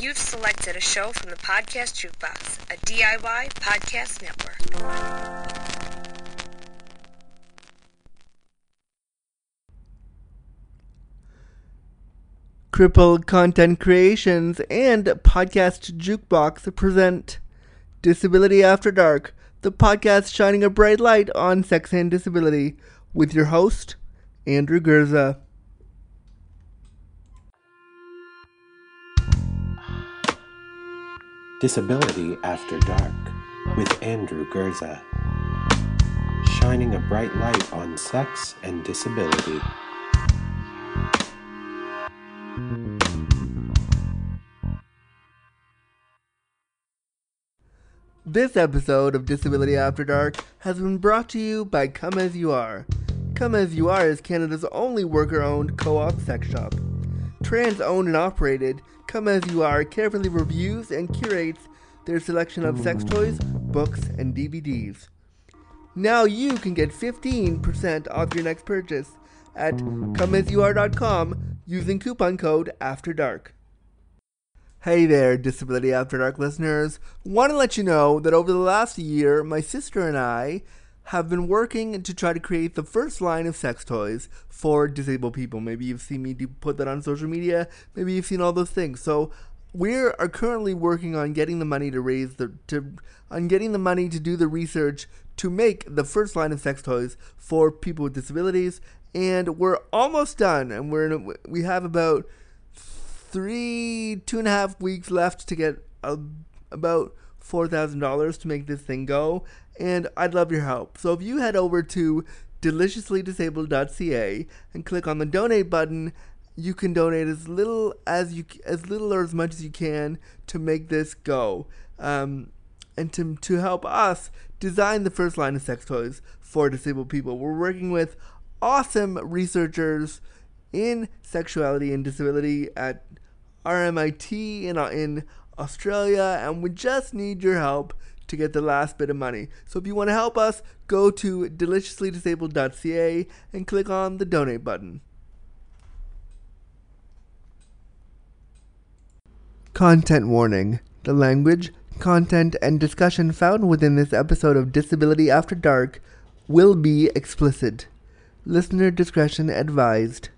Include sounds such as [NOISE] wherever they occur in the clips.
You've selected a show from the Podcast Jukebox, a DIY podcast network. Crippled Content Creations and Podcast Jukebox present Disability After Dark, the podcast shining a bright light on sex and disability, with your host, Andrew Gurza. Disability After Dark with Andrew Gurza. Shining a bright light on sex and disability. This episode of Disability After Dark has been brought to you by Come As You Are. Come As You Are is Canada's only worker owned co op sex shop. Trans owned and operated, Come As You Are carefully reviews and curates their selection of sex toys, books, and DVDs. Now you can get 15% off your next purchase at comeasyouare.com using coupon code After Dark. Hey there, Disability After Dark listeners. Want to let you know that over the last year, my sister and I have been working to try to create the first line of sex toys for disabled people. Maybe you've seen me put that on social media. Maybe you've seen all those things. So we are currently working on getting the money to raise the to on getting the money to do the research to make the first line of sex toys for people with disabilities. And we're almost done. And we're a, we have about three, two and a half weeks left to get a, about $4,000 to make this thing go. And I'd love your help. So if you head over to deliciouslydisabled.ca and click on the donate button, you can donate as little as you as little or as much as you can to make this go. Um, and to, to help us design the first line of sex toys for disabled people. We're working with awesome researchers in sexuality and disability at RMIT in, in Australia, and we just need your help to get the last bit of money. So if you want to help us, go to deliciouslydisabled.ca and click on the donate button. Content warning. The language, content, and discussion found within this episode of Disability After Dark will be explicit. Listener discretion advised.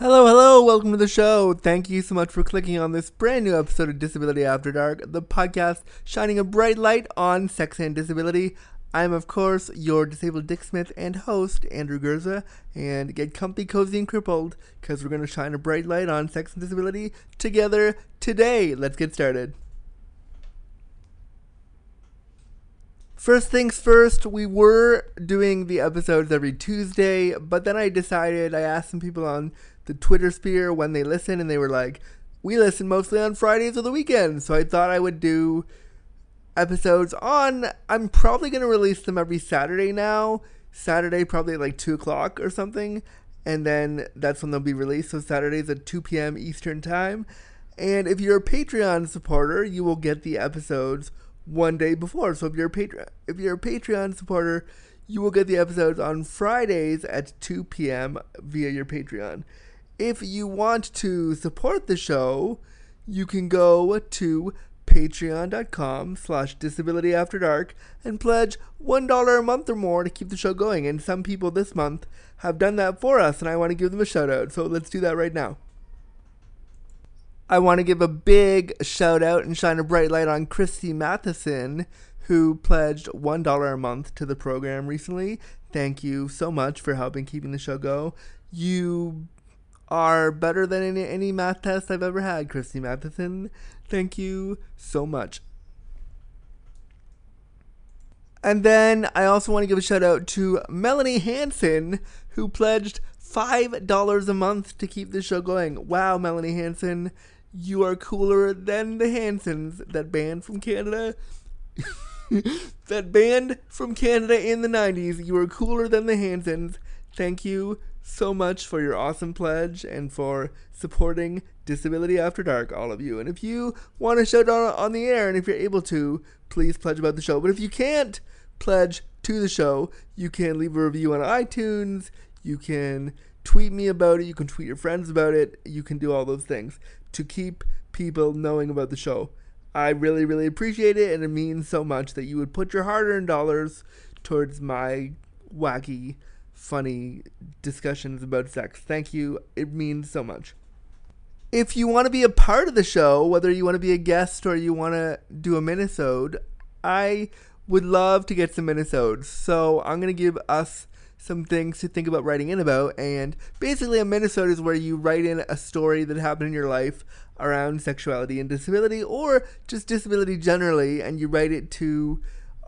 Hello, hello, welcome to the show. Thank you so much for clicking on this brand new episode of Disability After Dark, the podcast shining a bright light on sex and disability. I'm, of course, your disabled Dick Smith and host, Andrew Gurza, and get comfy, cozy, and crippled because we're going to shine a bright light on sex and disability together today. Let's get started. First things first, we were doing the episodes every Tuesday, but then I decided, I asked some people on the Twitter sphere when they listen, and they were like, we listen mostly on Fridays or the weekends. So I thought I would do episodes on. I'm probably to release them every Saturday now. Saturday, probably like 2 o'clock or something. And then that's when they'll be released. So Saturdays at 2 p.m. Eastern Time. And if you're a Patreon supporter, you will get the episodes one day before. So if you're a if you're a Patreon supporter, you will get the episodes on Fridays at 2 p.m. via your Patreon. If you want to support the show, you can go to patreon.com slash disability after dark and pledge $1 a month or more to keep the show going. And some people this month have done that for us, and I want to give them a shout out. So let's do that right now. I want to give a big shout out and shine a bright light on Christy Matheson, who pledged $1 a month to the program recently. Thank you so much for helping keeping the show go. You are better than any, any math test I've ever had, Christy Matheson. Thank you so much. And then I also want to give a shout out to Melanie Hanson, who pledged $5 a month to keep the show going. Wow, Melanie Hanson, you are cooler than the Hansons, that band from Canada. [LAUGHS] that band from Canada in the 90s. You are cooler than the Hansons. Thank you so much for your awesome pledge and for supporting Disability After Dark, all of you. And if you want to shout out on the air and if you're able to, please pledge about the show. But if you can't pledge to the show, you can leave a review on iTunes, you can tweet me about it. You can tweet your friends about it. You can do all those things to keep people knowing about the show. I really, really appreciate it, and it means so much that you would put your hard earned dollars towards my wacky, funny discussions about sex. Thank you. It means so much. If you want to be a part of the show, whether you want to be a guest or you want to do a minisode, I would love to get some minisodes. So I'm going to give us some things to think about writing in about. And basically, a minisode is where you write in a story that happened in your life around sexuality and disability, or just disability generally, and you write it to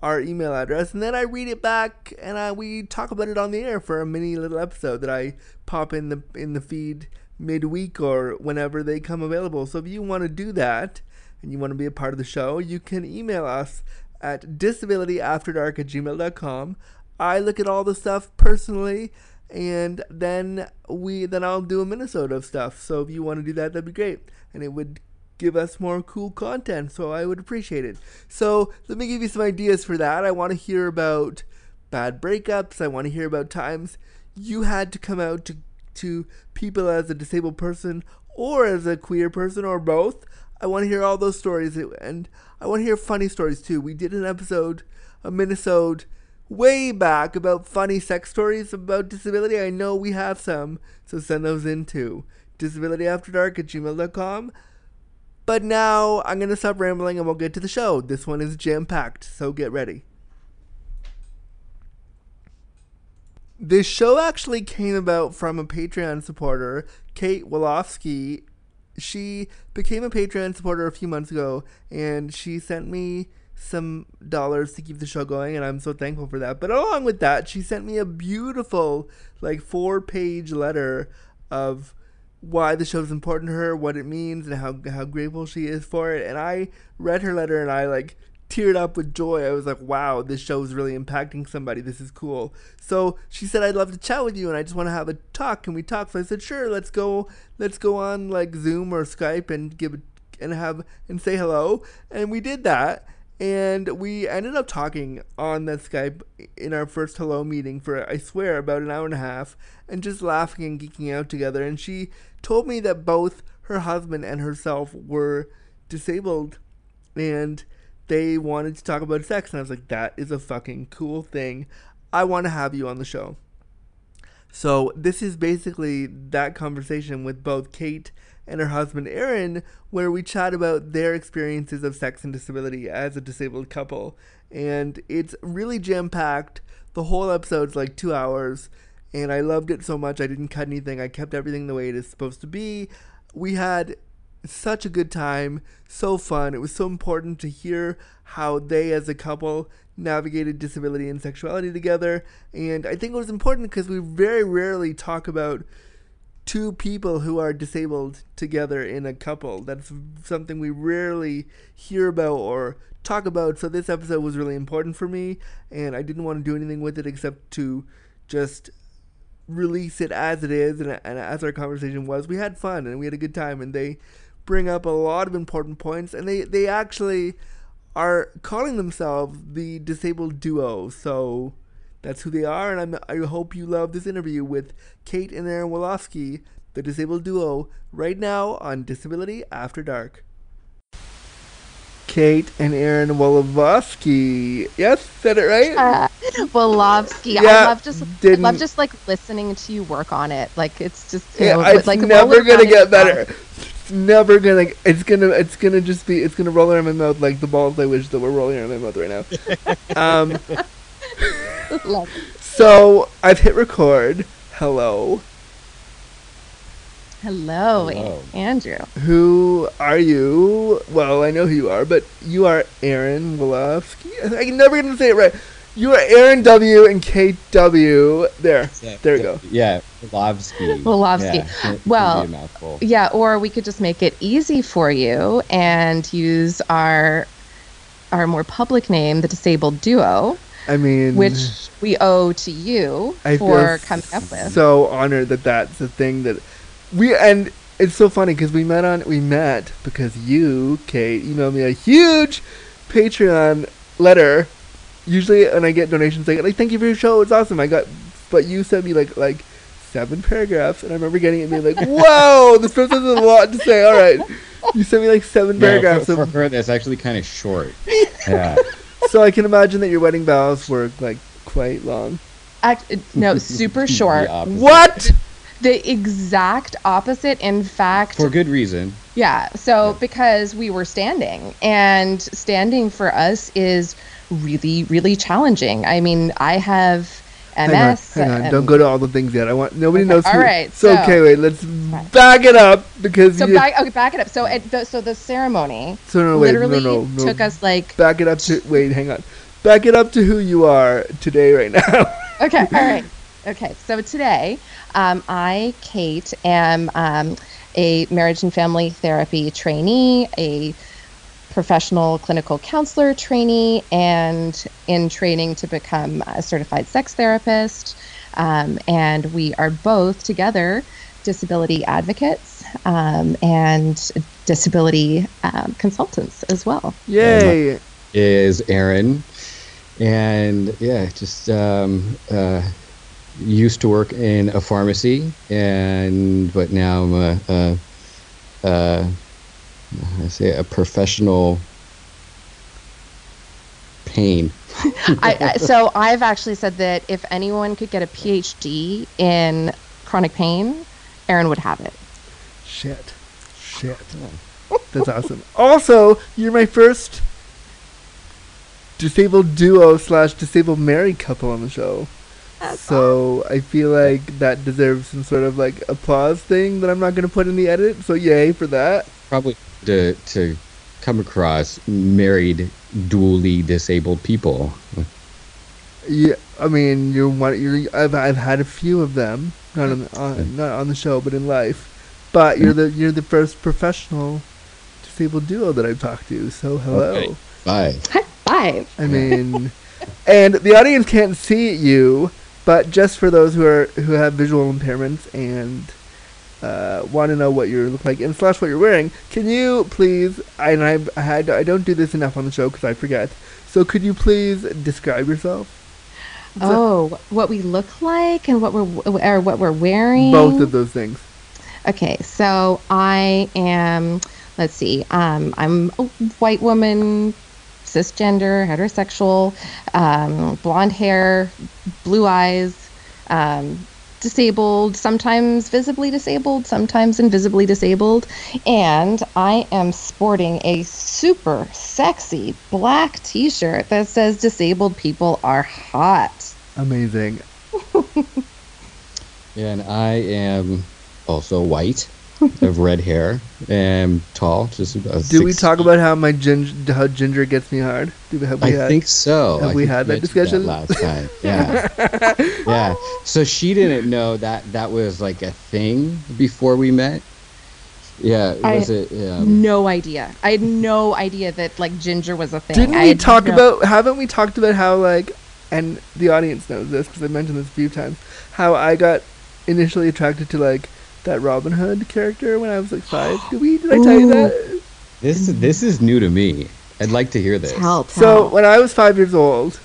our email address, and then I read it back, and I, we talk about it on the air for a mini little episode that I pop in the in the feed midweek or whenever they come available. So if you want to do that and you want to be a part of the show, you can email us at disabilityafterdark at gmail.com. I look at all the stuff personally and then we then I'll do a minisode of stuff. So if you want to do that, that'd be great. And it would give us more cool content, so I would appreciate it. So let me give you some ideas for that. I want to hear about bad breakups. I want to hear about times you had to come out to to people as a disabled person or as a queer person or both. I want to hear all those stories and I want to hear funny stories too. We did an episode, a minisode way back about funny sex stories about disability. I know we have some, so send those in too. Disabilityafterdark at gmail.com. But now I'm going to stop rambling and we'll get to the show. This one is jam packed, so get ready. This show actually came about from a Patreon supporter, Kate Wolofsky. She became a Patreon supporter a few months ago, and she sent me some dollars to keep the show going, and I'm so thankful for that. But along with that, she sent me a beautiful, like, four page letter of why the show's important to her, what it means, and how how grateful she is for it. And I read her letter, and I like teared up with joy. I was like, wow, this show is really impacting somebody. This is cool. So she said, I'd love to chat with you and I just want to have a talk. Can we talk? So I said, sure, let's go, let's go on like Zoom or Skype and give and have and say hello. And we did that. And we ended up talking on that Skype in our first hello meeting for, I swear, about an hour and a half and just laughing and geeking out together. And she told me that both her husband and herself were disabled and they wanted to talk about sex. And I was like, that is a fucking cool thing. I want to have you on the show. So this is basically that conversation with both Kate and her husband Aaron, where we chat about their experiences of sex and disability as a disabled couple. And it's really jam packed. The whole episode's like two hours, and I loved it so much. I didn't cut anything, I kept everything the way it is supposed to be. We had such a good time, so fun. It was so important to hear how they, as a couple, navigated disability and sexuality together. And I think it was important because we very rarely talk about two people who are disabled together in a couple. That's something we rarely hear about or talk about. So this episode was really important for me, and I didn't want to do anything with it except to just release it as it is and, and as our conversation was. We had fun and we had a good time, and they bring up a lot of important points, and they they actually are calling themselves the disabled duo. So that's who they are, and I'm, I hope you love this interview with Kate and Aaron Wolofsky, the disabled duo, right now on Disability After Dark. Kate and Aaron Wolofsky. Yes, said it right. Uh, Wolofsky. Yeah, I love just didn't- I love just like listening to you work on it. Like it's just you Yeah, know, it's like never gonna get better. mouth. It's never gonna. It's gonna. It's gonna just be. It's gonna roll around my mouth like the balls I wish that were rolling around my mouth right now. [LAUGHS] um. [LAUGHS] Love it. So I've hit record. Hello. Hello, Hello. Andrew. Who are you? Well, I know who you are, but you are Aaron Wolofsky. I'm never gonna say it right. You are Aaron W and KW. There. Yeah, There you go. Yeah, Wolovsky. Wolovsky. Yeah, can- can Well, be a mouthful. Yeah, or we could just make it easy for you and use our our more public name, the Disabled Duo, I mean, which we owe to you I for coming up with. so honored that that's the thing that we and it's so funny because we met on we met because you Kate emailed me a huge Patreon letter. Usually, when I get donations, like like thank you for your show, it's awesome. I got, but you sent me like like seven paragraphs, and I remember getting it and being like, [LAUGHS] "Whoa, this person has a lot to say." All right, you sent me like seven No, paragraphs, for, for of, her, that's actually kind of short. [LAUGHS] Yeah. So I can imagine that your wedding vows were like quite long. Act, no, super short. The. What? The exact opposite. In fact, For good reason. Yeah. So because we were standing, and standing for us is really, really challenging. I mean, I have MS. Hang on, hang on. Don't go to all the things yet. I want nobody Okay, knows. all who, right, So, so- okay, wait. Let's back it up because So you. back, okay, back it up. So it, the, so the ceremony so no, wait, no, literally no, no. took us like Back it up to wait. Hang on. Back it up to who you are today, right now. [LAUGHS] okay, all right, okay. So today, um, I, Kate, am um, a marriage and family therapy trainee, a professional clinical counselor trainee, and in training to become a certified sex therapist. Um, and we are both together disability advocates um, and disability um, consultants as well. Yay! is Aaron, and yeah, just um, uh, used to work in a pharmacy, and but now I'm a, a, a I say a professional pain. [LAUGHS] I, I, so I've actually said that if anyone could get a PhD in chronic pain, Aaron would have it. Shit. Shit. That's awesome. Also, you're my first disabled duo slash disabled married couple on the show. so I feel like that deserves some sort of like applause thing that I'm not gonna put in the edit. So yay for that. Probably to to come across married, dually disabled people. Yeah, I mean you're one. You're I've I've had a few of them, not on the, [LAUGHS] on, not on the show, but in life. But you're the you're the first professional disabled duo that I've talked to. So hello. Okay. Bye. High five. I mean, and the audience can't see you, but just for those who are who have visual impairments and uh, want to know what you look like and slash what you're wearing, can you please? And I I had I don't do this enough on the show because I forget. So could you please describe yourself? Oh, what we look like and what we're or what we're wearing. Both of those things. Okay, so I am. Let's see. Um, I'm a white woman, cisgender, heterosexual, um, blonde hair, blue eyes, um, disabled, sometimes visibly disabled, sometimes invisibly disabled, and I am sporting a super sexy black T-shirt that says "Disabled people are hot." Amazing. [LAUGHS] And I am also white, [LAUGHS] have red hair, and tall. Just about Do we talk feet. about how my ginger how ginger gets me hard? Do we have we I had? think so. have I we had that mentioned discussion? last [LAUGHS] time? Yeah, yeah. So she didn't know that that was like a thing before we met. Yeah, I- was it? Um, No idea. I had no idea that like ginger was a thing. Didn't I we had talk no- about? Haven't we talked about how like, and the audience knows this because I mentioned this a few times. How I got initially attracted to like that Robin Hood character when I was like five. [GASPS] Did we? Did I tell you that? this this is new to me. I'd like to hear this. Tell, So when I was five years old,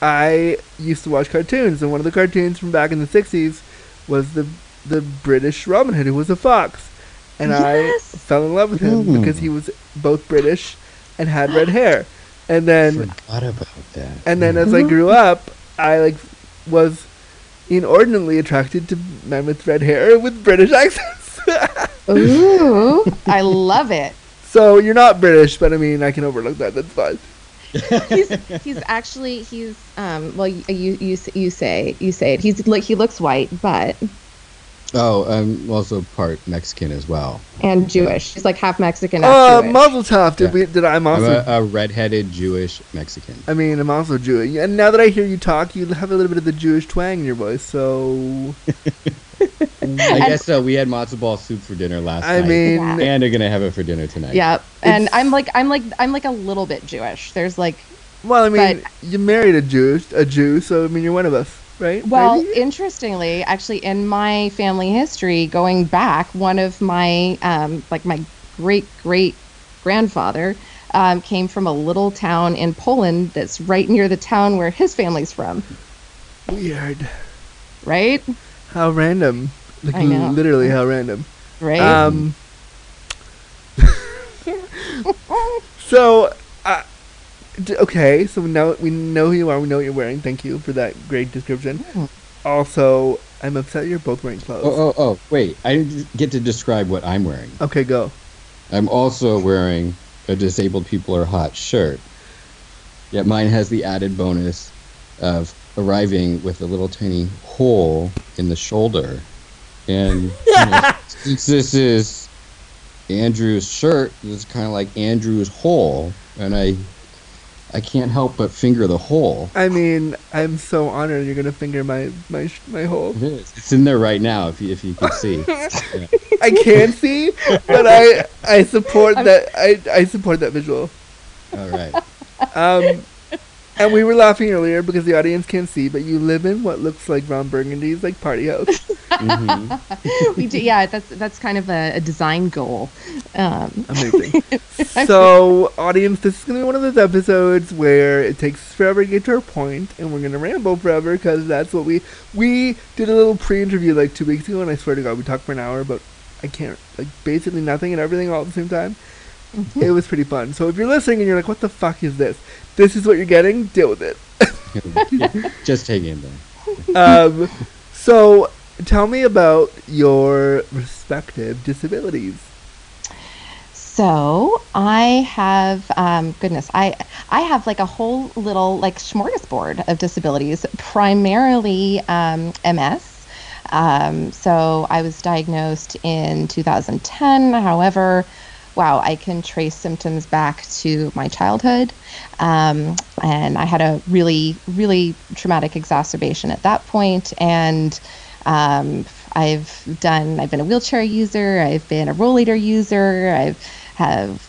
I used to watch cartoons, and one of the cartoons from back in the '60s was the the British Robin Hood, who was a fox, and I fell in love with him Mm. because he was both British and had red hair. And then Forgot about that. And then as I grew up, I like was inordinately attracted to men with red hair with British [LAUGHS] accents. Ooh, I love it. so you're not British, but I mean, I can overlook that. That's fine. He's he's actually he's um well you you you, you say you say it. He's like he looks white, but Oh, um, I'm also part Mexican as well. and Jewish. She's like half Mexican, Oh, half uh, Jewish. Mazel Tov. Did Yeah. we? Did I'm I'm a, a redheaded Jewish Mexican. I mean, I'm also Jewish. And now that I hear you talk, you have a little bit of the Jewish twang in your voice. So [LAUGHS] I guess so. We had matzo ball soup for dinner last I night. I mean, Yeah. and they're gonna have it for dinner tonight. Yep. And It's- I'm like I'm like I'm like a little bit Jewish. There's like well, I mean, But- you married a Jew, a Jew. So I mean, you're one of us, right? Well, Maybe? interestingly, actually, in my family history, going back, one of my um, like my great great grandfather um, came from a little town in Poland that's right near the town where his family's from. weird. Right? How random. Like I know. literally how random. Right? Um [LAUGHS] [LAUGHS] So uh, okay, so now we know who you are, we know what you're wearing. Thank you for that great description. Also, I'm upset you're both wearing clothes. Oh, oh, oh, wait. I didn't get to describe what I'm wearing. Okay, go. I'm also wearing a disabled people are hot shirt. Yet mine has the added bonus of arriving with a little tiny hole in the shoulder. And you [LAUGHS] know, since this is Andrew's shirt, it's kind of like Andrew's hole, and I I can't help but finger the hole. I mean, I'm so honored you're gonna finger my my my hole. It is. It's in there right now if you, if you can see. Yeah. [LAUGHS] I can't see, but I I support that I I support that visual. All right. Um, and we were laughing earlier because the audience can't see, but you live in what looks like Ron Burgundy's like party house. hmm [LAUGHS] we do, yeah, that's that's kind of a, a design goal. Um, Amazing. [LAUGHS] so, audience, this is gonna be one of those episodes where it takes us forever to get to our point, and we're gonna ramble forever because that's what we we did a little pre-interview like two weeks ago, and I swear to God, we talked for an hour but I can't like basically nothing and everything all at the same time. It was pretty fun. So if you're listening and you're like, "What the fuck is this?" This is what you're getting. Deal with it. Yeah, [LAUGHS] Just hang in there. um, so tell me about your respective disabilities. So I have, um, goodness, I I have like a whole little like smorgasbord of disabilities, primarily um, MS. Um, so I was diagnosed in 2010. However, wow, I can trace symptoms back to my childhood, um, and I had a really really traumatic exacerbation at that point, and um, I've done. I've been a wheelchair user. I've been a rollator user. I've have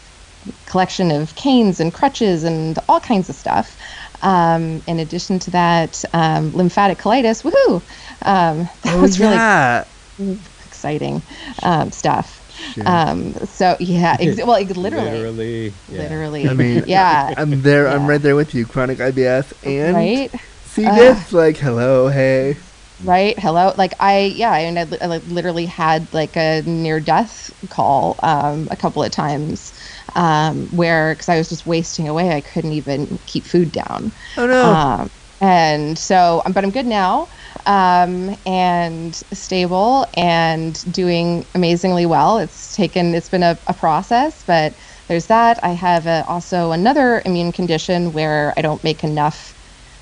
collection of canes and crutches and all kinds of stuff. Um, in addition to that, um, lymphatic colitis. Woohoo! Um, [LAUGHS] that was really exciting um, stuff. Shit. Um, so yeah, ex- well, like, [LAUGHS] literally, Literally. yeah. literally. I mean, [LAUGHS] yeah, I'm there. I'm right there with you. Chronic IBS and right. C. Ugh. diff. Like, hello, hey. right hello like i yeah and i, li- I like, literally had like a near death call um, a couple of times um, where because i was just wasting away i couldn't even keep food down Oh no. um, and so um, but i'm good now um, and stable and doing amazingly well. It's taken it's been a, a process but there's that. I have a, also another immune condition where i don't make enough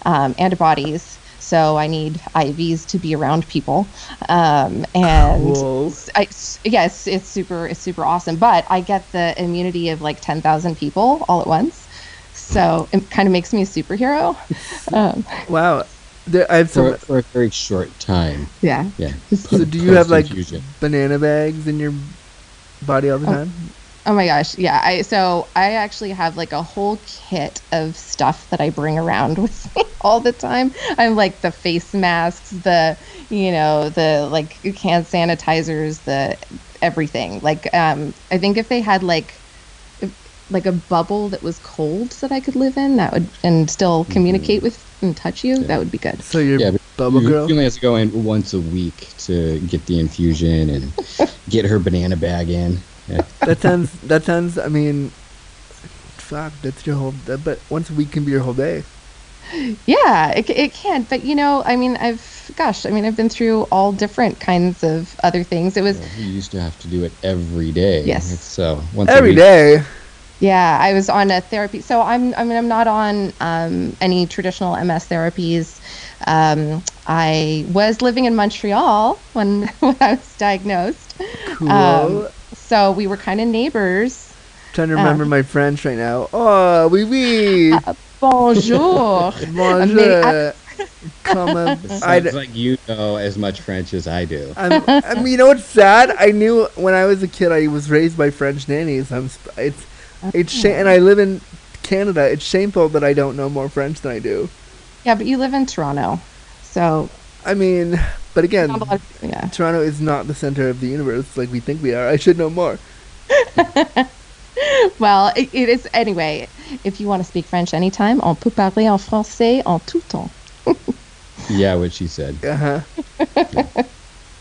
um, antibodies. So i need ivs to be around people. Um, and Cool. I, yes it's super it's super awesome. But i get the immunity of like 10000 people all at once. So it kind of makes me a superhero. Um, [LAUGHS] wow. There, I have For, some. for a very short time. yeah Yeah. So do you have like Post-infusion. banana bags in your body all the Oh. time? Oh my gosh, yeah. I so I actually have like a whole kit of stuff that I bring around [LAUGHS] with me all the time. I'm like the face masks, the you know, the like hand sanitizers, the everything. Like um I think if they had like like a bubble that was cold that I could live in, that would and still communicate with and touch you, that would be good. So you're Yeah, but bubble you- girl. She only has to go in once a week to get the infusion and [LAUGHS] get her banana bag in. Yeah. that [LAUGHS] sounds. That sounds. I mean, fuck. That's your whole. That, but once a week can be your whole day. Yeah, it, it can. But, you know, I mean, I've, gosh, I mean, I've been through all different kinds of other things. It was, Yeah, we used to have to do it every day. Yes. So once a week. day. Yeah, I was on a therapy. So I'm, I mean, I'm not on um, any traditional MS therapies. Um, I was living in Montreal when, [LAUGHS] when I was diagnosed. Cool. Um, so we were kind of neighbors. Trying to remember um, my French right now. Oh, oui, oui. [LAUGHS] Bonjour. [LAUGHS] Bonjour. Come on. It I, sounds like you know as much French as I do. I'm, I mean, you know what's sad? I knew when I was a kid, I was raised by French nannies. I'm, it's, it's, sha- and I live in Canada. It's shameful that I don't know more French than I do. yeah, but you live in Toronto. So, I mean, but again, not a lot of, yeah. Toronto is not the center of the universe like we think we are. I should know more. [LAUGHS] Well, it, it is anyway. If you want to speak French anytime, on peut parler en français en tout temps. [LAUGHS] Yeah, what she said. Uh huh. [LAUGHS]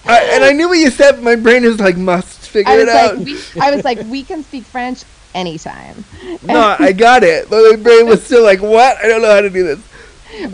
I, and I knew what you said, but my brain is like must figure it was out. like, we, I was like, we can speak French anytime. no, I got it, but my brain was still like, what? I don't know how to do this.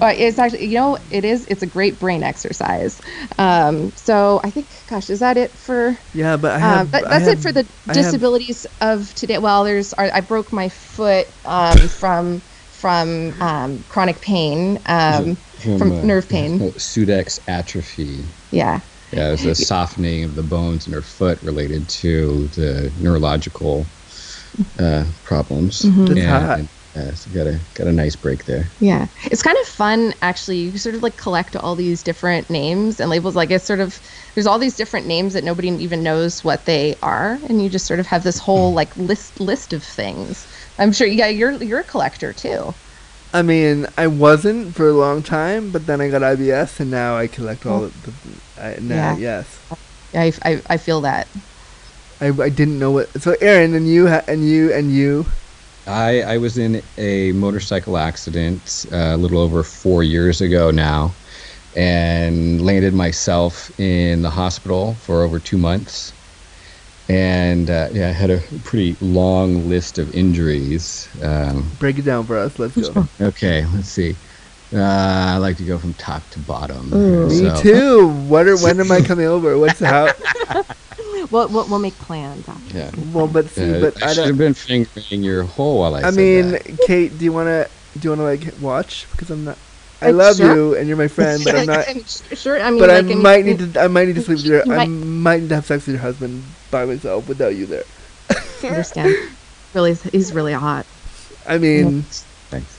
Uh, it's actually, you know, it is. It's a great brain exercise. Um, so I think, gosh, is that it for? Yeah, but I Um, have. but I that's have- it for the I have- disabilities of today. Well, there's I, I broke my foot um, [LAUGHS] from from um, chronic pain, um, from uh, nerve pain. Sudeck's atrophy. Yeah, Yeah, it was a softening of the bones in her foot related to the neurological uh, problems. Mm-hmm. That's and, hot. uh, so got a got a nice break there. yeah. It's kind of fun actually. You sort of like collect all these different names and labels. Like it's sort of there's all these different names that nobody even knows what they are, and you just sort of have this whole Hmm. like list list of things. I'm sure. Yeah, you're you're a collector too. I mean, I wasn't for a long time, but then I got IBS, and now I collect all of the. I, now, Yeah. yes, I, I, I feel that. I, I didn't know what. So, Aaron, and you, ha- and you, and you. I, I was in a motorcycle accident uh, a little over four years ago now and landed myself in the hospital for over two months. And uh, yeah, I had a pretty long list of injuries. Um, Break it down for us. Let's go. [LAUGHS] okay, let's see. Uh, I like to go from top to bottom. Me So- too. What are? When am I coming over? What's how? [LAUGHS] We'll, we'll, we'll make plans. After. Yeah. Well, but see, Uh, but I I should have been fingering your hole while I, I said mean, that. Kate, do you wanna? Do you wanna like watch? Because I'm not. I Uh, love sure. you, and you're my friend, but I'm not. Sure. I mean, But I might need to. I might need to sleep with your. You I might- might need to have sex with your husband by myself without you there. understand. Really, he's really hot. I mean, Thanks.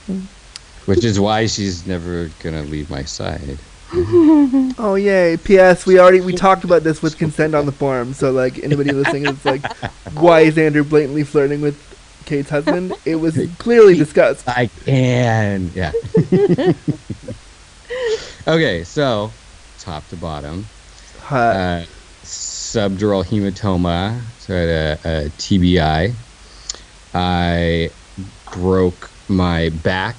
Which is why she's never gonna leave my side. Oh yay! P.S. We already we talked about this with consent on the forum. So like anybody listening is like, why is Andrew blatantly flirting with Kate's husband? It was clearly discussed. I can. Yeah. [LAUGHS] okay, so top to bottom, Hot. uh, subdural hematoma, so I had a, a TBI. I broke my back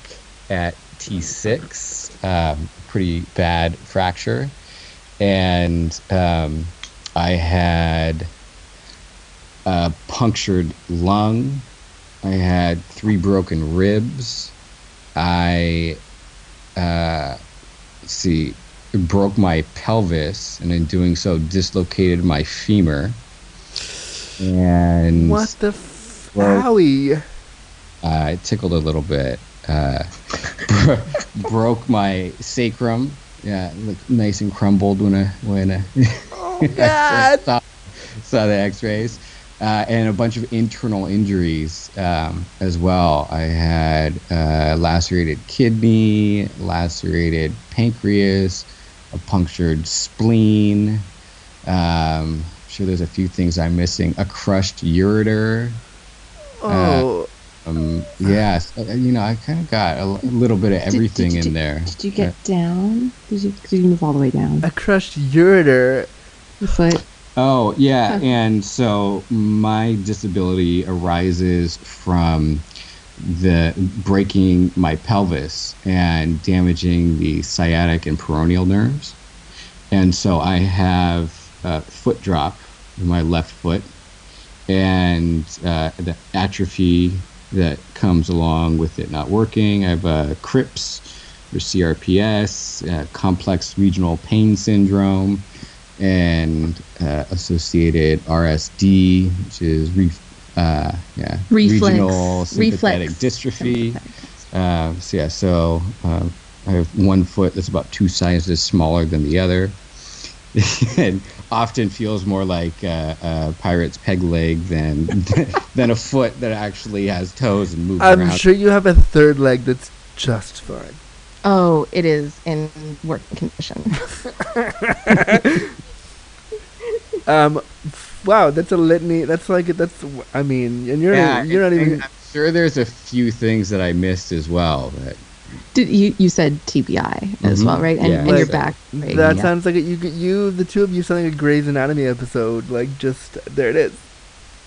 at T6, um, pretty bad fracture, and um, I had a punctured lung. I had three broken ribs. I uh, see broke my pelvis, and in doing so, dislocated my femur. And what the f- owie? uh, it tickled a little bit. Uh, [LAUGHS] broke my sacrum. Yeah, looked nice and crumbled when I when I [LAUGHS] Oh God! saw, saw the X-rays, uh, and a bunch of internal injuries um, as well. I had uh, lacerated kidney, lacerated pancreas, a punctured spleen. Um, I'm sure there's a few things I'm missing. A crushed ureter. Oh, Um, yeah, so, uh, you know, I kind of got a little bit of Did- everything did, in there. Did you get down? Did you, did you move all the way down? a crushed ureter. The foot. Oh, yeah, Huh. and so my disability arises from the breaking my pelvis and damaging the sciatic and peroneal nerves, and so I have a foot drop in my left foot, and uh, the atrophy that comes along with it not working. I have uh, CRIPS or CRPS, uh, complex regional pain syndrome, and uh, associated RSD, which is re- uh, yeah, Reflex. regional sympathetic Reflex. dystrophy. Uh, so yeah, so um, I have one foot that's about two sizes smaller than the other, [LAUGHS] and often feels more like uh, a pirate's peg leg than [LAUGHS] than a foot that actually has toes and moves I'm around. sure you have a third leg that's just fine. Oh, it is in working condition. [LAUGHS] Um, wow, that's a litany. That's like that's. I mean, and you're yeah, you're not and- even. and I'm sure there's a few things that I missed as well. But Did you you said TBI as Mhm. well, right? And, Yeah. and your Like, back. Right? That yeah. sounds like it. You you the two of you sound like a Grey's Anatomy episode. Like just there it is.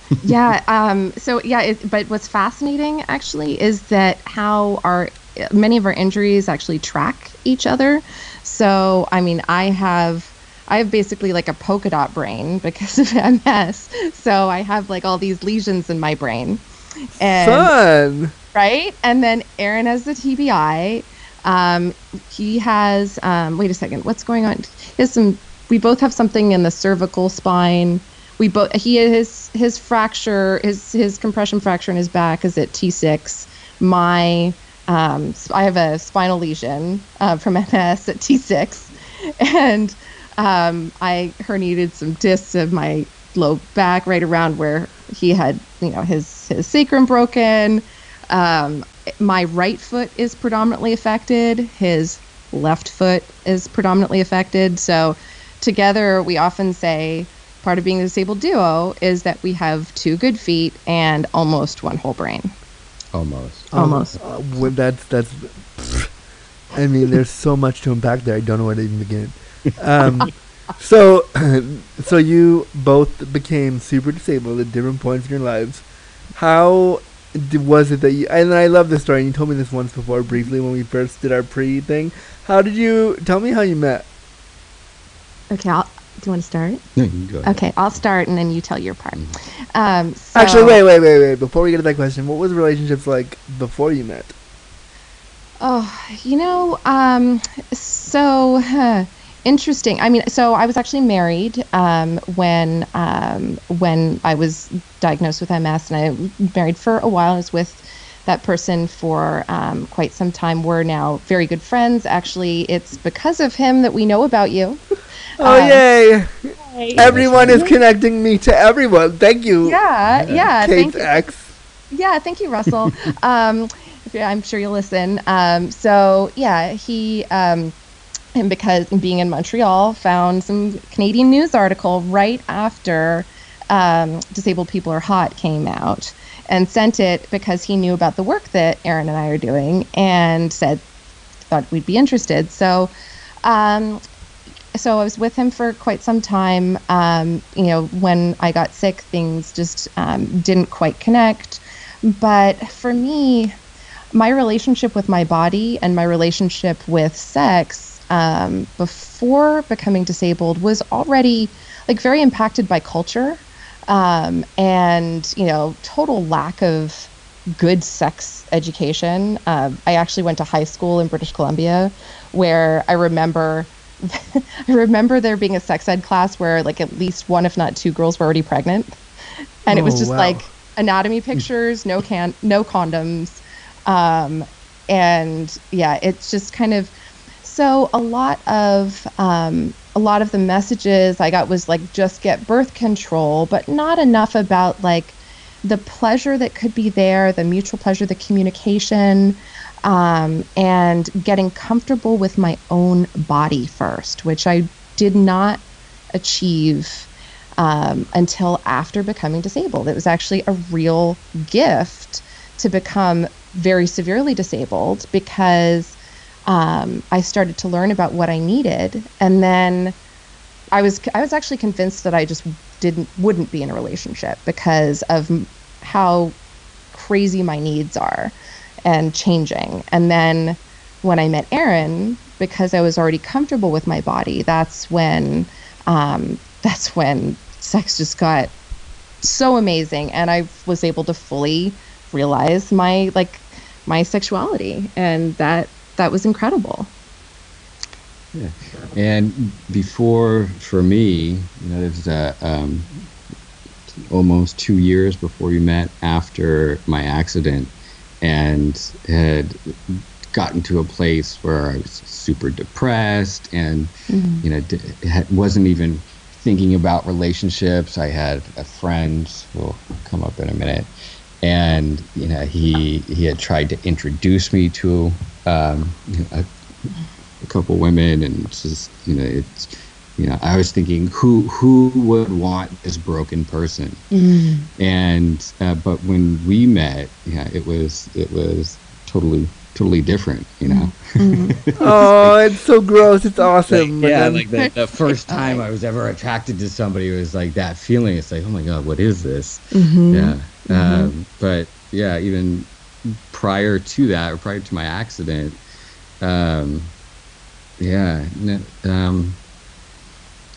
[LAUGHS] yeah um so yeah it, but what's fascinating actually is that how our many of our injuries actually track each other so i mean i have I have basically like a polka dot brain because of [LAUGHS] MS. So I have like all these lesions in my brain. And Fun. Right? And then Aaron has the TBI. Um, he has. Um, wait a second. What's going on? He has some. We both have something in the cervical spine. We both. He his his fracture. His his compression fracture in his back is at T6. My. Um, I have a spinal lesion uh, from [LAUGHS] MS at T6, and um, I herniated some discs of my low back right around where he had, you know, his his sacrum broken. Um, my right foot is predominantly affected. His left foot is predominantly affected. So together, we often say part of being a disabled duo is that we have two good feet and almost one whole brain. Almost. Almost. Uh, well, that's that's. I mean, there's so much to unpack there. I don't know where to even begin. Um, [LAUGHS] so, [CLEARS THROAT] so you both became super disabled at different points in your lives. How d- was it that you? And I love this story. And you told me this once before, briefly, when we first did our pre thing. How did you tell me how you met? Okay, I'll, do you want to start? No, you can go ahead. Okay, I'll start and then you tell your part. Um, so- Actually, wait, wait, wait, wait. Before we get to that question, what was relationships like before you met? Oh, you know, um, so huh, interesting. I mean, so I was actually married um, when um, when I was diagnosed with MS, and I married for a while. I was with that person for um, quite some time. We're now very good friends. Actually, it's because of him that we know about you. [LAUGHS] Oh, Um, yay! Everyone is connecting me to everyone. Thank you. Yeah, yeah. Kate thank you. X. Yeah, thank you, Russell. [LAUGHS] um, yeah, I'm sure you'll listen. Um, so yeah, he um, and because being in Montreal, found some Canadian news article right after um, "Disabled People Are Hot" came out, and sent it because he knew about the work that Aaron and I are doing, and said thought we'd be interested. So. Um, so I was with him for quite some time. Um, you know, when I got sick, things just um, didn't quite connect. But for me, my relationship with my body and my relationship with sex um, before becoming disabled was already like very impacted by culture um, and you know total lack of good sex education. Uh, I actually went to high school in British Columbia, where I remember. [LAUGHS] I remember there being a sex ed class where like at least one, if not two, girls were already pregnant, and it was Oh, just wow. like anatomy pictures, no can, no condoms, um, and yeah, it's just kind of so a lot of um, a lot of the messages I got was like just get birth control, but not enough about like the pleasure that could be there, the mutual pleasure, the communication, um, and getting comfortable with my own body first, which I did not achieve um, until after becoming disabled. It was actually a real gift to become very severely disabled because um, I started to learn about what I needed, and then I was I was actually convinced that I just didn't wouldn't be in a relationship because of how crazy my needs are and changing. And then when I met Aaron, because I was already comfortable with my body, that's when um, [LAUGHS] that's when sex just got so amazing, and I was able to fully realize my like my sexuality, and that that was incredible. Yeah. And before, for me, you know, it was uh, um, almost two years before we met after my accident and had gotten to a place where I was super depressed and, you know, wasn't even thinking about relationships. I had a friend who will come up in a minute. And you know he he had tried to introduce me to um, you know, a, a couple women and just you know it's you know i was thinking who who would want this broken person? And uh, but when we met yeah it was it was totally totally different you know [LAUGHS] Oh, it's so gross. It's awesome. But yeah like the, the first time i was ever attracted to somebody it was like that feeling it's like oh my god what is this yeah um, but yeah even prior to that or prior to my accident um, yeah n- um,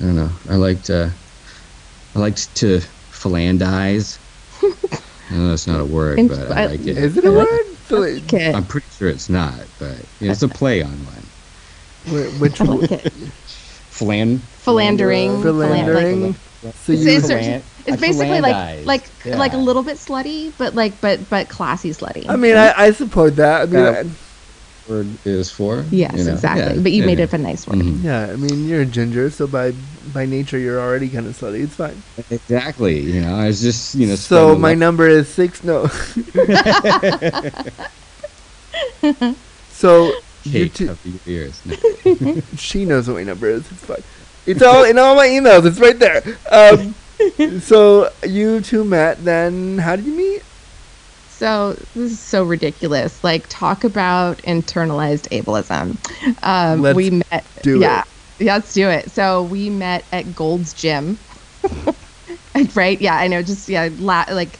I don't know. I liked uh, I liked to philandize. [LAUGHS] I know that's not a word, but I I- like it. Is it a word? So, Okay. I'm pretty sure it's not, but it's a play on one. which I like it. Philandering. philandering? So It's, you it's, Philan- it's basically like like Yeah. like a little bit slutty, but like but but classy slutty. I mean, I, I support that. I mean, Yeah. I- word is for. yes, you know? exactly. Yeah, but you yeah, made yeah. it a nice word. Mhm. yeah, I mean, you're a ginger, so by by nature, you're already kind of slutty. It's fine. Exactly. You know, I was just you know. So my the number is six. No. [LAUGHS] [LAUGHS] so love you cake two, up your ears. No. [LAUGHS] she knows what my number is. It's fine. It's all in all my emails. It's right there. Um, so you two met. Then how did you meet? So this is so ridiculous. Like talk about internalized ableism. Um, Let's we met. do yeah, yeah, let's do it. So we met at Gold's Gym. [LAUGHS] right? Yeah, I know. Just yeah, la- like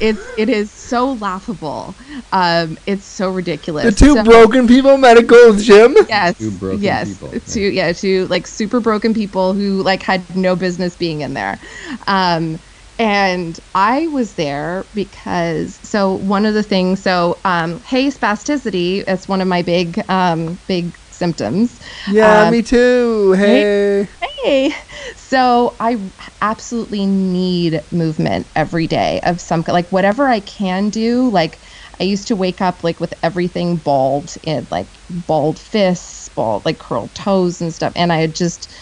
it's it is so laughable. Um, it's so ridiculous. The two So- broken people met at Gold's Gym. Yes. Two broken yes. people, Two yeah, two like super broken people who like had no business being in there. Um and I was there because so one of the things so um hey spasticity it's one of my big um big symptoms. Yeah, Um, me too. Hey. Hey. So I absolutely need movement every day of some like whatever I can do. Like I used to wake up like with everything balled and like balled fists, balled like curled toes and stuff. And I just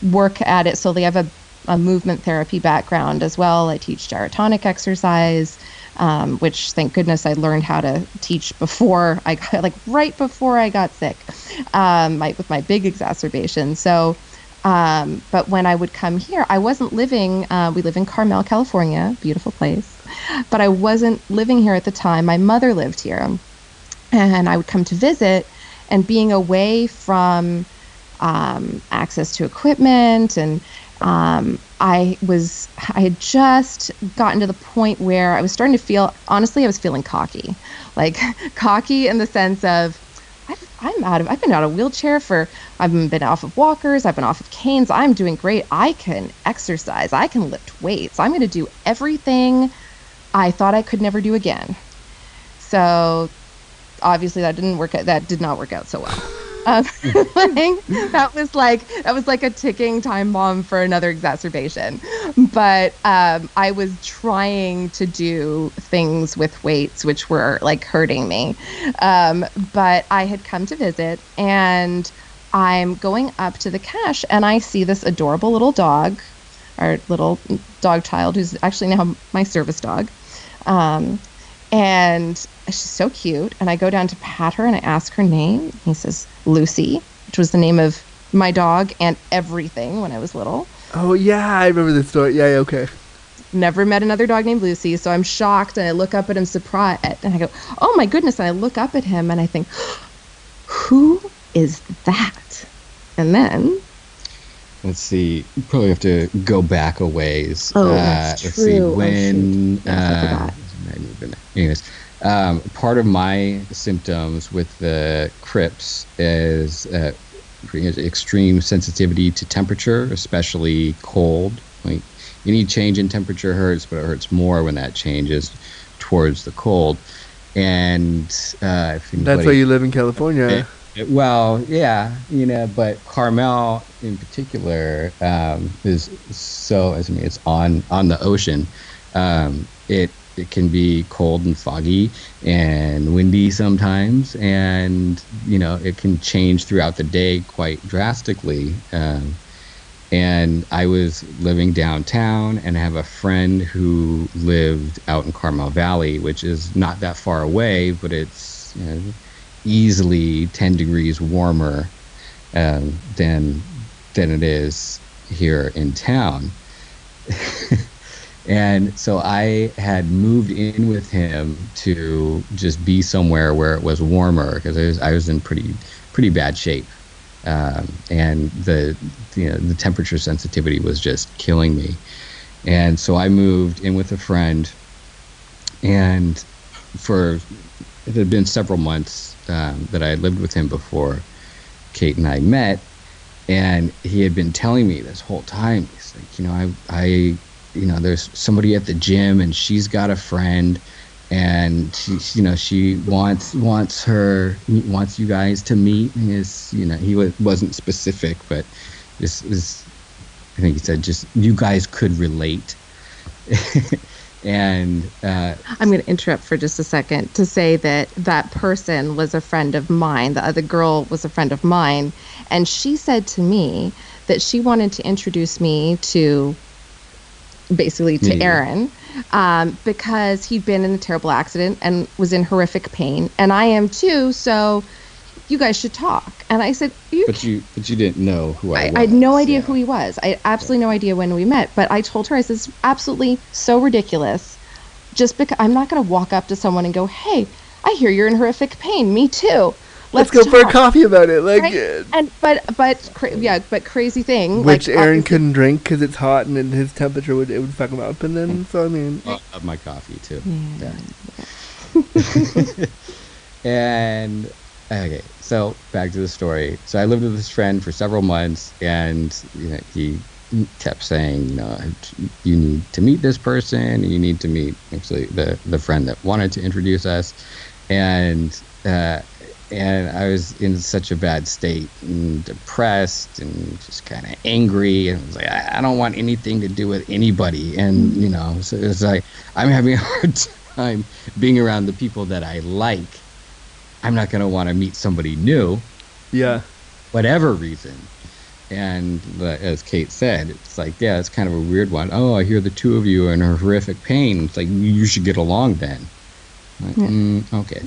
work at it. So they have a, a movement therapy background as well. I teach gyrotonic exercise. Um, which thank goodness I learned how to teach before I got like right before I got sick, um, my, with my big exacerbation. So, um, but when I would come here, I wasn't living. Uh, we live in Carmel, California, beautiful place, but I wasn't living here at the time. My mother lived here, and I would come to visit, and being away from um, access to equipment and um, I was I had just gotten to the point where I was starting to feel honestly I was feeling cocky, like [LAUGHS] cocky in the sense of I've, I'm out of I've been out of wheelchair for I've been off of walkers I've been off of canes I'm doing great I can exercise I can lift weights I'm going to do everything I thought I could never do again. So obviously that didn't work out that did not work out so well. Um, like, [LAUGHS] [LAUGHS] that was like that was like a ticking time bomb for another exacerbation. But um, I was trying to do things with weights which were like hurting me. Um, but I had come to visit and I'm going up to the cache and I see this adorable little dog, our little dog child who's actually now my service dog. Um, and she's so cute. And I go down to pat her and I ask her name. He says Lucy, which was the name of my dog and everything when I was little. Oh yeah, I remember this story. Yeah, yeah, okay. Never met another dog named Lucy, so I'm shocked and I look up at him surprised and I go, "Oh my goodness!" And I look up at him and I think, [GASPS] "Who is that?" And then Let's see. Probably have to go back a ways. Oh, uh, that's let's see. true. Oh, When. Uh, I forgot. I even- anyways, um, part of my symptoms with the Crips is uh, extreme sensitivity to temperature, especially cold. Like any change in temperature hurts, but it hurts more when that changes towards the cold. And uh, if That's why you live in California. it- it- well, yeah, you know, but Carmel in particular um, is so. I mean, it's on on the ocean. Um, it it can be cold and foggy and windy sometimes, and you know, it can change throughout the day quite drastically. Um, and I was living downtown, and I have a friend who lived out in Carmel Valley, which is not that far away, but it's you know, easily 10 degrees warmer um, than than it is here in town. [LAUGHS] and so I had moved in with him to just be somewhere where it was warmer because I was, I was in pretty pretty bad shape. Um, and the you know the temperature sensitivity was just killing me, and so I moved in with a friend, and for it had been several months um, that I had lived with him before Kate and I met, and he had been telling me this whole time. He's like, you know, I, I, you know, there's somebody at the gym, and she's got a friend, and she, you know, she wants wants her wants you guys to meet. His, you know, he was, wasn't specific, but this is, I think he said, just you guys could relate. [LAUGHS] and uh, I'm going to interrupt for just a second to say that that person was a friend of mine. The other girl was a friend of mine, and she said to me that she wanted to introduce me to basically to Me. Aaron um, because he'd been in a terrible accident and was in horrific pain, and I am too. So you guys should talk. And I said, you but you but you didn't know who I, I, was. I had no idea yeah. who he was. I had absolutely no idea when we met. But I told her, I said, it's absolutely so ridiculous. Just because I'm not going to walk up to someone and go, hey, I hear you're in horrific pain. Me too. Let's, go for a coffee about it. Like, Right? And but but cra- yeah, but crazy thing. which like, Aaron couldn't drink because it's hot and then his temperature would it would fuck him up. And then so I mean, I love my coffee too. Yeah. Yeah. [LAUGHS] and okay, so back to the story. So I lived with this friend for several months, and you know, he kept saying, you know, you need to meet this person. You need to meet actually the the friend that wanted to introduce us, and. Uh, and I was in such a bad state and depressed and just kind of angry and I was like I, I don't want anything to do with anybody. And you know so it's like I'm having a [LAUGHS] hard time being around the people that I like. I'm not going to want to meet somebody new. Yeah, whatever reason. And uh, as Kate said it's like yeah it's kind of a weird one. Oh I hear the two of you are in horrific pain. It's like you should get along then like, mm, okay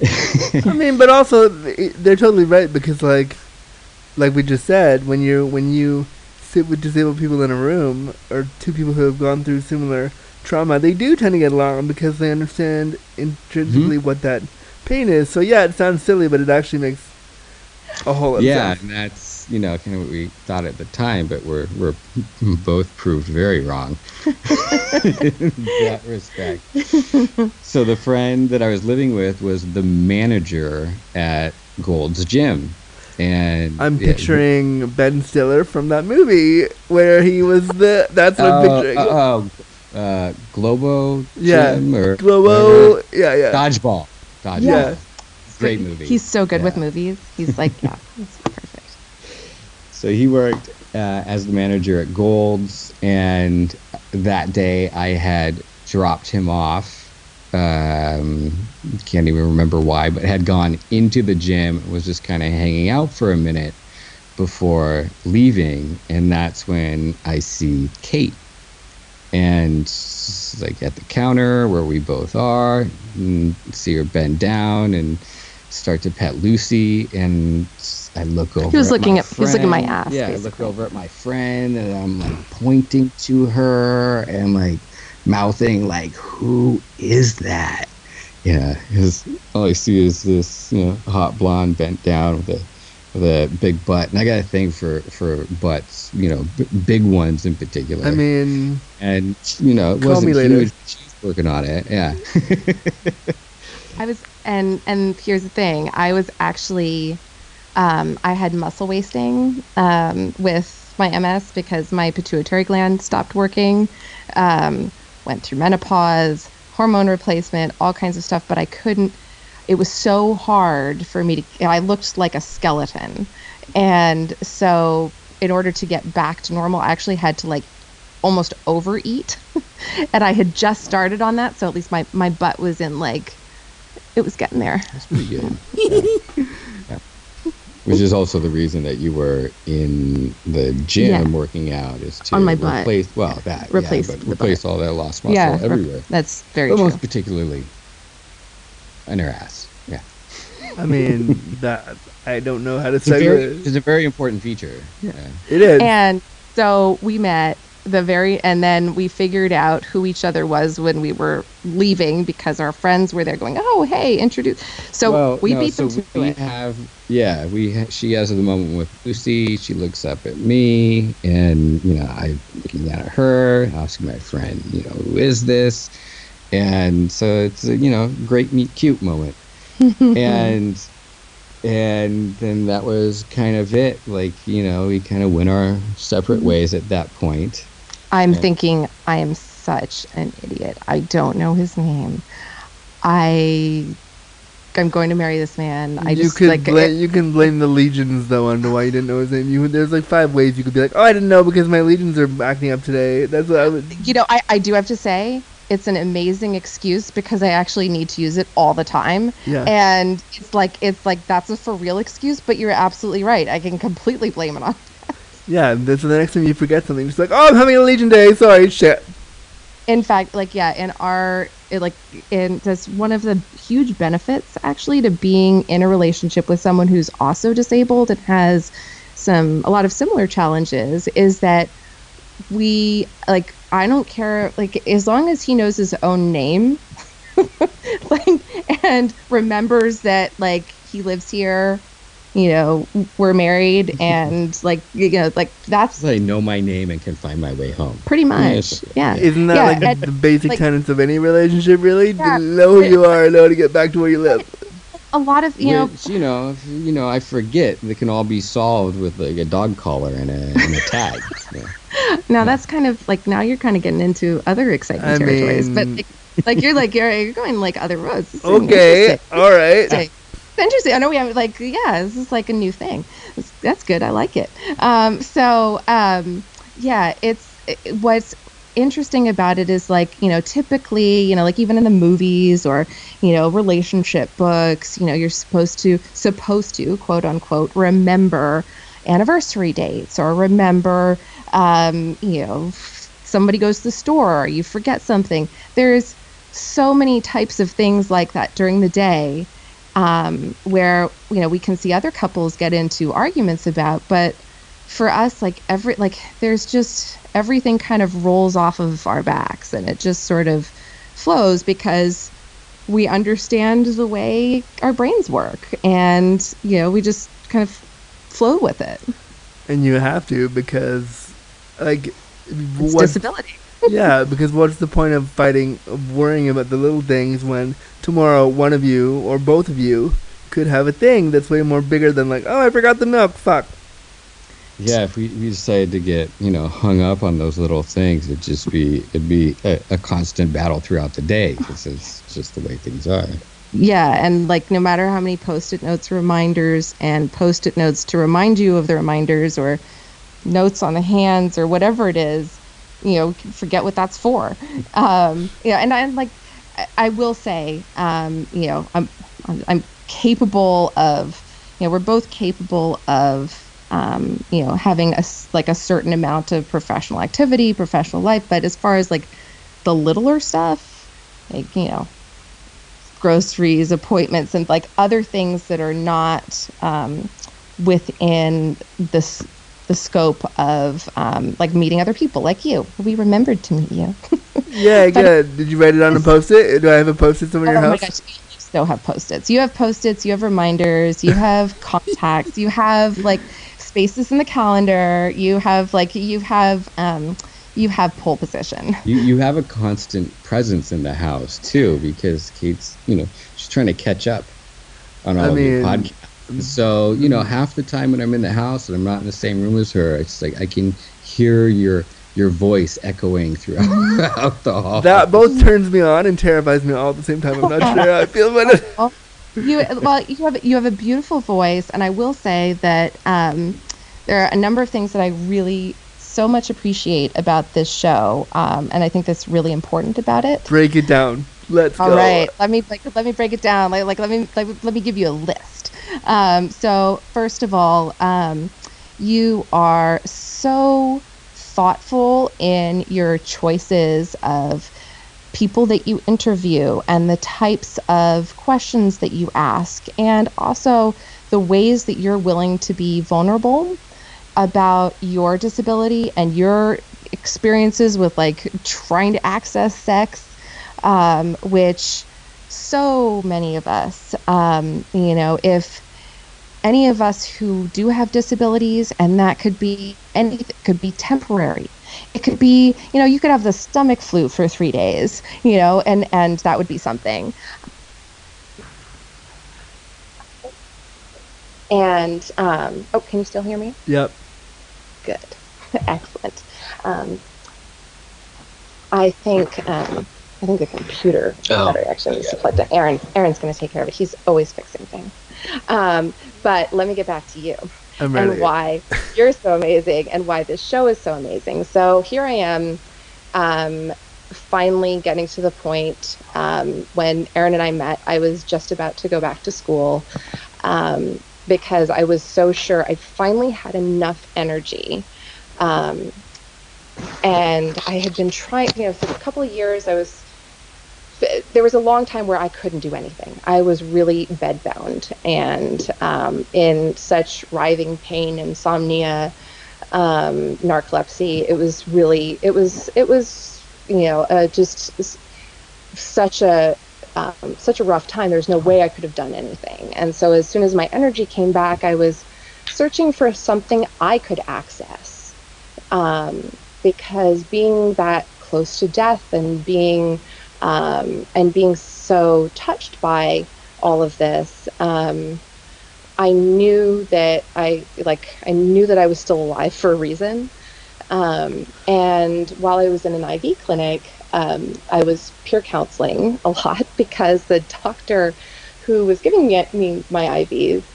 [LAUGHS] I mean, but also they're totally right because like, like we just said, when you when you sit with disabled people in a room or two people who have gone through similar trauma, they do tend to get along because they understand intrinsically Mm-hmm. what that pain is. So yeah, it sounds silly, but it actually makes a whole lot yeah, of sense. and that's you know kind of what we thought at the time, but we're we're [LAUGHS] both proved very wrong [LAUGHS] in that respect. so the friend that I was living with was the manager at Gold's Gym, and I'm yeah, he- picturing Ben Stiller from that movie where he was the. That's what I'm Oh, picturing. oh, oh, uh, Globo Yeah, or Globo. whatever. Yeah, yeah. Dodgeball. Dodgeball. Yeah. Great movie. He's so good with movies. He's like, yeah, it's perfect. So he worked uh, as the manager at Gold's, and that day I had dropped him off. Um, can't even remember why, but had gone into the gym, was just kind of hanging out for a minute before leaving, and that's when I see Kate, and like at the counter where we both are, see her bend down and start to pet Lucy, and I look over. He was at looking my at- he was looking at my ass, Yeah, I look over at my friend, and I'm like pointing to her and like mouthing like, "Who is that?" Yeah, because all I see is this, you know, hot blonde bent down with a with a big butt, and I got a thing for for butts, you know, b- big ones in particular. I mean, and you know, it Call wasn't me later. huge. She's working on it. Yeah. [LAUGHS] I was, and and here's the thing. I was actually, um, I had muscle wasting um, with my MS because my pituitary gland stopped working. Um, went through menopause, hormone replacement, all kinds of stuff, but I couldn't. It was so hard for me to. I looked like a skeleton, and so in order to get back to normal, I actually had to like almost overeat, [LAUGHS] and I had just started on that, so at least my my butt was in like it was getting there. That's pretty good. [LAUGHS] Yeah. Yeah. Which is also the reason that you were in the gym Yeah. working out is to On my butt. replace well that Replace yeah, but the replace all that lost muscle yeah, everywhere. that's very but true. most particularly in her ass. Yeah. I mean that I don't know how to It's a, very, segue. it's a very important feature. Yeah. It is. And so we met the very, and then we figured out who each other was when we were leaving because our friends were there going, "Oh, hey, introduce." So well, we no, beat so them to we it. have yeah we ha- she has the moment with Lucy. She looks up at me, and you know I'm looking at her, asking my friend, you know, who is this? And so it's a you know great meet cute moment. [LAUGHS] and and then that was kind of it. Like you know, we kind of went our separate Mm-hmm. ways at that point. I'm thinking I am such an idiot. I don't know his name. I I'm going to marry this man. I you just could like bla- you can blame the lesions though on why you didn't know his name. You there's like five ways you could be like, oh, I didn't know because my lesions are acting up today. That's what I would. you know, I, I do have to say it's an amazing excuse because I actually need to use it all the time. Yeah. And it's like it's like that's a for real excuse, but you're absolutely right. I can completely blame it on Yeah, then- the next time you forget something, just like, oh, I'm having a Lesion Day. Sorry, shit. in fact like yeah in our it, like in that's one of the huge benefits actually to being in a relationship with someone who's also disabled and has some a lot of similar challenges is that we like i don't care like as long as he knows his own name [LAUGHS] like and remembers that like he lives here you know we're married [LAUGHS] and like you know like that's So I know my name and can find my way home. pretty much Yes. yeah Isn't that Yeah, like and- the basic like- tenets of any relationship, really? Yeah. To know who you are, know to get back to where you live. a lot of you know you know, if, you know, I forget they can all be solved with like a dog collar and a, and a tag. [LAUGHS] Yeah. Now that's kind of like now you're kind of getting into other exciting I territories, but like, like you're like you're, you're going like other roads. This Okay, interesting. [LAUGHS] all right. Interesting. I know we have like yeah, this is like a new thing. That's good. I like it. Um, so um, yeah, it's it, what's interesting about it is like you know typically you know like even in the movies or you know relationship books you know you're supposed to supposed to quote unquote remember anniversary dates or remember um, you know somebody goes to the store or you forget something there's so many types of things like that during the day um, where you know we can see other couples get into arguments about but for us like every like there's just everything kind of rolls off of our backs and it just sort of flows because we understand the way our brains work and you know we just kind of flow with it And you have to because, like, it's what? disability yeah, because what's the point of fighting, of worrying about the little things when tomorrow one of you or both of you could have a thing that's way more bigger than like, oh, I forgot the milk. Fuck. Yeah, if we, we decided to get you know hung up on those little things, it'd just be it'd be a, a constant battle throughout the day because it's just the way things are. Yeah, and like no matter how many post-it notes, reminders, and post-it notes to remind you of the reminders, or notes on the hands, or whatever it is, you know, forget what that's for. Um, yeah, and i'm like, I, will say, um, you know, I'm, I'm I'm capable of, you know, we're both capable of, um, you know, having a like a certain amount of professional activity, professional life, but as far as like the littler stuff, like you know groceries, appointments, and like other things that are not um, within this the scope of um, like meeting other people like you. We remembered to meet you. [LAUGHS] Yeah, good. Did you write it on a post-it? Do I have a post-it somewhere in oh your my house? gosh, you still have post-its. You have post-its. You have reminders. You [LAUGHS] have contacts. You have like spaces in the calendar. You have like you have um, you have pole position. You you have a constant presence in the house too because Kate's you know she's trying to catch up on all I of your mean- podcasts. So you know half the time when I'm in the house and I'm not in the same room as her, it's like I can hear your your voice echoing throughout [LAUGHS] the hall. That both turns me on and terrifies me all at the same time. I'm not sure how I feel about it. [LAUGHS] you well you have you have a beautiful voice and i will say that um, there are a number of things that i really so much appreciate about this show um, and i think that's really important about it Break it down. Let's all go. right let me like let me break it down like, like let me like, let me give you a list um, so first of all um, you are so thoughtful in your choices of people that you interview and the types of questions that you ask, and also the ways that you're willing to be vulnerable about your disability and your experiences with like trying to access sex, um, which so many of us, um, you know, if any of us who do have disabilities, and that could be anything, could be temporary. It could be, you know, you could have the stomach flu for three days, you know, and and that would be something. and um, oh, can you still hear me? Yep. Good, [LAUGHS] excellent. Um, I think um, I think the computer Oh, battery actually needs to okay. plug in. Aaron, Aaron's going to take care of it. He's always fixing things. Um, but let me get back to you and why [LAUGHS] you're so amazing and why this show is so amazing. So here I am, um, finally getting to the point um, when Aaron and I met. I was just about to go back to school um, because I was so sure I finally had enough energy. Um, and I had been trying, you know, for a couple of years, I was there was a long time where I couldn't do anything. I was really bedbound and um, in such writhing pain, insomnia, um, narcolepsy. It was really, it was, it was, you know, uh, just such a, um, such a rough time. There's no way I could have done anything. And so as soon as my energy came back, I was searching for something I could access. Um, because being that close to death and being um, and being so touched by all of this, um, I knew that I like I knew that I was still alive for a reason. Um, and while I was in an IV clinic, um, I was peer counseling a lot [LAUGHS] because the doctor who was giving me, my IVs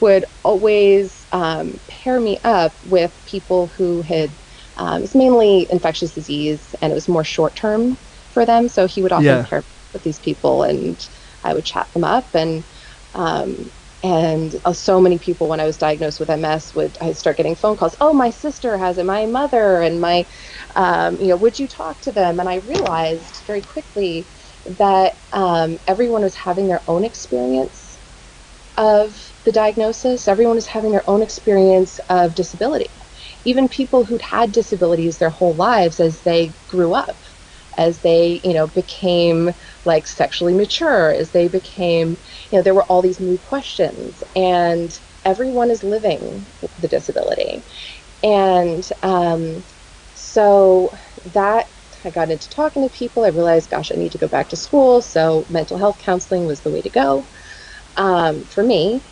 would always um, pair me up with people who had um, it's mainly infectious disease and it was more short term for them. So he would often Yeah. pair with these people and I would chat them up and um, and uh, so many people when I was diagnosed with MS would I start getting phone calls. Oh, my sister has it, my mother, and my, um, you know, would you talk to them? And I realized very quickly that um, everyone was having their own experience of the diagnosis. Everyone was having their own experience of disability. Even people who'd had disabilities their whole lives as they grew up, as they, you know, became like sexually mature, as they became, you know, there were all these new questions, and everyone is living the disability. And um, so that I got into talking to people. I realized, gosh, I need to go back to school. So mental health counseling was the way to go um, for me.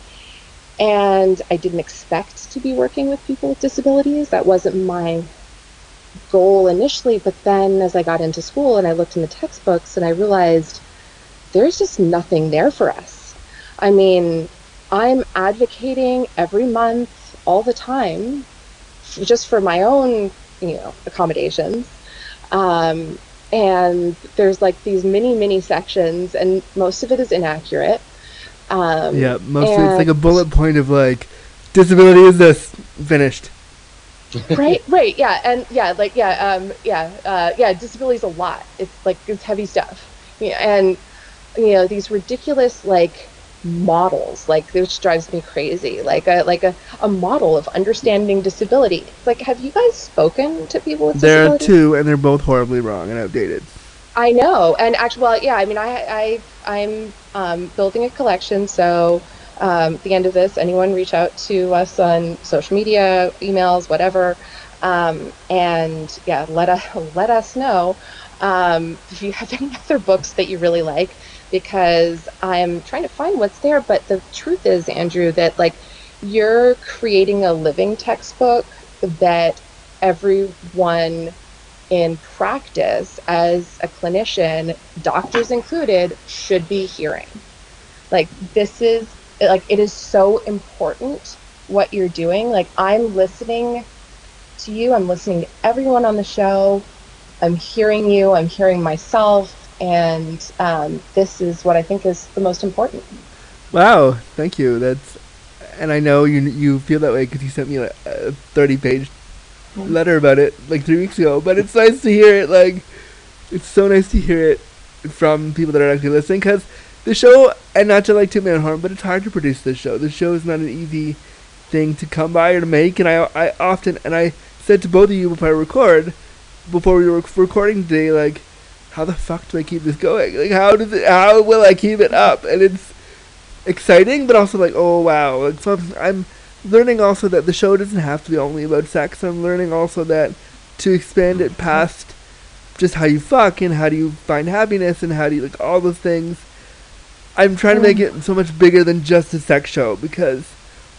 And I didn't expect to be working with people with disabilities. That wasn't my goal initially. But then as I got into school and I looked in the textbooks and I realized there's just nothing there for us. I mean, I'm advocating every month, all the time, just for my own, you know, accommodations. Um, and there's like these mini, mini sections, and most of it is inaccurate. Um, Yeah, mostly it's like a bullet point of like, disability is this finished. Right right yeah and yeah like yeah um yeah uh yeah disability is a lot it's like it's heavy stuff yeah and you know these ridiculous like models like which drives me crazy like a like a, a model of understanding disability it's like have you guys spoken to people with There are two, and they're both horribly wrong and outdated. I know, and actually, well, yeah. I mean, I, I, I'm um, building a collection. So, um, the end of this, anyone reach out to us on social media, emails, whatever, um, and yeah, let us [LAUGHS] let us know um, if you have [LAUGHS] any other books that you really like, because I'm trying to find what's there. But the truth is, Andrew, that like you're creating a living textbook that everyone in practice as a clinician, doctors included, should be hearing. Like, this is, like, it is so important what you're doing. Like, I'm listening to you, I'm listening to everyone on the show, I'm hearing you, I'm hearing myself, and um, this is what I think is the most important. Wow, thank you. That's, and I know you you feel that way because you sent me a, a thirty page letter about it like three weeks ago. But it's nice to hear it. Like, it's so nice to hear it from people that are actually listening because the show, and not to like toot own horn, but it's hard to produce this show. The show is not an easy thing to come by or to make, and I I often and I said to both of you before I record, before we were recording today, like, how the fuck do I keep this going? Like, how does it? How will I keep it up? And it's exciting, but also like, oh wow, like so I'm learning also that the show doesn't have to be only about sex. I'm learning also that to expand it past just how you fuck and how do you find happiness and how do you like all those things. I'm trying to make it so much bigger than just a sex show because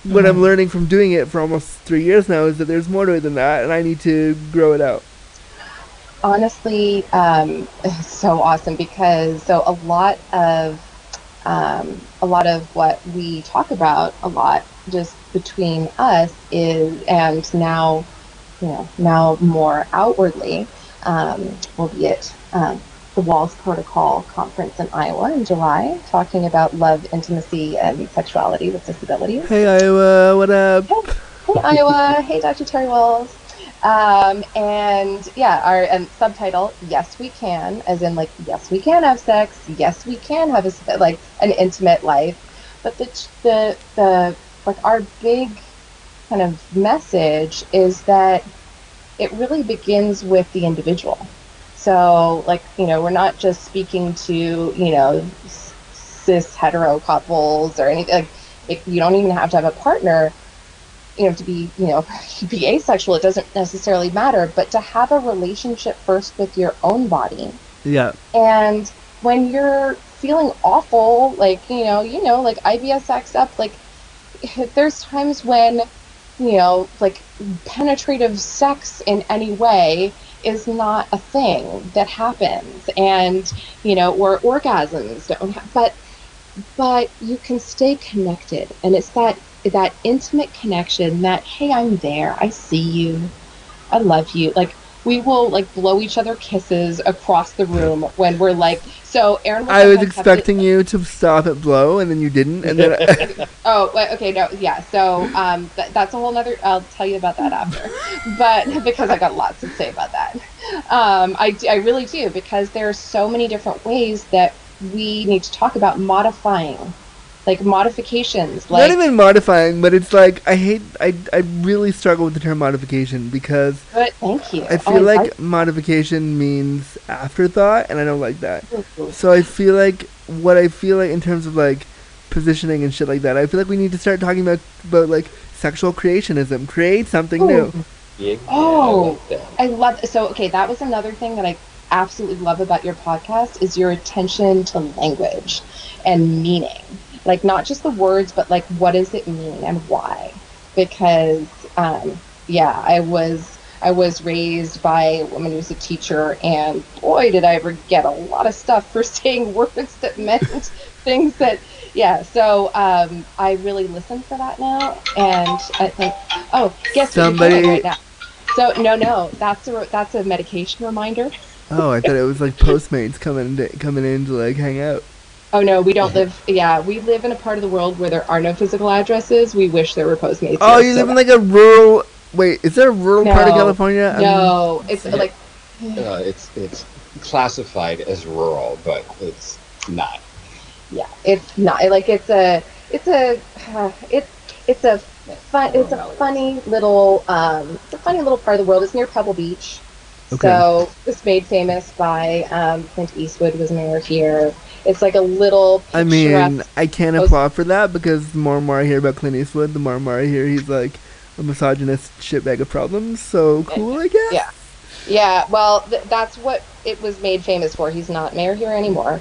what I'm learning from doing it for almost three years now is that there's more to it than that, and I need to grow it out. honestly um, [LAUGHS] it's so awesome because so a lot of um, a lot of what we talk about a lot just between us is and now you know now more outwardly um, albeit um, the Wahls protocol conference in iowa in july talking about love intimacy and sexuality with disabilities Hey Iowa, what up? Hey Iowa. Hey Dr. Terry Wahls. Um, and yeah, our and subtitle, yes we can, as in like yes we can have sex, yes we can have a like an intimate life, but the the the like our big kind of message is that it really begins with the individual. So like you know we're not just speaking to you know cis hetero couples or anything like if you don't even have to have a partner you know to be you know [LAUGHS] be asexual it doesn't necessarily matter but to have a relationship first with your own body Yeah. and when you're feeling awful like you know you know like ibs acts up like [LAUGHS] there's times when you know like penetrative sex in any way is not a thing that happens. And you know or orgasms don't ha- but but you can stay connected. And it's that that intimate connection that hey i'm there. I see you. I love you. Like we will like blow each other kisses across the room when we're like so aaron I was expecting you to stop at blow, and then you didn't, and then [LAUGHS] Oh, okay, no, yeah. So um, th- that's a whole other. I'll tell you about that after, [LAUGHS] but [LAUGHS] because I got lots to say about that. Um, I I really do because there are so many different ways that we need to talk about modifying, like modifications, like not even modifying, but it's like I hate. I I really struggle with the term modification because But thank you. I Oh, feel like like- modification means afterthought, and I don't like that. Mhm. So I feel like what I feel like in terms of like positioning and shit like that, I feel like we need to start talking about about like sexual creationism. Create something Ooh. new. Yeah, Oh. I like that. I love so okay, that was another thing that I absolutely love about your podcast is your attention to language and meaning. Like not just the words, but like what does it mean and why? Because um, yeah, I was I was raised by a woman who was a teacher and boy did I ever get a lot of stuff for [LAUGHS] saying words that meant [LAUGHS] things that yeah, so um, I really listen for that now and I think oh, guess what Somebody- doing right now. So no, no, that's a that's a medication reminder. Oh, I thought it was like [LAUGHS] Postmates coming to, coming in to like hang out. Oh no, we don't live. Yeah, we live in a part of the world where there are no physical addresses. We wish there were Postmates. Oh, here, you so live in like a rural. Wait, is there a rural part of California? I'm- no, it's Yeah. like Uh, it's it's classified as rural, but it's not. yeah, it's not like it's a it's a [SIGHS] uh, it's it's a fun it's a funny little um it's a funny little part of the world. It's near Pebble Beach. Okay. So it's made famous by um, Clint Eastwood was mayor here. It's like a little. I mean, I can't Post- applaud for that because the more and more I hear about Clint Eastwood, the more and more I hear he's like a misogynist shitbag of problems. So cool, I guess. Yeah. Yeah, well, th- that's what it was made famous for. He's not mayor here anymore.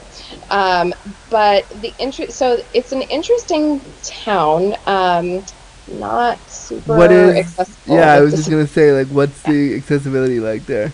Um, but the interest, so it's an interesting town. Um, not super What is? accessible. Yeah, I was just gonna say like, what's the accessibility like there?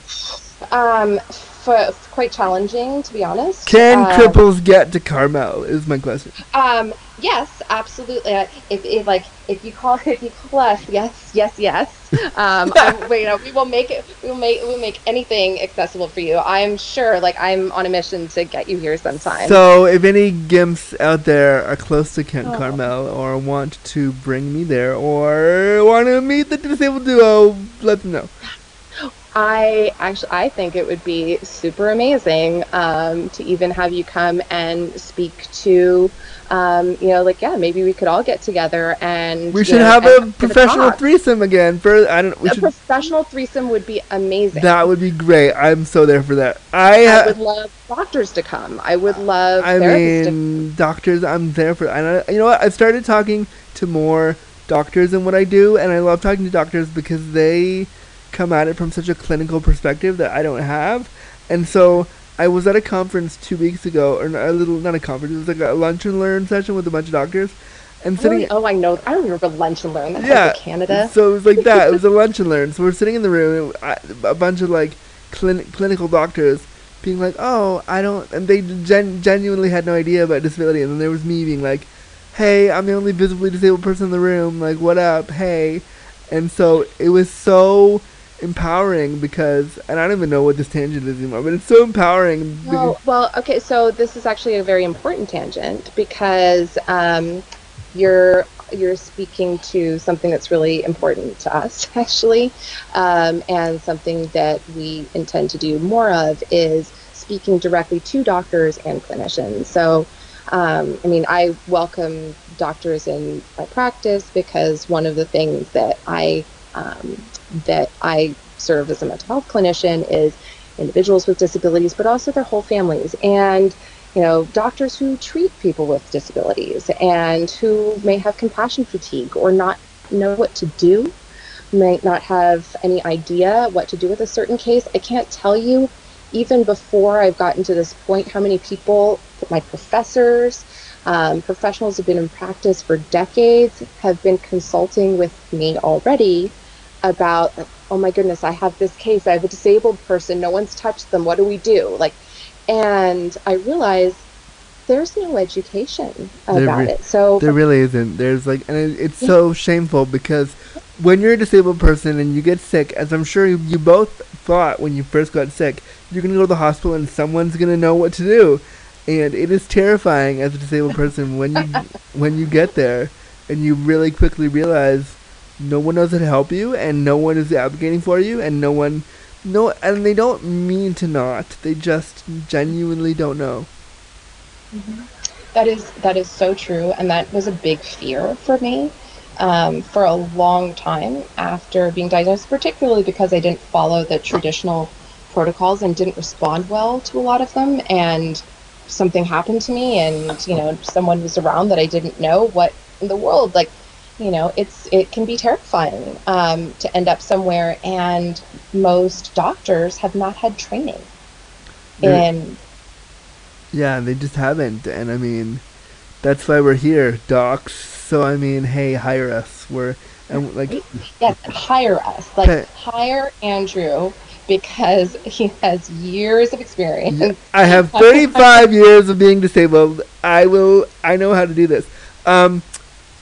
um, f- quite challenging to be honest. Can Um, cripples get to Carmel? Is my question. Um, yes, absolutely. If, if like if you call [LAUGHS] if you call us, yes, yes, yes. Um, [LAUGHS] I, we, you know, we will make it. We will make we will make anything accessible for you. I'm sure. Like I'm on a mission to get you here sometime. So, if any gimps out there are close to Kent Oh. Carmel or want to bring me there or want to meet the disabled duo, let them know. I actually I think it would be super amazing um, to even have you come and speak to. Um, you know, like yeah, maybe we could all get together and We should know, have a professional threesome again. For I don't. We a should. professional threesome would be amazing. That would be great. I'm so there for that. I. I would love doctors to come. I would love I mean, doctors. I'm there for. And I, you know what? I've started talking to more doctors than what I do, and I love talking to doctors because they come at it from such a clinical perspective that I don't have. And so I was at a conference two weeks ago, or a little, not a conference. It was like a lunch and learn session with a bunch of doctors, and oh, sitting. Really? Oh, I know. I remember Lunch and Learn. That's yeah, like Canada. So it was like that. It was a [LAUGHS] lunch and learn. So we're sitting in the room, I- a bunch of like clin- clinical doctors being like, "Oh, I don't," and they gen- genuinely had no idea about disability. And then there was me being like, "Hey, I'm the only visibly disabled person in the room. Like, what up? Hey." And so it was so empowering because, and I don't even know what this tangent is anymore, but it's so empowering. Well, well, okay. So this is actually a very important tangent because um, you're you're speaking to something that's really important to us, [LAUGHS] actually, um, and something that we intend to do more of is speaking directly to doctors and clinicians. So. Um, I mean, I welcome doctors in my practice because one of the things that I um, that I serve as a mental health clinician is individuals with disabilities, but also their whole families, and you know, doctors who treat people with disabilities and who may have compassion fatigue or not know what to do, might not have any idea what to do with a certain case. I can't tell you, even before I've gotten to this point, how many people, my professors, um, professionals who've been in practice for decades, have been consulting with me already about, oh my goodness, I have this case, I have a disabled person, no one's touched them, what do we do? Like, and I realized there's no education about re- it. So There really isn't. There's like, and it, it's so shameful because when you're a disabled person and you get sick, as I'm sure you, you both thought when you first got sick, you're gonna go to the hospital and someone's gonna know what to do, and it is terrifying as a disabled person when you [LAUGHS] when you get there and you really quickly realize no one knows how to help you and no one is advocating for you and no one no and they don't mean to not. They just genuinely don't know. That is that is so true, and that was a big fear for me um, for a long time after being diagnosed, particularly because I didn't follow the traditional protocols and didn't respond well to a lot of them, and something happened to me, and you know someone was around that I didn't know what in the world like. You know, it's it can be terrifying um, to end up somewhere, and most doctors have not had training in Yeah, they just haven't, and I mean, that's why we're here, docs. So I mean, hey, hire us. We're and like, Yes, hire us. Like hire Andrew because he has years of experience. I have 35 years of being disabled. I will. I know how to do this. Um,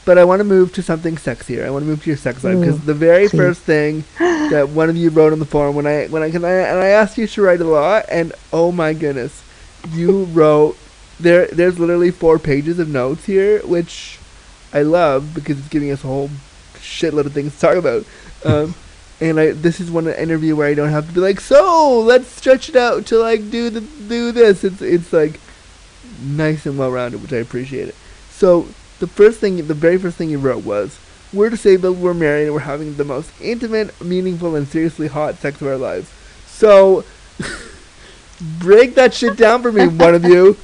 but I want to move to something sexier. I want to move to your sex life because the very please. first thing [GASPS] that one of you wrote on the forum when I when I, I and I asked you to write a lot, and oh my goodness, you [LAUGHS] wrote there. There's literally four pages of notes here, which I love because it's giving us a whole shitload of things to talk about. Um, and I this is one interview where I don't have to be like, so let's stretch it out to like do the do this. It's it's like nice and well rounded, which I appreciate it. So the first thing, the very first thing you wrote was, "We're disabled, we're married, and we're having the most intimate, meaningful, and seriously hot sex of our lives." So [LAUGHS] break that shit down for me, one of you.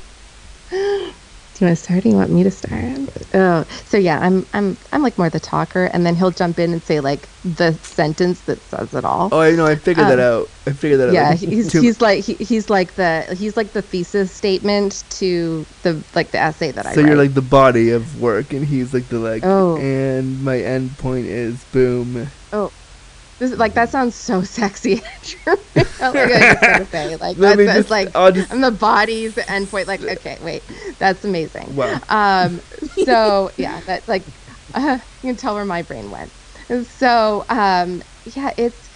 [LAUGHS] Do you want to start? Or you want me to start? Oh, so yeah, I'm I'm I'm like more the talker, and then he'll jump in and say like the sentence that says it all. Oh, I know. I figured that Um, out. I figured that out. yeah, Like, [LAUGHS] he's too- he's like he, he's like the he's like the thesis statement to the like the essay that I so you're like the body of work, and he's like the like. Oh. And my end point is boom. This like that sounds so sexy. [LAUGHS] [LAUGHS] Like I just gotta [LAUGHS] say, like Let that's, that's like just- I'm the body's endpoint. Like okay, wait, that's amazing. Wow. Um, so yeah, that's like uh, you can tell where my brain went. So um, yeah, it's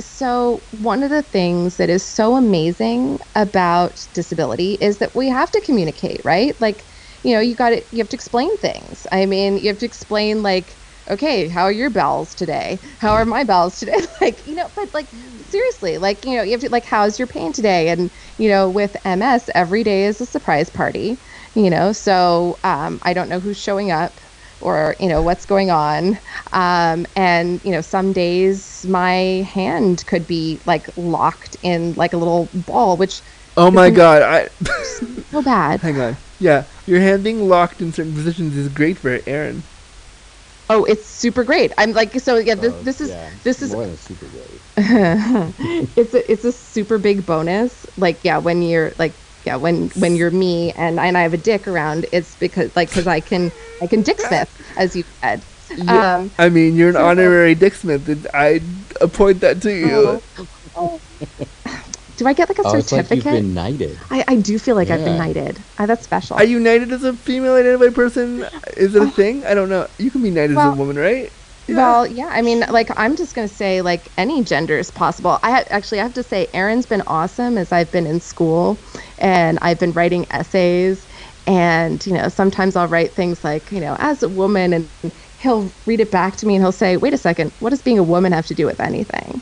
so one of the things that is so amazing about disability is that we have to communicate, right? Like, you know, you got to you have to explain things. I mean, you have to explain like, okay, how are your bowels today? How are my bowels today? [LAUGHS] like, you know, but like seriously, like, you know, you have to like, how's your pain today? And you know, with MS, every day is a surprise party. You know, so um, I don't know who's showing up or you know what's going on um, and you know some days my hand could be like locked in like a little ball which Oh my god! I [LAUGHS] so bad [LAUGHS] hang on. Yeah, your hand being locked in certain positions is great for Aaron. Oh it's super great i'm like so yeah this, Oh, this is yeah, this is more than super great. [LAUGHS] it's a it's a super big bonus like yeah when you're like yeah when when you're me and and I have a dick around it's because like because I can I can Dick Smith, as you said. Um, I mean, you're an honorary Dick Smith. and I appoint that to you. oh. [LAUGHS] [LAUGHS] Do I get like a Oh, it's like certificate? you've been knighted. I, I do feel like I've been knighted. Uh, that's special. Are you knighted as a female identified person? Is it a thing? I don't know. You can be knighted as a woman, right? Yeah. Well, yeah. I mean, like, I'm just gonna say, like, any gender is possible. I ha- actually I have to say, Aaron's been awesome as I've been in school, and I've been writing essays, and you know, sometimes I'll write things like, you know, as a woman, and he'll read it back to me, and he'll say, "Wait a second, what does being a woman have to do with anything?"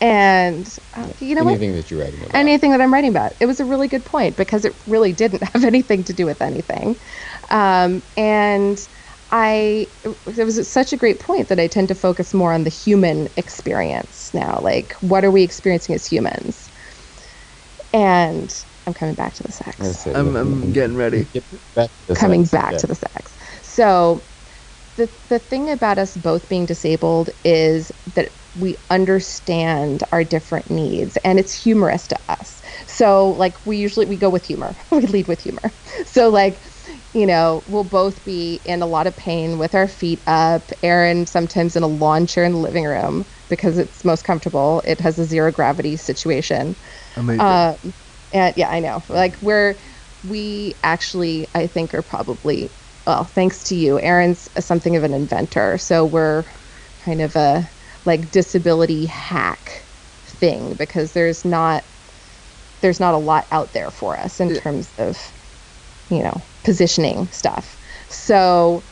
And uh, you know what? Anything that you're writing about. anything that I'm writing about. It was a really good point because it really didn't [LAUGHS] have anything to do with anything. Um, and I, it was such a great point that I tend to focus more on the human experience now. Like, what are we experiencing as humans? And I'm coming back to the sex I'm, I'm getting ready. Back coming sex, back yeah. to the sex. So the the thing about us both being disabled is that we understand our different needs and it's humorous to us. So like we usually we go with humor. [LAUGHS] we lead with humor. So like you know, we'll both be in a lot of pain with our feet up. Aaron sometimes in a lawn chair in the living room because it's most comfortable. It has a zero gravity situation. Amazing. Um, and yeah, I know. Like we're we actually I think are probably well, thanks to you, Aaron's something of an inventor. So we're kind of a like disability hack thing because there's not there's not a lot out there for us in terms of you know positioning stuff. So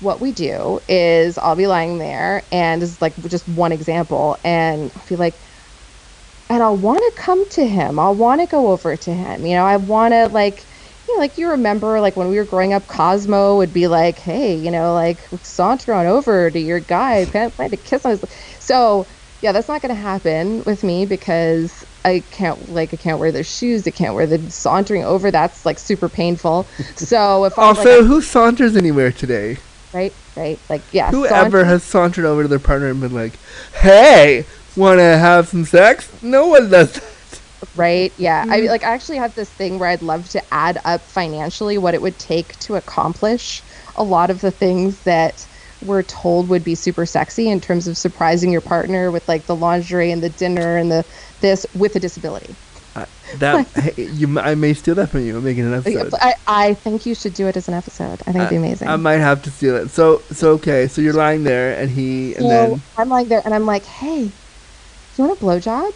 what we do is I'll be lying there and this is like just one example and I'll be like and I'll want to come to him. I'll want to go over to him. You know, I want to like, you know, like you remember, like when we were growing up, Cosmo would be like, "Hey, you know, like saunter on over to your guy, [LAUGHS] plan plan to kiss on his." So yeah, that's not going to happen with me because I can't like I can't wear the shoes. I can't wear the sauntering over. That's like super painful. So if also, like, who saunters anywhere today? right, right, like yeah, Whoever has sauntered over to their partner and been like, "Hey, want to have some sex?" No one does that. Right yeah i mm-hmm. like I actually have this thing where i'd love to add up financially what it would take to accomplish a lot of the things that we're told would be super sexy in terms of surprising your partner with like the lingerie and the dinner and the this with a disability uh, That [LAUGHS] hey, you, m- I may steal that from you. I'm making an episode. I, I think you should do it as an episode i think it'd be amazing I might have to steal it. So, so okay. So you're lying there, and he, and so then i'm like there and i'm like hey you want a blowjob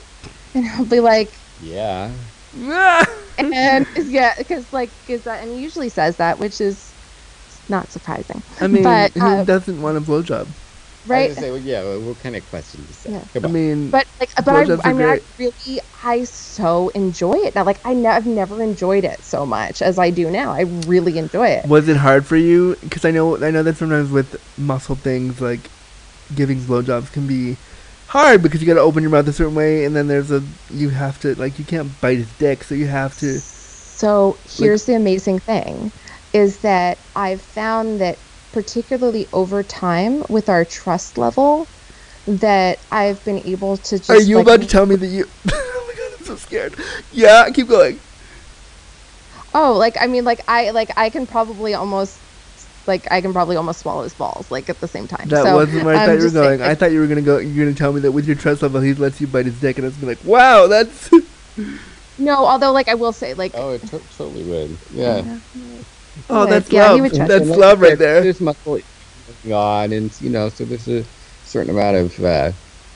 and he'll be like Yeah. Ah! [LAUGHS] and [LAUGHS] yeah because like is that and he usually says that which is not surprising I mean, but who uh, doesn't want a blowjob? I right was say, well, yeah. well, What kind of question is that? Yeah. I mean, but like but I, Blowjobs I are mean I really I so enjoy it now like I ne- I've never enjoyed it so much as I do now I really enjoy it was it hard for you? Because I know, I know that sometimes with muscle things like giving blowjobs can be hard because you got to open your mouth a certain way, and then there's a you have to like you can't bite his dick, so you have to. So here's the amazing thing is that I've found that particularly over time with our trust level that I've been able to just Are you like, about to tell me that you? [LAUGHS] oh my god, I'm so scared. Yeah, keep going. Oh, like I mean like I like I can probably almost like I can probably almost swallow his balls like at the same time. That so, wasn't where I I'm thought you were just saying, going. I thought you were gonna go. You're gonna tell me that with your trust level, he lets you bite his dick, and I was gonna be like, wow, that's. [LAUGHS] no, although like I will say like Oh, it to- totally would. Yeah. oh, would. that's Yeah, love. That's And love you right there. There's muscle going on, and you know, so there's a certain amount of uh,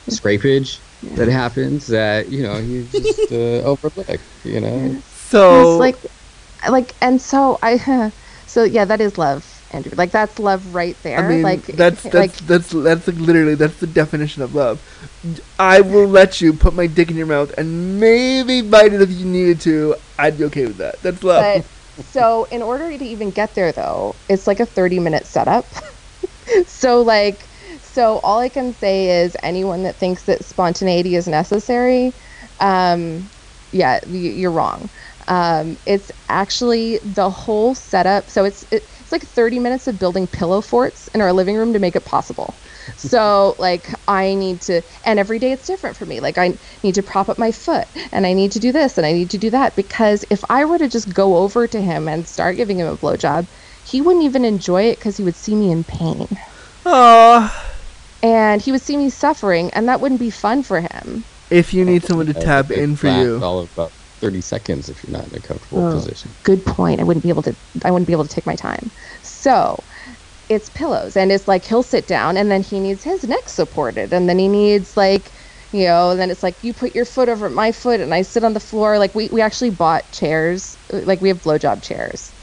scrapage that happens that you know you [LAUGHS] just uh, overlook. You know. So It's like like and so I [LAUGHS] so yeah, that is love, Andrew. Like that's love right there. I mean, like that's that's like that's that's like literally that's the definition of love. I will let you put my dick in your mouth and maybe bite it if you needed to. I'd be okay with that. That's love. but so in order to even get there though, it's like a 30 minute setup. [LAUGHS] so like so all I can say is anyone that thinks that spontaneity is necessary, um, yeah, you're wrong. Um, it's actually the whole setup. So it's it, it's like 30 minutes of building pillow forts in our living room to make it possible. So [LAUGHS] like I need to, and every day it's different for me. Like I need to prop up my foot, and I need to do this, and I need to do that because if I were to just go over to him and start giving him a blowjob, he wouldn't even enjoy it because he would see me in pain Aw. and he would see me suffering and that wouldn't be fun for him If you need someone to tap in for you, all about 30 seconds if you're not in a comfortable Oh. position. good point i wouldn't be able to i wouldn't be able to take my time so it's pillows and it's like he'll sit down and then he needs his neck supported and then he needs like you know and then it's like you put your foot over my foot and i sit on the floor like we, we actually bought chairs like we have blowjob chairs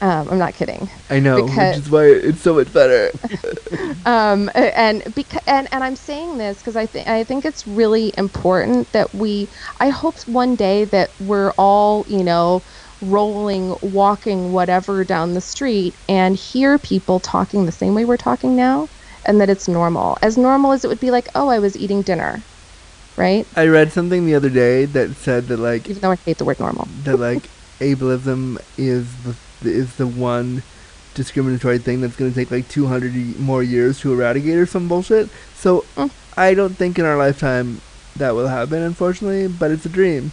um, i'm not kidding I know, because- which is why it's so much better. [LAUGHS] um, and because and, and I'm saying this because I think I think it's really important that we. I hope one day that we're all you know rolling, walking, whatever down the street and hear people talking the same way we're talking now, and that it's normal, as normal as it would be like, oh, I was eating dinner, right? I read something the other day that said that like Even though I hate the word normal. that like ableism is the is the one discriminatory thing that's going to take like 200 more years to eradicate or some bullshit. So Mm. I don't think in our lifetime that will happen, unfortunately. But it's a dream.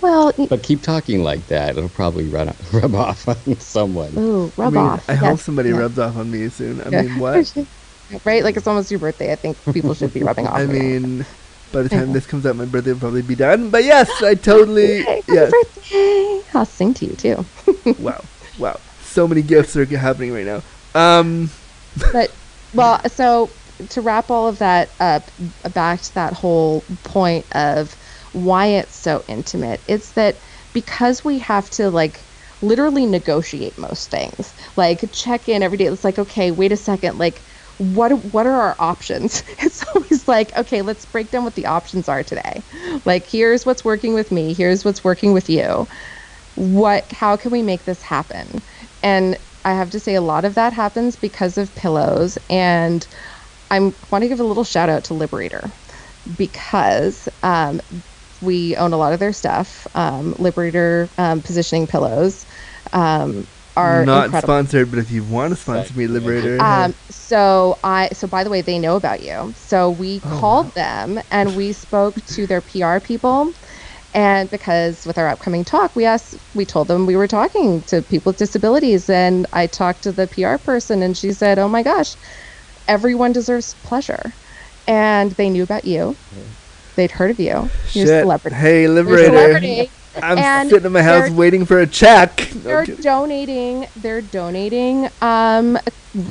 Well, But keep talking like that. It'll probably run, [LAUGHS] rub off on someone. ooh, rub I mean, off. I hope somebody yeah. rubs off on me soon. I Yeah. mean, what? [LAUGHS] right? Like it's almost your birthday. I think people should be rubbing [LAUGHS] off. I mean, by the time this comes out, my birthday will probably be done. But yes, I totally Yay, [LAUGHS] happy yes. birthday! I'll sing to you too. [LAUGHS] wow, wow. So many gifts are happening right now. Um, [LAUGHS] but well, so to wrap all of that up, back to that whole point of why it's so intimate, it's that because we have to like literally negotiate most things, like check in every day. It's like, okay, wait a second, like what what are our options? [LAUGHS] It's always like, okay, let's break down what the options are today. Like here's what's working with me, here's what's working with you. What how can we make this happen? And I have to say a lot of that happens because of pillows and I want to give a little shout out to Liberator because um, we own a lot of their stuff. Um, Liberator um, positioning pillows um, are not incredible. sponsored, but if you want to sponsor me, Liberator. Um, so I so by the way, they know about you. So we Oh, called wow. them and we spoke to their PR people. And because with our upcoming talk, we asked, we told them we were talking to people with disabilities, and I talked to the PR person, and she said, "Oh my gosh, everyone deserves pleasure," and they knew about you. They'd heard of you. You're a Shit. celebrity. Hey, You're a Liberator. celebrity. I'm And sitting in my house waiting for a check. No, They're I'm donating. They're donating um,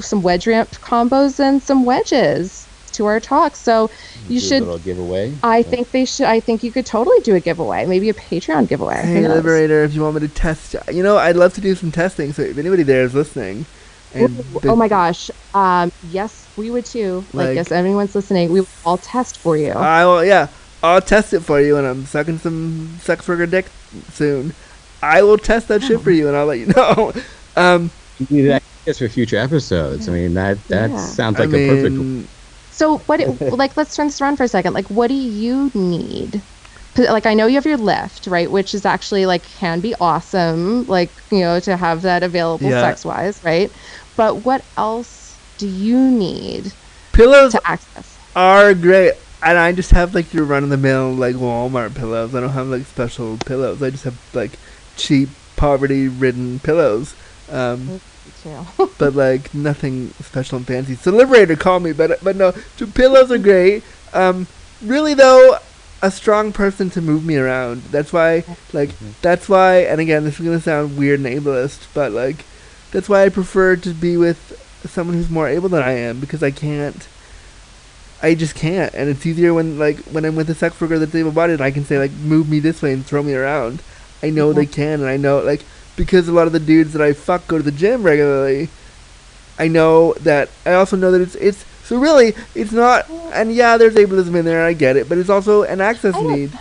some wedge ramp combos and some wedges to our talk. So you Do a should. little giveaway. I think they should. I think you could totally do a giveaway, maybe a Patreon giveaway. Hey. Liberator, if you want me to test, you know, I'd love to do some testing. So if anybody there is listening, and Ooh, the- oh my gosh. Um, yes, we would too. Like, Like- yes, anyone's listening, we will all test for you. I will, yeah, I'll test it for you, and I'm sucking some sex worker dick soon. I will test that shit for you, and I'll let you [LAUGHS] know. Um, You need that just for future episodes. I mean, that that Yeah. sounds I like a perfect. mean, So what? It, [LAUGHS] like, let's turn this around for a second. Like, what do you need? Like, I know you have your lift, right? Which is actually like can be awesome. Like, you know, to have that available Yeah. sex wise, right? But what else do you need pillows to access? are great, and I just have like your run of the mill like Walmart pillows. I don't have like special pillows. I just have like cheap poverty ridden pillows. Um, [LAUGHS] but like nothing special and fancy. So Liberator, call me, but but no, two pillows are great. Um, really though, a strong person to move me around. That's why, like, that's why. And again, this is gonna sound weird and ableist, but like, that's why I prefer to be with someone who's more able than I am because I can't. I just can't, and it's easier when like when I'm with a sex worker that's able-bodied, and I can say like, move me this way and throw me around. I know they mm-hmm. can, and I know like because a lot of the dudes that I fuck go to the gym regularly. I know that I also know that it's it's so really it's not and yeah there's ableism in there I get it but it's also an access I need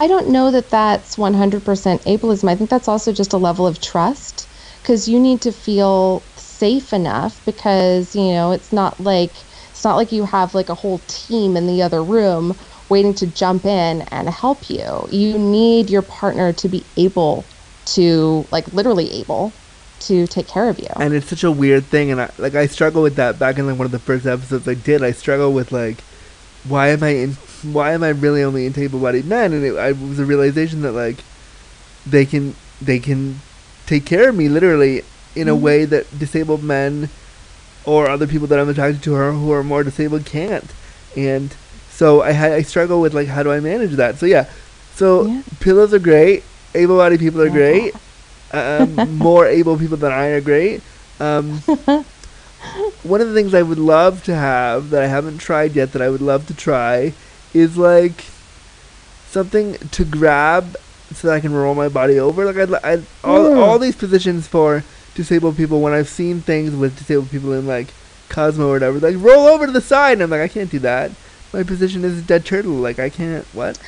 I don't know that that's 100% ableism. I think that's also just a level of trust because you need to feel safe enough because, you know, it's not like it's not like you have like a whole team in the other room waiting to jump in and help you. You need your partner to be able to like literally able to take care of you. and it's such a weird thing and I, like I struggle with that back in like one of the first episodes I did I struggle with like why am I in why am I really only into able-bodied men and it, I was a realization that like they can they can take care of me literally in a mm-hmm. way that disabled men or other people that I'm attracted to are, who are more disabled can't. And so I ha- I struggle with like how do I manage that? So yeah, so Yeah. pillows are great. Able-bodied people are Yeah. great. Um, [LAUGHS] more able people than I are great. Um, one of the things I would love to have that I haven't tried yet that I would love to try is like something to grab so that I can roll my body over. Like I'd, I'd all Mm. all these positions for disabled people. When I've seen things with disabled people in like Cosmo or whatever, like roll over to the side, and I'm like, I can't do that. My position is a dead turtle. Like I can't. What?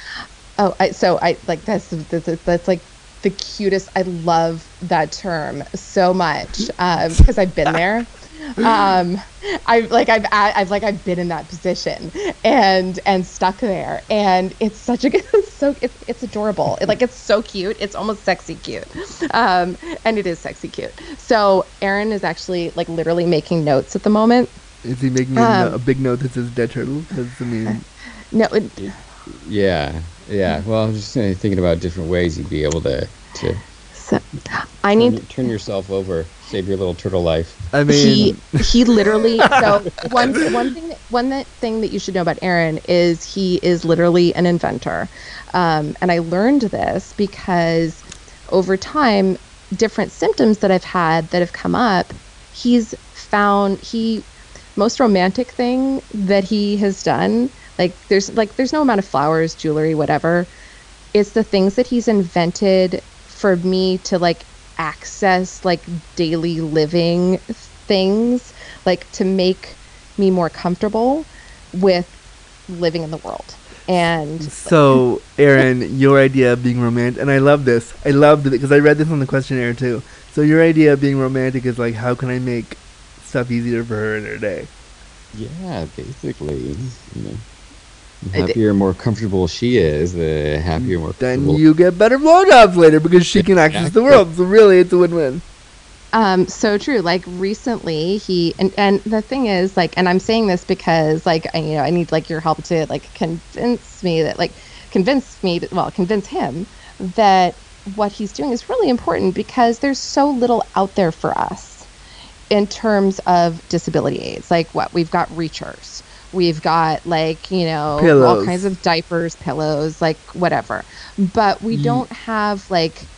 Oh, I, so I like that's, that's that's like the cutest. I love that term so much [LAUGHS] um, because I've been there. [LAUGHS] Um, I like I've a- I've like I've been in that position and and stuck there, and it's such a good, it's [LAUGHS] so it's it's adorable. It, like it's so cute. It's almost sexy cute, um, and it is sexy cute. So Aaron is actually like literally making notes at the moment. Is he making a, Um, no- a big note that says dead turtle? Because I mean, [LAUGHS] No, it, Yeah, yeah. Well, I'm just thinking about different ways you'd be able to to so I turn, need turn yourself over, save your little turtle life. I mean, he he literally [LAUGHS] so one one thing that, one thing that you should know about Aaron is he is literally an inventor, um, and I learned this because over time, different symptoms that I've had that have come up, he's found he most romantic thing that he has done like there's like there's no amount of flowers jewelry whatever. It's the things that he's invented for me to like access like daily living things like to make me more comfortable with living in the world and So, Aaron, your idea of being romantic, and I love this. I loved it because I read this on the questionnaire too. So, your idea of being romantic is like, how can I make stuff easier for her in her day? Yeah, basically, you know, the I di- happier, more comfortable she is, the happier, more Then you get better blowjobs later because she can access the world. So, really, it's a win-win. Um, so true. Like recently, he and and the thing is, like, and I'm saying this because, like, I, you know, I need like your help to like convince me that, like, convince me, that, well, convince him that what he's doing is really important because there's so little out there for us in terms of disability aids. Like, what we've got reachers, we've got like you know all kinds of diapers, pillows, like whatever, but we Ye- don't have like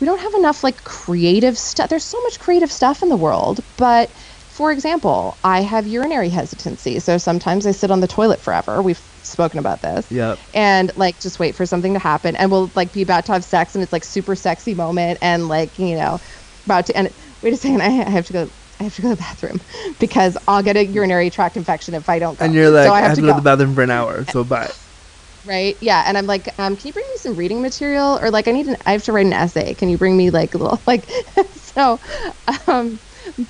we don't have enough like creative stuff. There's so much creative stuff in the world, but for example, I have urinary hesitancy, so sometimes I sit on the toilet forever. We've spoken about this. Yep. And like just wait for something to happen and we'll like be about to have sex and it's like super sexy moment and like, you know, about to and wait a second, I have to go I have to go to the bathroom [LAUGHS] because I'll get a urinary tract infection if I don't go. And you're like, so I I have, have to to go go to the bathroom for an hour. So, bye. right yeah and i'm like um, can you bring me some reading material or like i need an i have to write an essay can you bring me like a little [LAUGHS] like [LAUGHS] so um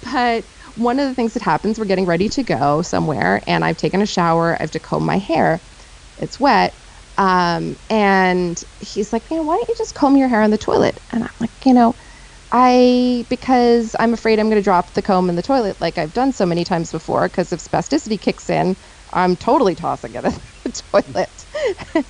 but one of the things that happens we're getting ready to go somewhere and i've taken a shower i have to comb my hair it's wet um and he's like you know why don't you just comb your hair on the toilet and i'm like you know I because I'm afraid I'm going to drop the comb in the toilet like I've done so many times before because if spasticity kicks in, I'm totally tossing it [LAUGHS] in the toilet.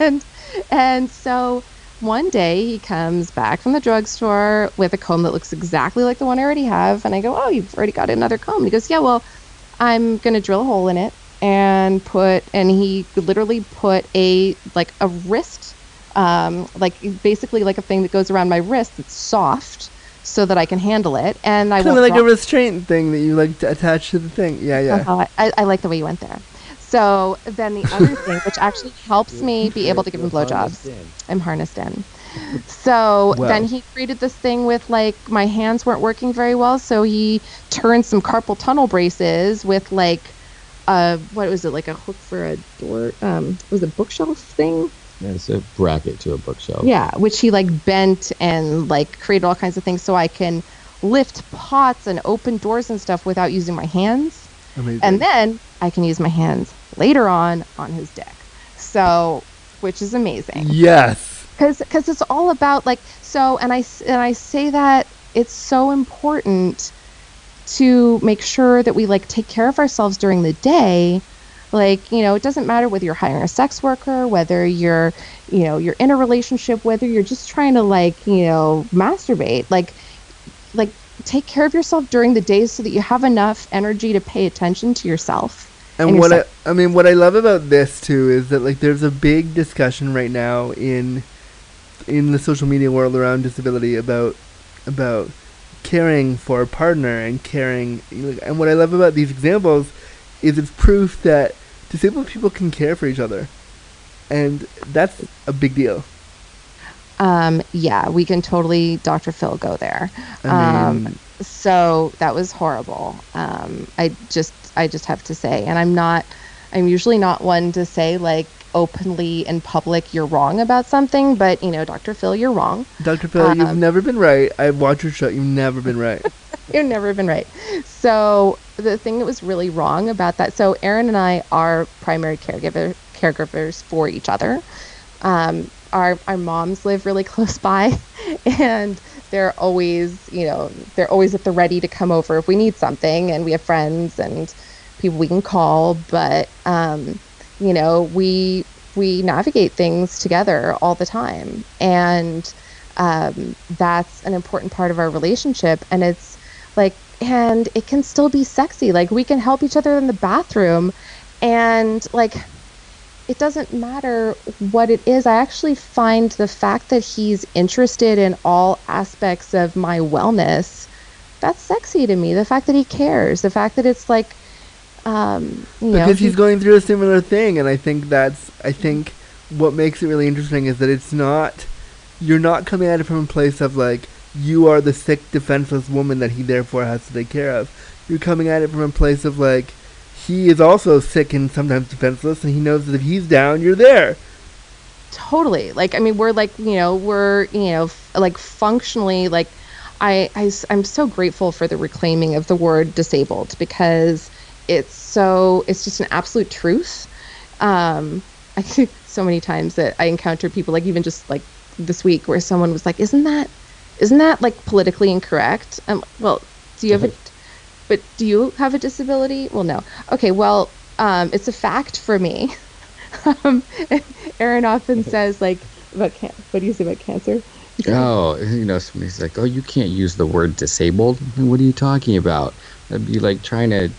and and so one day he comes back from the drugstore with a comb that looks exactly like the one I already have and I go, "Oh, you've already got another comb." And he goes, "Yeah, well, I'm going to drill a hole in it and put and he literally put a like a wrist um like basically like a thing that goes around my wrist that's soft so that I can handle it and I Kind of won't like a restraint thing that you like to attach to the thing. Yeah, yeah. uh-huh. I, I like the way you went there. So then the other [LAUGHS] thing, which actually helps me be able to give him blowjobs, I'm harnessed in. So Well. then he created this thing with like my hands weren't working very well, so he turned some carpal tunnel braces with like uh what was it like a hook for a door um was it bookshelf thing That's a bracket to a bookshelf. yeah, which he like bent and like created all kinds of things so I can lift pots and open doors and stuff without using my hands. Amazing. And then I can use my hands later on on his dick. So, which is amazing yes. because because it's all about like so and I s- and I say that it's so important to make sure that we like take care of ourselves during the day like you know it doesn't matter whether you're hiring a sex worker whether you're you know you're in a relationship whether you're just trying to like you know masturbate like like take care of yourself during the day so that you have enough energy to pay attention to yourself. And, and what I. I mean, what I love about this too is that like there's a big discussion right now in in the social media world around disability about about caring for a partner and caring. And what I love about these examples is it's proof that disabled people can care for each other, and that's a big deal. Um, yeah, we can totally Dr. Phil go there. I Um, so that was horrible. Um, I just, I just have to say, and I'm not, I'm usually not one to say like openly in public you're wrong about something, but you know, Dr. Phil, you're wrong. Dr. Phil, you've um, never been right. I've watched your show. You've never been right. [LAUGHS] You've never been right. So the thing that was really wrong about that. So Aaron and I are primary caregiver caregivers for each other. Um, our our moms live really close by, [LAUGHS] and they're always you know they're always at the ready to come over if we need something, and we have friends and people we can call. But um, you know we we navigate things together all the time, and um, that's an important part of our relationship, and it's like and it can still be sexy. Like we can help each other in the bathroom. And like it doesn't matter what it is. I actually find the fact that he's interested in all aspects of my wellness that's sexy to me. The fact that he cares the fact that it's like um you know because he- he's going through a similar thing and i think that's i think what makes it really interesting is that it's not you're not coming at it from a place of like you are the sick defenseless woman that he therefore has to take care of. You're coming at it from a place of like he is also sick and sometimes defenseless and he knows that if he's down you're there. Totally. Like i mean we're like you know we're you know f- like functionally like I, I, I am so grateful for the reclaiming of the word disabled because it's so it's just an absolute truth. Um [LAUGHS] i think so many times that i encounter people like even just like this week where someone was like isn't that isn't that like politically incorrect? Um well do you have a but do you have a disability? Well no. Okay well um it's a fact for me. [LAUGHS] Um, [LAUGHS] Aaron often says like about can- what do you say about cancer? Oh, you know, somebody's like, "Oh, you can't use the word disabled." What are you talking about? That'd be like trying to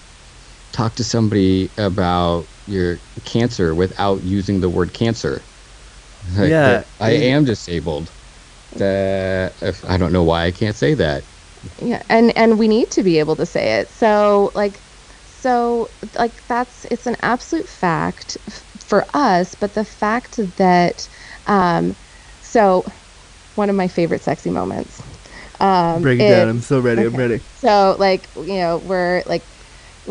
talk to somebody about your cancer without using the word cancer. [LAUGHS] Like, Yeah, I it- am disabled. If, I don't know why I can't say that. Yeah, and and we need to be able to say it. So like, so like that's it's an absolute fact f- for us. But the fact that, um, so one of my favorite sexy moments. Um, break it is- down i'm so ready i'm ready So like you know we're like we're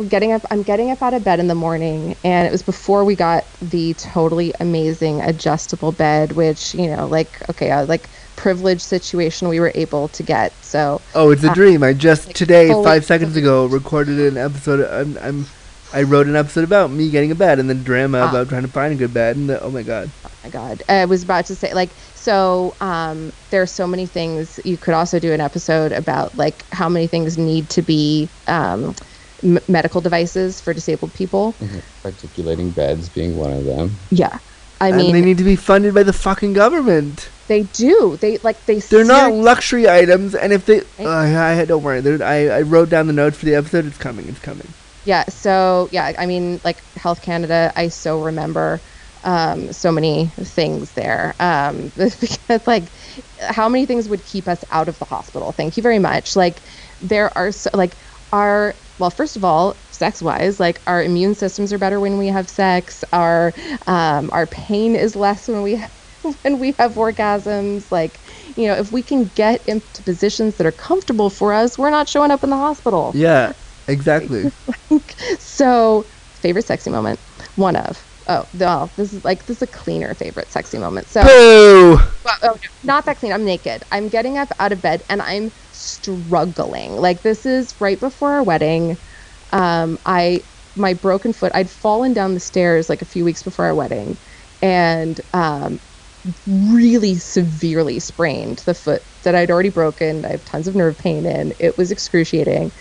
getting up. I'm getting up out of bed in the morning, and it was before we got the totally amazing adjustable bed, which you know like okay, uh, like privileged situation we were able to get. So oh it's a uh, dream i just like, today five seconds ago recorded an episode i'm, I'm i wrote an episode about me getting a bed and the drama Ah. about trying to find a good bed and the, oh my god oh my god i was about to say like so um there are so many things you could also do an episode about like how many things need to be um m- medical devices for disabled people Articulating beds being one of them. yeah i and mean they need to be funded by the fucking government they do they like they They're not luxury items, and if they, uh, I, I don't worry. They're- I, I wrote down the notes for the episode. It's coming. It's coming. yeah so yeah i mean like health canada i so remember um, so many things there um, [LAUGHS] because like how many things would keep us out of the hospital thank you very much like there are so, like our well first of all sex wise like our immune systems are better when we have sex our um, our pain is less when we [LAUGHS] when we have orgasms like you know if we can get into positions that are comfortable for us we're not showing up in the hospital Yeah, exactly. [LAUGHS] so, favorite sexy moment. One of. Oh, no, this is like this is a cleaner favorite sexy moment. So, Boo! well, oh, no, not that clean. I'm naked. I'm getting up out of bed and I'm struggling. Like this is right before our wedding. Um, I my broken foot. I'd fallen down the stairs like a few weeks before our wedding, and um, really severely sprained the foot that I'd already broken. I have tons of nerve pain in. It was excruciating,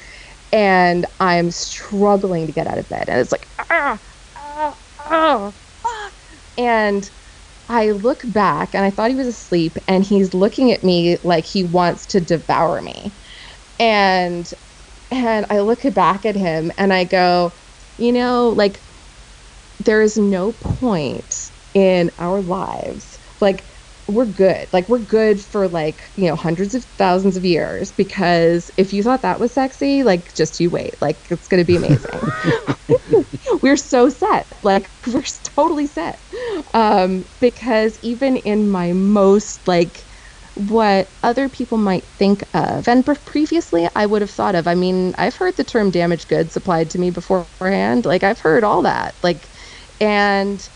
and I'm struggling to get out of bed. And it's like ah ah ah, ah. and I look back and I thought he was asleep and he's looking at me like he wants to devour me. and and I look back at him and I go, you know, like there is no point in our lives like we're good. Like we're good for like, you know, hundreds of thousands of years because if you thought that was sexy, like just you wait. Like it's going to be amazing. [LAUGHS] we're so set. Like [LAUGHS] we're totally set. Um because even in my most like what other people might think of and previously I would have thought of. I mean, I've heard the term damaged goods applied to me beforehand. Like I've heard all that. Like and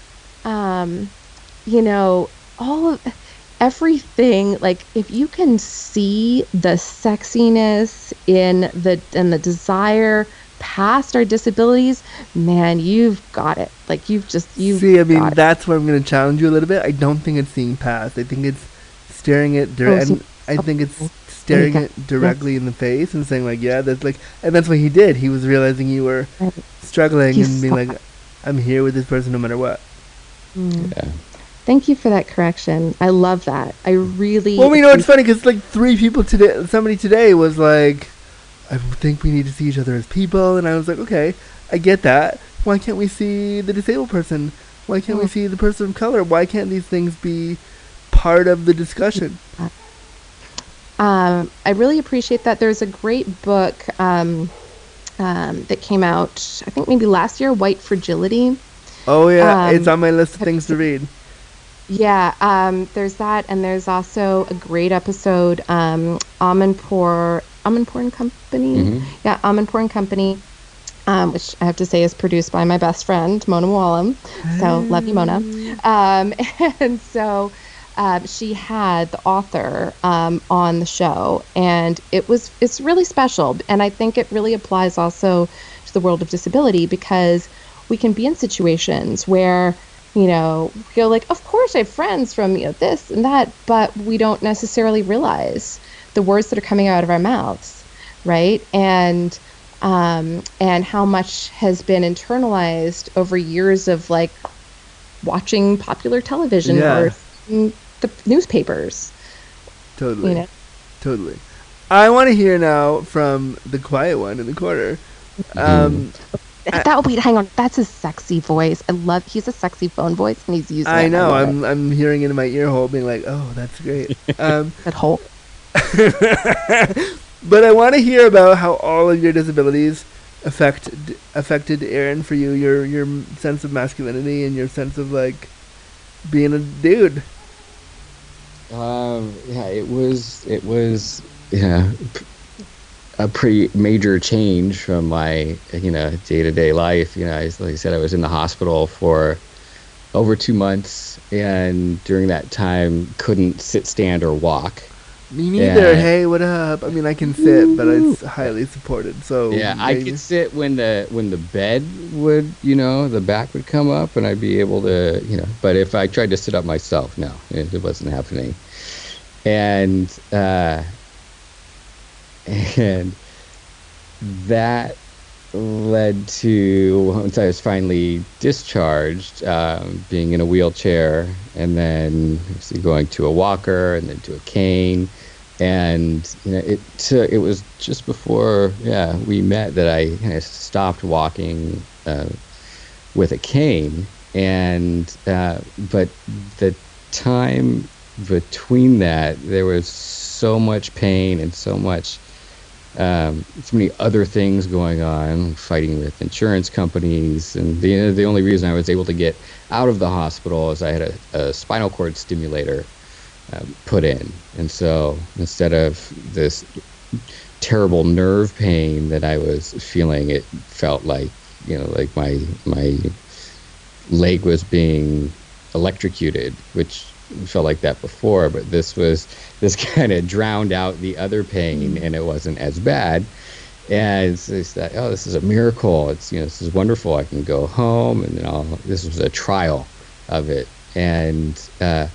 um you know, all of everything like if you can see the sexiness in the and the desire past our disabilities man you've got it. Like you've just you see i mean that's where i'm going to challenge you a little bit. I don't think it's seeing past. I think it's staring it dire- oh, and i think it's staring it directly yes. in the face and saying like yeah that's like and that's what he did. He was realizing you were struggling He's and being like i'm here with this person no matter what. Mm. yeah Thank you for that correction. I love that. I really. Well, we know, it's funny because like three people today, somebody today was like, "I think we need to see each other as people," and I was like, "Okay, I get that. Why can't we see the disabled person? Why can't we mm. see the person of color? Why can't these things be part of the discussion?" [LAUGHS] Um, I really appreciate that. There's a great book um, um, that came out, I think maybe last year, White Fragility. Oh yeah, it's um, on my list of things to read. Yeah, um, there's that, and there's also a great episode, um, Amanpour, Amanpour and Company. Mm-hmm. Yeah, Amanpour and Company, um, which I have to say is produced by my best friend Mona Mooallem. So love you, Mona. Um, [LAUGHS] and so uh, she had the author um, on the show, and it was it's really special, and I think it really applies also to the world of disability because we can be in situations where you know, feel like, of course I have friends from, you know, this and that, but we don't necessarily realize the words that are coming out of our mouths, right? And um, and how much has been internalized over years of like watching popular television yeah. or the newspapers. Totally. You know? Totally. I want to hear now from the quiet one in the corner. Um, that wait, hang on. That's his sexy voice. I love. He's a sexy phone voice, and he's using. I know. I I'm it. I'm hearing it in my ear hole, being like, "Oh, that's great." [LAUGHS] Um, that hole. [LAUGHS] but I want to hear about how all of your disabilities affect affected Aaron for you. Your your sense of masculinity and your sense of like being a dude. Um. Yeah. It was. It was. Yeah a pretty major change from my you know day to day life. You know, like I said, I was in the hospital for over two months, and during that time, couldn't sit, stand, or walk. Me neither. And, hey, what up? I mean, I can sit, but it's highly supported. So yeah, maybe. I could sit when the when the bed would, you know, the back would come up, and I'd be able to, you know. But if I tried to sit up myself, no, it, it wasn't happening. And uh, and that led to once I was finally discharged, um, being in a wheelchair, and then going to a walker, and then to a cane, and you know it took, it was just before yeah we met that I stopped walking uh, with a cane, and uh, but the time between that there was so much pain and so much um, so many other things going on, fighting with insurance companies, and the the only reason I was able to get out of the hospital is I had a, a spinal cord stimulator um, put in, and so instead of this terrible nerve pain that I was feeling, it felt like you know like my my leg was being electrocuted, which felt like that before, but this was this [LAUGHS] kind of drowned out the other pain, mm. and it wasn't as bad. And it's, it's that oh, this is a miracle. It's you know this is wonderful. I can go home, and then I'll, this was a trial of it, and uh,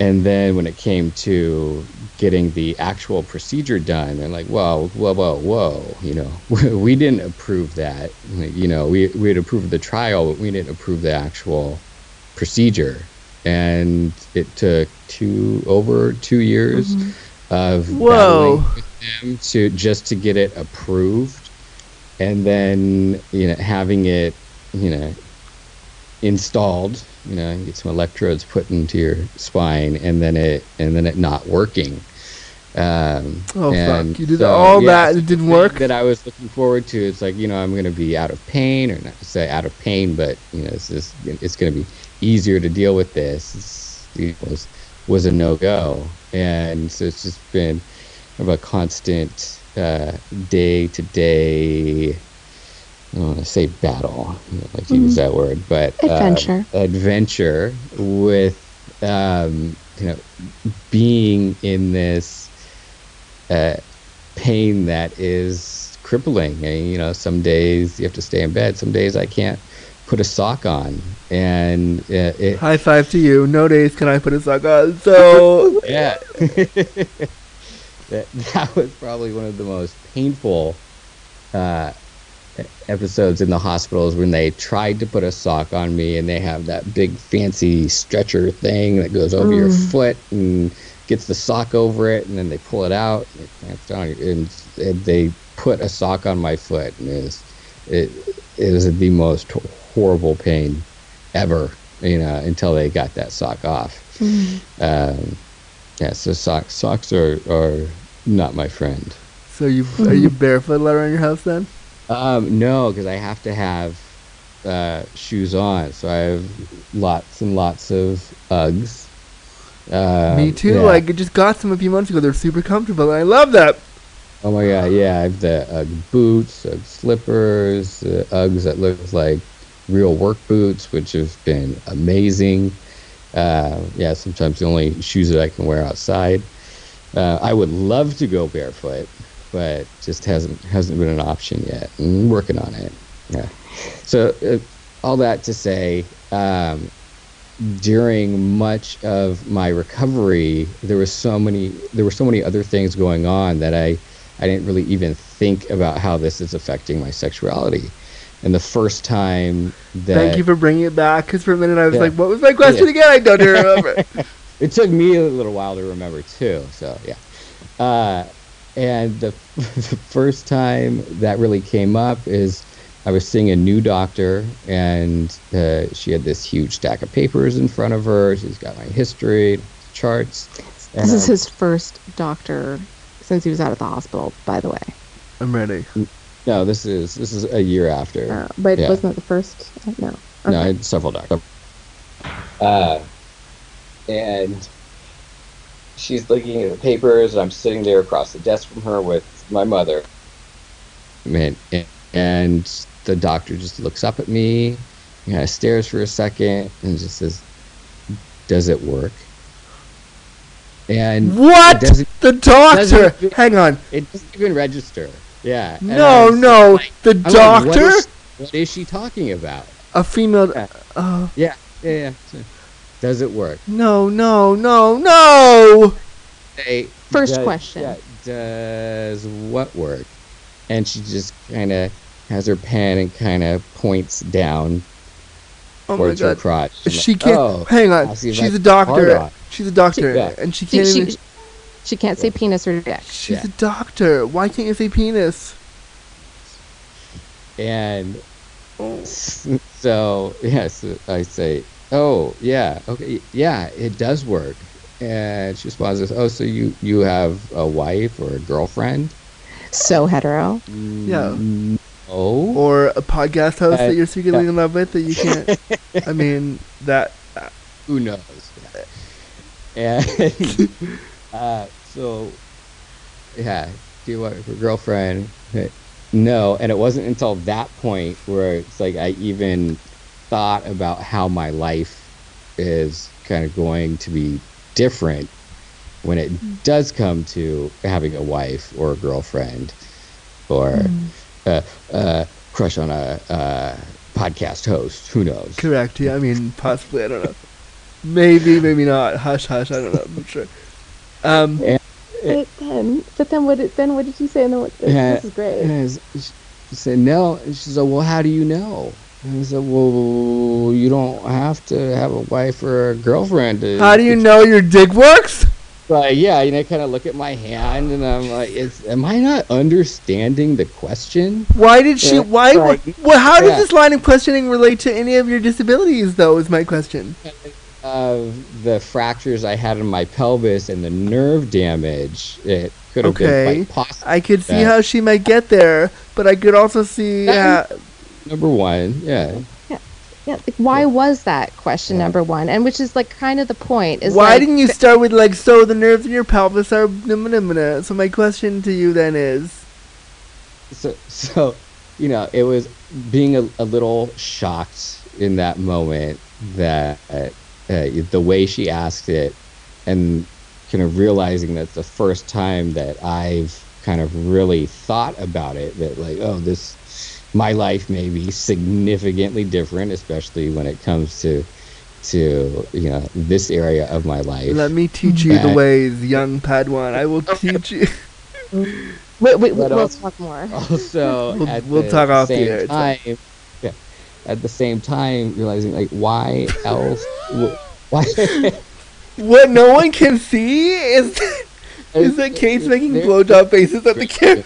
and then when it came to getting the actual procedure done, and like, whoa, whoa, whoa, whoa, you know, [LAUGHS] we didn't approve that. You know, we we had approved the trial, but we didn't approve the actual procedure and it took two over two years mm-hmm. of whoa them to just to get it approved, and then you know having it you know installed. You know, get some electrodes put into your spine, and then it and then it not working. Um, Oh, fuck. You did all that it didn't work? That I was looking forward to. It's like you know I'm going to be out of pain, or not to say out of pain, but you know it's just it's going to be easier to deal with this. Was was a no go, and so it's just been of a constant day to day. I don't want to say battle. I don't like to use that word, but um, Adventure. adventure with um, you know being in this uh, pain that is crippling. And, you know, some days you have to stay in bed. Some days I can't put a sock on, and uh, it, High five to you. No days can I put a sock on. So [LAUGHS] yeah, [LAUGHS] that that was probably one of the most painful uh, episodes in the hospitals when they tried to put a sock on me, and they have that big fancy stretcher thing that goes over your foot and gets the sock over it, and then they pull it out. And it clamps down, and, and they put a sock on my foot, and it was it, it was the most horrible pain ever, you know, until they got that sock off. Um, yeah, so socks socks are, are not my friend. so you are you barefoot around your house then? Um, no, because I have to have uh, shoes on. So I have lots and lots of Uggs. Uh, Me too. yeah. Like I just got some a few months ago. They're super comfortable and I love that. oh my god, yeah, I have the Ugg boots, Ugg slippers, uh, Uggs that look like real work boots, which have been amazing. Uh, yeah, sometimes the only shoes that I can wear outside. Uh, I would love to go barefoot, but just hasn't hasn't been an option yet. I'm working on it. Yeah. So uh, all that to say, um, during much of my recovery, there was so many there were so many other things going on that I I didn't really even think about how this is affecting my sexuality. And the first time that Thank you for bringing it back. Because for a minute I was Yeah. like, "What was my question Yeah. again?" I don't even remember. [LAUGHS] it took me a little while to remember too. So yeah, uh, and the, [LAUGHS] the first time that really came up is I was seeing a new doctor, and uh, she had this huge stack of papers in front of her. She's got my history, charts. and This is I'm- his first doctor since he was out of the hospital, by the way. I'm ready. No, this is this is a year after. Uh, but Yeah. wasn't it the first? No. No, I had several doctors. Uh, and she's looking at the papers. And I'm sitting there across the desk from her with my mother. Man, and, and the doctor just looks up at me, kind of stares for a second, and just says, "Does it work?" And What? It The doctor. doesn't- Hang on. it doesn't even register. Yeah. No, was no. like- The I'm like, doctor. what, is, what is she talking about? A female. Yeah. Oh Yeah, yeah, yeah. So, Does it work? no, no, no, no. Hey, First does- question. yeah, does what work? And she just kind of has her pen and kind of points down Oh my towards her god. crotch. She like, can't. "Oh, hang on. I'll see She's a doctor. She's a doctor, and she She, can't. she, even, she can't say penis or dick. she's yeah. a doctor. Why can't you say penis? And [LAUGHS] so yes, I say, "Oh yeah, okay, yeah, it does work." And she responds, "Oh, so you you have a wife or a girlfriend?" So hetero. Yeah. No. Or a podcast host Uh, that you're secretly yeah. in love with that you can't. I [LAUGHS] mean that. who knows? And [LAUGHS] uh, so, yeah, do you want for girlfriend? No, and it wasn't until that point where it's like I even thought about how my life is kind of going to be different when it does come to having a wife or a girlfriend or uh, uh, crush on a uh, podcast host. Who knows? Correct. Yeah. I mean, possibly. I don't know. Maybe. Maybe not. Hush. Hush. I don't know. I'm not sure. Um. But then, but then what? Did, then what did you say? And then what, Yeah, this is great. And she said, no. And she said, well, how do you know? And I said, well, you don't have to have a wife or a girlfriend. To, How do you know your dick works? like, yeah, you know, kind of look at my hand, and I'm like, is, am I not understanding the question? Why did she? Yeah, Why? like- well, how does this line of questioning relate to any of your disabilities, though? Is my question. Of the fractures I had in my pelvis and the nerve damage, it could have Okay. been quite possible. I could see Yeah. how she might get there, but I could also see. Yeah. Number one, yeah. Yeah, like, why was that question number one? And which is like kind of the point. Is why like, didn't you start with like so the nerves in your pelvis are nimma nimma? So my question to you then is, so so you know it was being a, a little shocked in that moment that uh, the way she asked it and kind of realizing that the first time that i've kind of really thought about it that like oh this my life may be significantly different especially when it comes to to you know this area of my life let me teach you the ways, young Padawan. I will teach you. Wait, wait, But we'll also- talk more. also We'll- at we'll the talk off the air, time yeah, at the same time realizing like why else why [LAUGHS] What no one can see is that, [LAUGHS] is that Kate's making There- blowjob faces at the camera.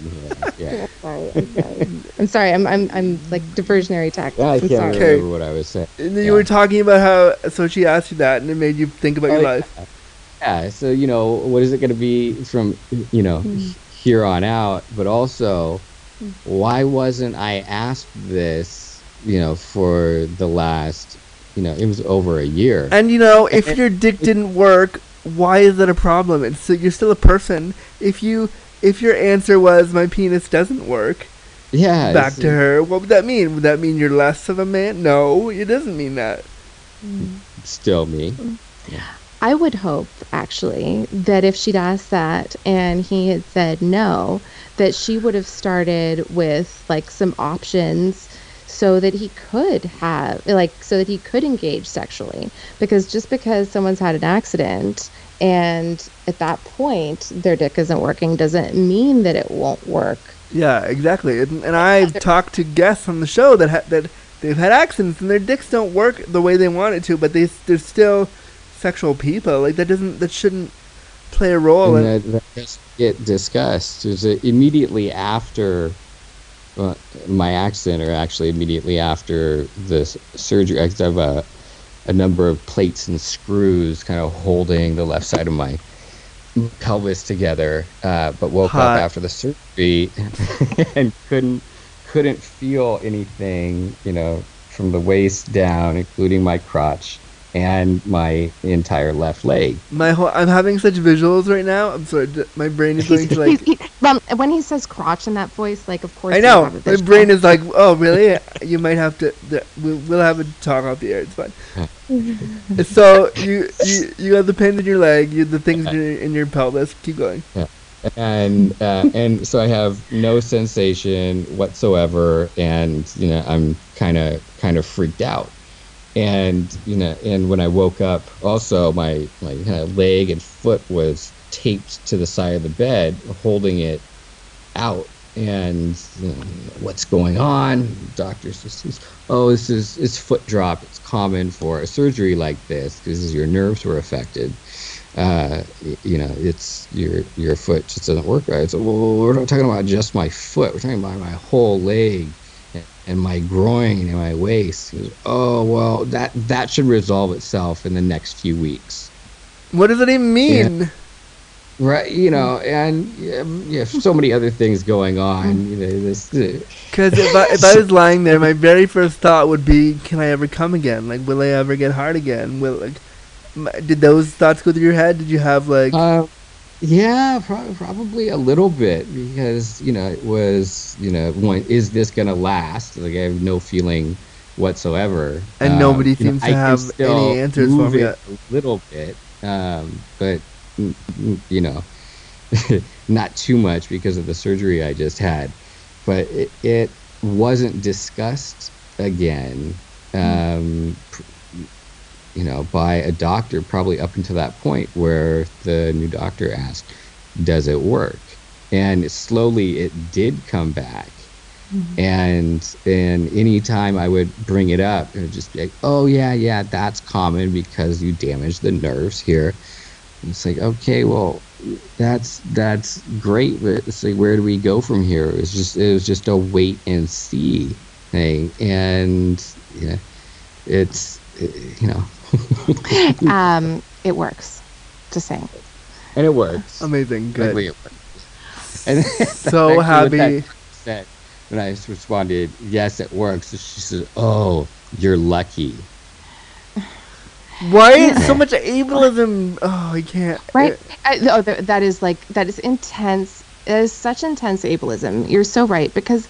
[LAUGHS] yeah, Sorry, I'm sorry. I'm sorry. I'm I'm I'm like diversionary tactics. yeah. I I'm can't sorry. Remember what I was saying. And then Yeah. you were talking about how so she asked you that and it made you think about your Oh, life. Yeah, so you know, what is it going to be from you know mm-hmm. here on out? But also, mm-hmm. why wasn't I asked this? You know, for the last, you know, it was over a year. And you know, if your dick didn't work, why is that a problem? It's so you're still a person. If you if your answer was my penis doesn't work, yeah, back to her, what would that mean? Would that mean you're less of a man? No, it doesn't mean that. still me. Yeah. I would hope, actually, that if she'd asked that and he had said no, that she would have started with like some options so that he could have, like, so that he could engage sexually. Because just because someone's had an accident and at that point their dick isn't working doesn't mean that it won't work. Yeah, exactly. And, and I've talked to guests on the show that ha- that they've had accidents and their dicks don't work the way they want it to, but they they're still sexual people. Like that doesn't that shouldn't play a role. in and that, that get discussed. Is it immediately after my accident, or actually immediately after the surgery? I have a, a number of plates and screws kind of holding the left side of my pelvis together, uh, but woke Hot. up after the surgery [LAUGHS] and couldn't couldn't feel anything, you know, from the waist down, including my crotch and my entire left leg. my whole I'm having such visuals right now. I'm sorry, my brain is going to [LAUGHS] like. he's, he, um, when he says crotch in that voice, like, of course, I know my brain is like, oh really? You might have to. th- We'll, we'll have a talk off the air. It's fine. [LAUGHS] so you you you have the pain in your leg. You the things in your, in your pelvis. Keep going. Yeah. and uh, and so I have no sensation whatsoever, and you know I'm kind of kind of freaked out, and you know and when I woke up, also my my kind of leg and foot was taped to the side of the bed, holding it out, and you know, what's going on? Doctors just says, oh this is it's foot drop. It's common for a surgery like this because your nerves were affected uh, you know, it's your your foot just doesn't work right. So well, we're not talking about just my foot. We're talking about my whole leg and, and my groin and my waist. He goes, oh well, that that should resolve itself in the next few weeks, What does it even mean? right? You know, and yeah, yeah so many other things going on. You know, this. Uh, Because if I, if I was lying there, my very first thought would be, can I ever come again? Like, will I ever get hard again? Will like, did those thoughts go through your head? Did you have like, Uh, yeah, pro- probably a little bit because you know it was you know one is this gonna last? Like I have no feeling whatsoever, And Um, nobody you know, seems to I have any answers for me it. A little bit, um, but mm, mm, you know, [LAUGHS] not too much because of the surgery I just had. But it, it wasn't discussed again. Um, pr- you know, by a doctor probably up until that point where the new doctor asked, "Does it work?" And slowly it did come back. Mm-hmm. And and anytime I would bring it up, it would just be like, "Oh yeah, yeah, that's common because you damaged the nerves here." it's like okay, well, that's that's great, but it's like where do we go from here? It was just it was just a wait and see thing, and yeah, it's you know, [LAUGHS] um, it works. Just saying. and it works. Amazing. Good. Luckily it works. And [LAUGHS] So actually what that happy. Said, when I responded, yes, it works. She said, oh, you're lucky. Why so much ableism? Oh, I can't. right I, oh, th- that is like that is intense it is such intense ableism you're so right because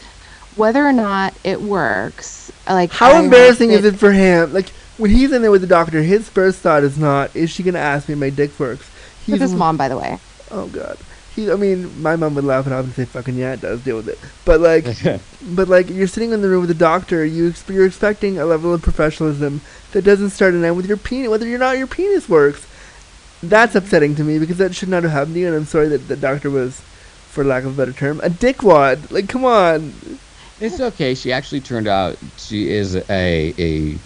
whether or not it works like How I embarrassing is it for him? Like when he's in there with the doctor, his first thought is not, "Is she gonna ask me if my dick works?" He's with his mom by the way Oh God. He, I mean, my mom would laugh it off and say, "Fucking yeah, it does. Deal with it." But like, [LAUGHS] but like, you're sitting in the room with the doctor. You ex- you're expecting a level of professionalism that doesn't start and end with your penis, whether or not your penis works. That's upsetting to me because that should not have happened to you. And I'm sorry that the doctor was, for lack of a better term, a dickwad. Like, come on. It's okay. She actually turned out she is a a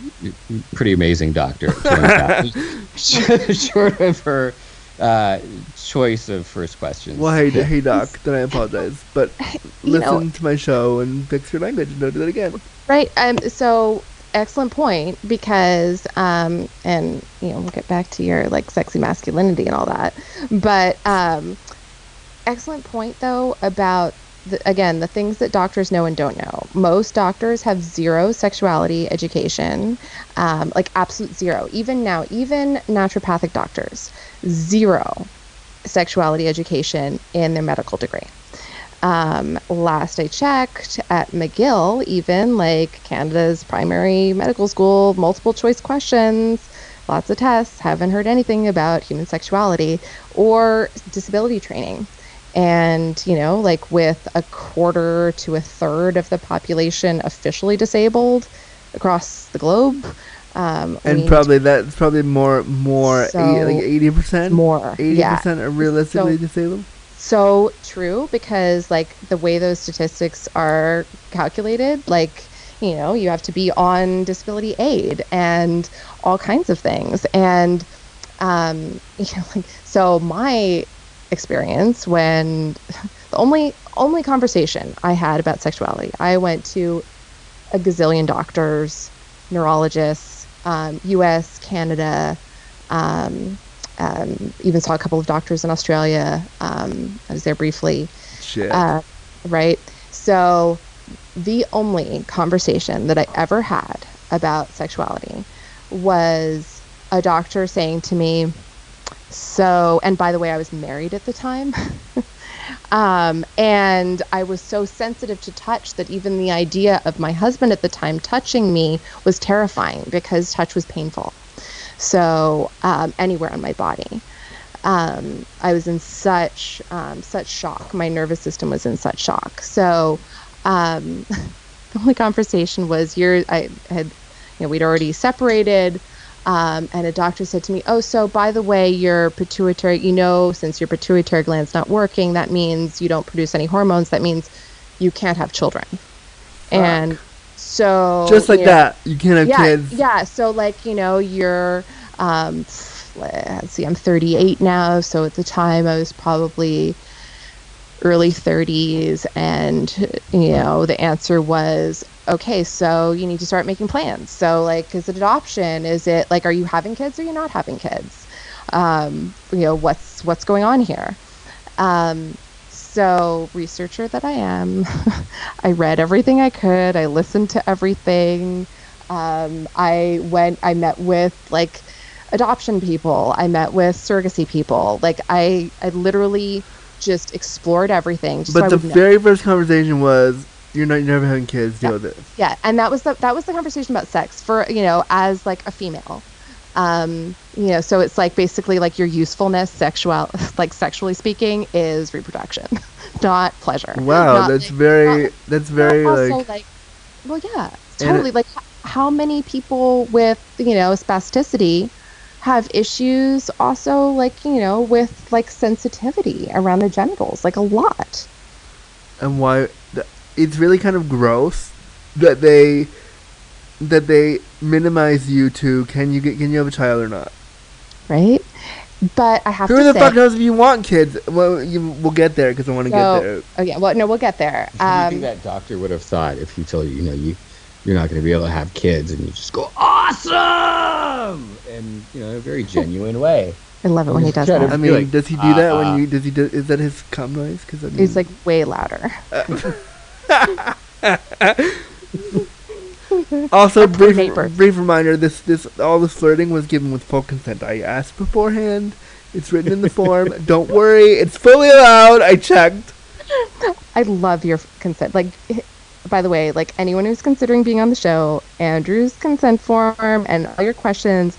pretty amazing doctor. it turns out. [LAUGHS] Short of her uh, choice of first questions. Well, hey, hey, [LAUGHS] doc. Then I apologize, but listen know- to my show and fix your language and don't do that again. right um so excellent point because um and you know we'll get back to your like sexy masculinity and all that but um excellent point though about the, again the things that doctors know and don't know. Most doctors have zero sexuality education um, like absolute zero. Even now even naturopathic doctors zero sexuality education in their medical degree. Um, last I checked at McGill, even like Canada's primary medical school, multiple choice questions, lots of tests, haven't heard anything about human sexuality or disability training. And, you know, like with a quarter to a third of the population officially disabled across the globe. Um, And probably that's probably more more So, eight, like eighty percent more. Eighty Yeah. percent are realistically So- disabled. so true because like the way those statistics are calculated like you know you have to be on disability aid and all kinds of things and um [LAUGHS] you know like so my experience when the only only conversation i had about sexuality i went to a gazillion doctors neurologists um, us canada um, um, even saw a couple of doctors in Australia. Um, I was there briefly, Shit. uh, right? So, the only conversation that I ever had about sexuality was a doctor saying to me, So, and by the way, I was married at the time. [LAUGHS] um, and I was so sensitive to touch that even the idea of my husband at the time touching me was terrifying because touch was painful so um, anywhere on my body. Um, I was in such um, such shock. My nervous system was in such shock. So um, [LAUGHS] the only conversation was you're I had you know we'd already separated. Um, and a doctor said to me, "Oh, so by the way, your pituitary, you know, since your pituitary gland's not working, that means you don't produce any hormones. That means you can't have children." And so Just like you know, that, you can't have yeah, kids. Yeah, so like, you know, you're um let's see, I'm 38 now, so at the time I was probably early 30s and you know, the answer was okay, so you need to start making plans. So like is it adoption? Is it like are you having kids or you're not having kids? Um, you know, what's what's going on here? Um so researcher that I am, [LAUGHS] I read everything I could. I listened to everything. Um, I went. I met with like adoption people. I met with surrogacy people. Like I, I literally just explored everything. Just But I the know. very first conversation was, "You're not. You're never having kids. Deal Yeah. with it." Yeah, and that was the that was the conversation about sex for you know as like a female. Um, you know, so it's like basically like your usefulness, sexual, [LAUGHS] like sexually speaking, is reproduction, [LAUGHS] not pleasure. Wow, Not, that's like, very. not- that's very like. like, well, yeah, totally. it- like, how many people with you know spasticity have issues also like you know with like sensitivity around the genitals, like a lot. and why it's really kind of gross that they that they minimize you to can you get can you have a child or not right? but I have to Who to the say, fuck knows if you want kids? Well, you, we'll get there because I want to so, get there. oh yeah, well no, we'll get there. What do you think Um, that doctor would have thought if he told you, you know, you you're not going to be able to have kids, and you just go awesome, and you know, in a very [LAUGHS] genuine way. I love it when he does that. I mean, like, does he do that uh, when you? Does he? Do, is that his cum noise? Because I mean, He's like way louder. [LAUGHS] Also, brief, neighbor. brief reminder: this, this, all this flirting was given with full consent. I asked beforehand. It's written in the form. [LAUGHS] Don't worry, it's fully allowed. I checked. I love your consent. Like, by the way, like anyone who's considering being on the show, Andrew's consent form and all your questions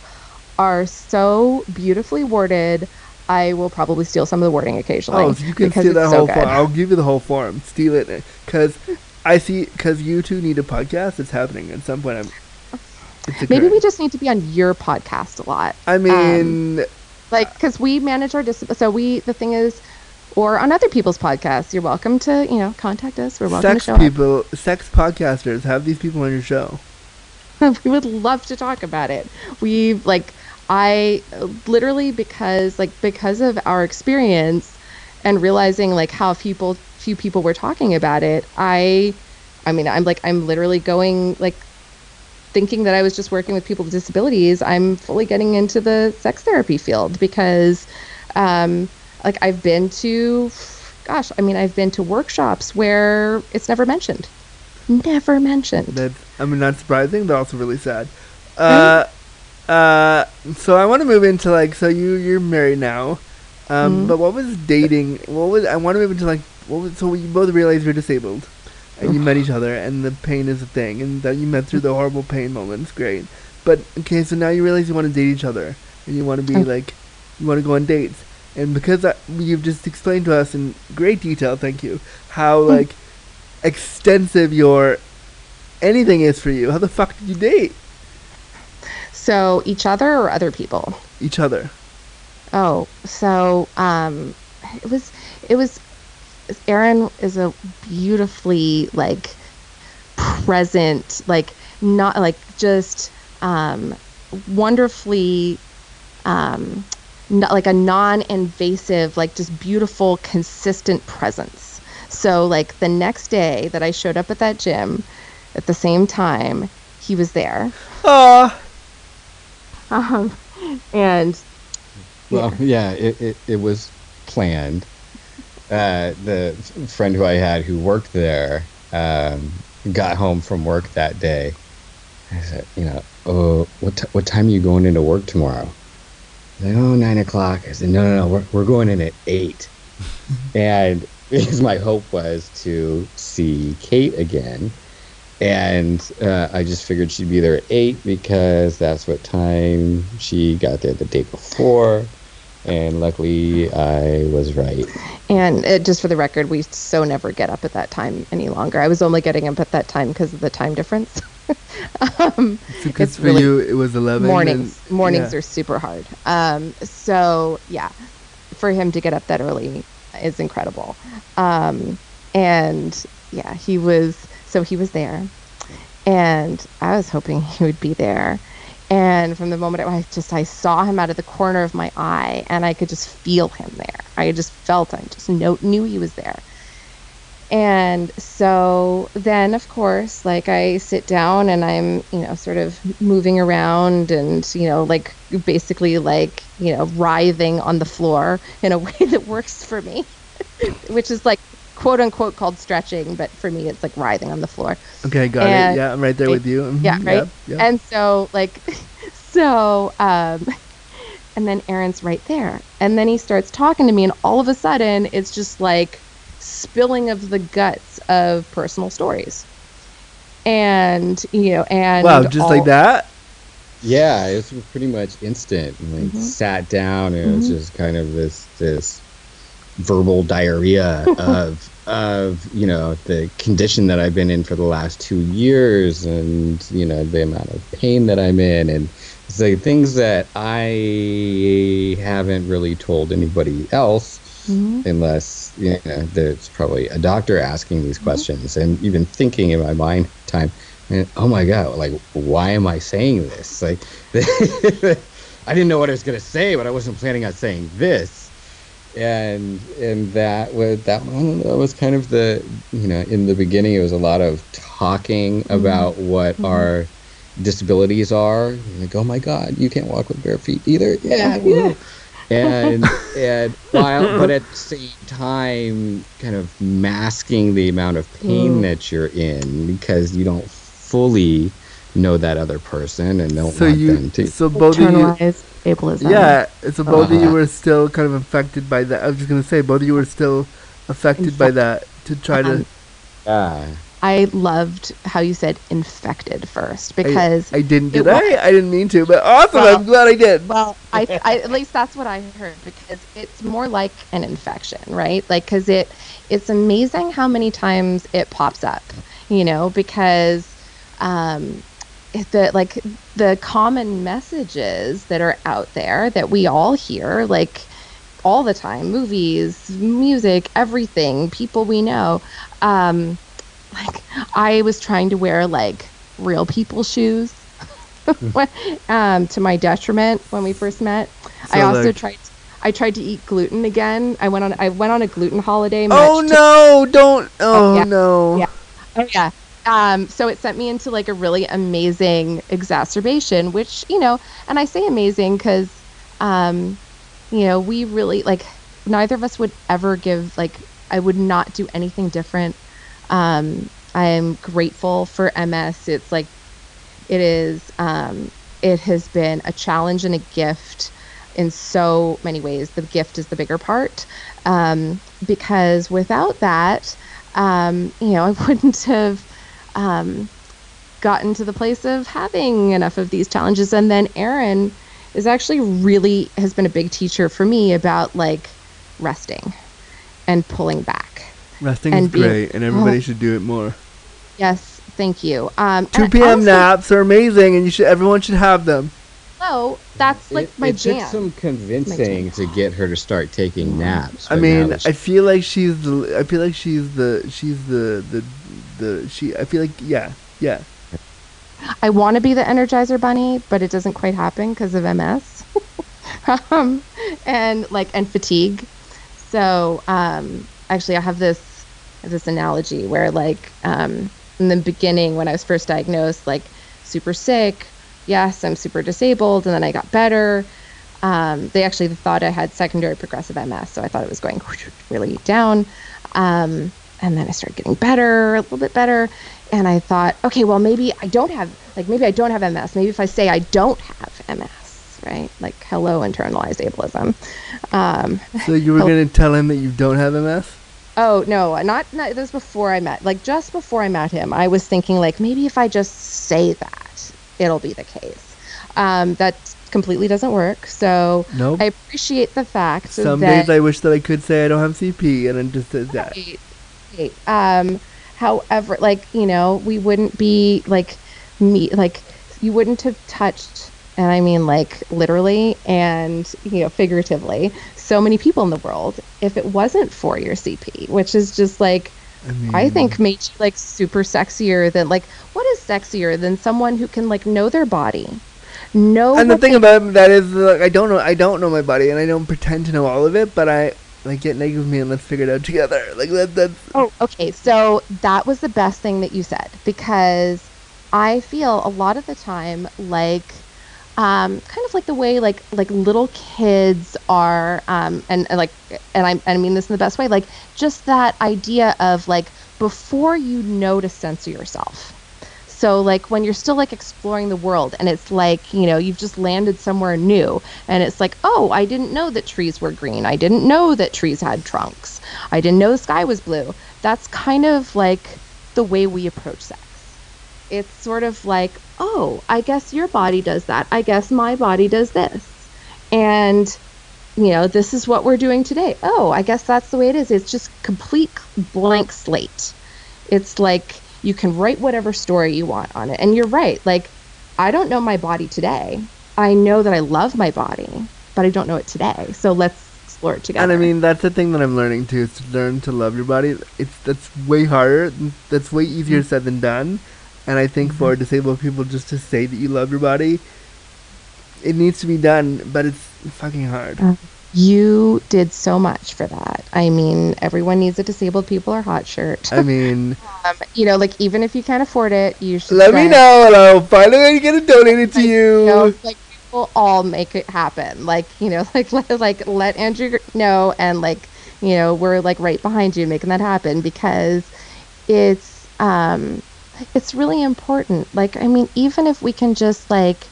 are so beautifully worded. I will probably steal some of the wording occasionally. Oh, so you can because steal that so whole good. form. I'll give you the whole form. Steal it, because I see. Because you two need a podcast. It's happening at some point. I'm. Maybe we just need to be on your podcast a lot. I mean, um, like because we manage our dis- so we the thing is or on other people's podcasts. You're welcome to you know contact us. We're welcome sex to show people, sex podcasters, have these people on your show. [LAUGHS] we would love to talk about it. We like i literally because like because of our experience and realizing like how people few people were talking about it i i mean i'm like i'm literally going like thinking that I was just working with people with disabilities, I'm fully getting into the sex therapy field because, um, like, I've been to, gosh, I mean, I've been to workshops where it's never mentioned. Never mentioned. That's, I mean, not surprising, but also really sad. Uh, uh, so I want to move into like, so you you're married now, um, Mhm. but what was dating? What was I want to move into like, what was so you both realized you're disabled, and you met each other, and the pain is a thing, and that you met through the horrible pain moments, great. But okay, so now you realize you want to date each other, and you want to be Oh. like, you want to go on dates, and because I, you've just explained to us in great detail, thank you, how like extensive your anything is for you. How the fuck did you date So, each other or other people? each other? Oh, so um, it was it was Aaron is a beautifully like present, like not like just um, wonderfully um, not like a non-invasive, like just beautiful, consistent presence. So like the next day that I showed up at that gym at the same time, he was there. Ah, [LAUGHS] Um, and Well, yeah, it, it, it was planned. Uh, the friend who I had who worked there um, got home from work that day. I said, you know, oh, what, t- what time are you going into work tomorrow? Like, oh, nine o'clock. I said, no, no, no, we're, we're going in at eight. [LAUGHS] and because my hope was to see Kate again. And uh, I just figured she'd be there at eight because that's what time she got there the day before. And luckily, I was right. And uh just for the record, we so never get up at that time any longer. I was only getting up at that time because of the time difference. [LAUGHS] um, because It's for really- you it was eleven. mornings, and- mornings yeah. are super hard. Um, so yeah, for him to get up that early is incredible. Um, and yeah, he was so he was there, and I was hoping he would be there. And from the moment I just I saw him out of the corner of my eye, and I could just feel him there. I just felt I just know, knew he was there. And so then, of course, like I sit down and I'm, you know, sort of moving around and, you know, like basically like, you know, writhing on the floor in a [LAUGHS] way that works for me, [LAUGHS] which is like quote unquote called stretching, but for me, it's like writhing on the floor. Okay, got And- it. Yeah, I'm right there with you. Mhm, Yeah, right. And so, like, [LAUGHS] so, um, and then Aaron's right there. And then he starts talking to me, and all of a sudden, it's just like spilling of the guts of personal stories. And, you know, and. wow, just all- like that. Yeah, it was pretty much instant. Like Mhm. sat down and it was Mhm. just kind of this this verbal diarrhea [LAUGHS] of of you know the condition that I've been in for the last two years and you know the amount of pain that I'm in and it's like things that I haven't really told anybody else Mhm. unless you know there's probably a doctor asking these mm-hmm. questions and even thinking in my mind time and, oh my god like why am i saying this like [LAUGHS] I didn't know what I was gonna say, but I wasn't planning on saying this. And and that was that one that was kind of the you know in the beginning it was a lot of talking mm-hmm. about what mm-hmm. our disabilities are. Like, oh my God, you can't walk with bare feet either. Yeah, yeah. And [LAUGHS] and while but at the same time kind of masking the amount of pain that you're in because you don't fully know that other person and don't So want you, them to so both of you, ableism. yeah. So both of you Uh-huh. were still kind of affected by that. I was just gonna say, both of you were still affected by that to try to. Um, yeah I loved how you said infected first because I didn't, it did I? I didn't mean to, but awesome. Well- I'm glad I did. Well, I, [LAUGHS] I at least that's what I heard because it's more like an infection, right? Like because it it's amazing how many times it pops up, you know, because um, the like the common messages that are out there that we all hear, like all the time, movies, music, everything, people we know. Um, like I was trying to wear like real people shoes [LAUGHS] um, to my detriment when we first met. I also like- tried. I tried to eat gluten again. I went on. I went on a gluten holiday. Oh much to- no! Don't. Oh yeah. no! Yeah. Oh yeah. Um, so it sent me into like a really amazing exacerbation, which you know, and I say amazing because, um, you know, we really like neither of us would ever give like I would not do anything different. Um, I am grateful for MS. It's like it is. Um, it has been a challenge and a gift in so many ways. The gift is the bigger part um, because without that, um, you know, [LAUGHS] I wouldn't have um, gotten to the place of having enough of these challenges. And then Aaron is actually really has been a big teacher for me about like resting and pulling back. Resting And is being- great, and everybody Oh. should do it more. Yes, thank you. Um, 2 and p.m. honestly, naps are amazing, and you should. Everyone should have them. So that's like it, my it jam. took some convincing to get her to start taking naps. I mean, I feel like she's the. I feel like she's the. She's the the the. She. I feel like yeah yeah. I want to be the Energizer Bunny, but it doesn't quite happen because of MS, [LAUGHS] um, and like and fatigue. So um, actually, I have this this analogy where like um, in the beginning when I was first diagnosed, like super sick. Yes, I'm super disabled, and then I got better. Um, they actually thought I had secondary progressive MS, so I thought it was going [LAUGHS] really down. Um, and then I started getting better, a little bit better. And I thought, okay, well, maybe I don't have, like, maybe I don't have MS. Maybe if I say I don't have MS, right? Like, hello, internalized ableism. Um, So you were [LAUGHS] Oh. gonna tell him that you don't have MS? oh, no, not, not, this was before I met, like, just before I met him, I was thinking, like, maybe if I just say that, it'll be the case. Um, that completely doesn't work. So Nope. I appreciate the fact Some that. days I wish that I could say I don't have CP, and then just says that. Right, right. Um, however, like you know, we wouldn't be like me, like you wouldn't have touched, and I mean like literally and you know figuratively, so many people in the world if it wasn't for your CP, which is just like I mean, I think made you like super sexier than like what is sexier than someone who can like know their body, know And the thing they- about that is, like, I don't know. I don't know my body, and I don't pretend to know all of it. But I like get naked with me, and let's figure it out together. Like that. That's Oh, okay. So that was the best thing that you said because I feel a lot of the time like um, kind of like the way like like little kids are um, and, and like and I, I mean this in the best way like just that idea of like before you know to censor yourself. So like when you're still like exploring the world and it's like you know you've just landed somewhere new and it's like oh i didn't know that trees were green. I didn't know that trees had trunks. I didn't know the sky was blue. That's kind of like the way we approach sex it's sort of like oh i guess your body does that. I guess my body does this. And you know this is what we're doing today. Oh i guess that's the way it is. It's just complete blank slate. It's like you can write whatever story you want on it. And you're right. Like i don't know my body today. I know that i love my body but i don't know it today. So let's explore it together. And I mean, that's the thing that I'm learning too, is to learn to love your body. It's that's way harder. That's way easier said than done. And I think for disabled people, just to say that you love your body, it needs to be done, but it's fucking hard. Uh, You did so much for that. I mean, everyone needs a disabled people or hot shirt. I mean, [LAUGHS] um, you know, like even if you can't afford it, you should let me know and I'll find a way to get it donated to like, you. know, like we'll all make it happen. Like you know, [LAUGHS] like let, like let Andrew know, and like you know, we're like right behind you making that happen because it's um, it's really important. Like I mean, even if we can just like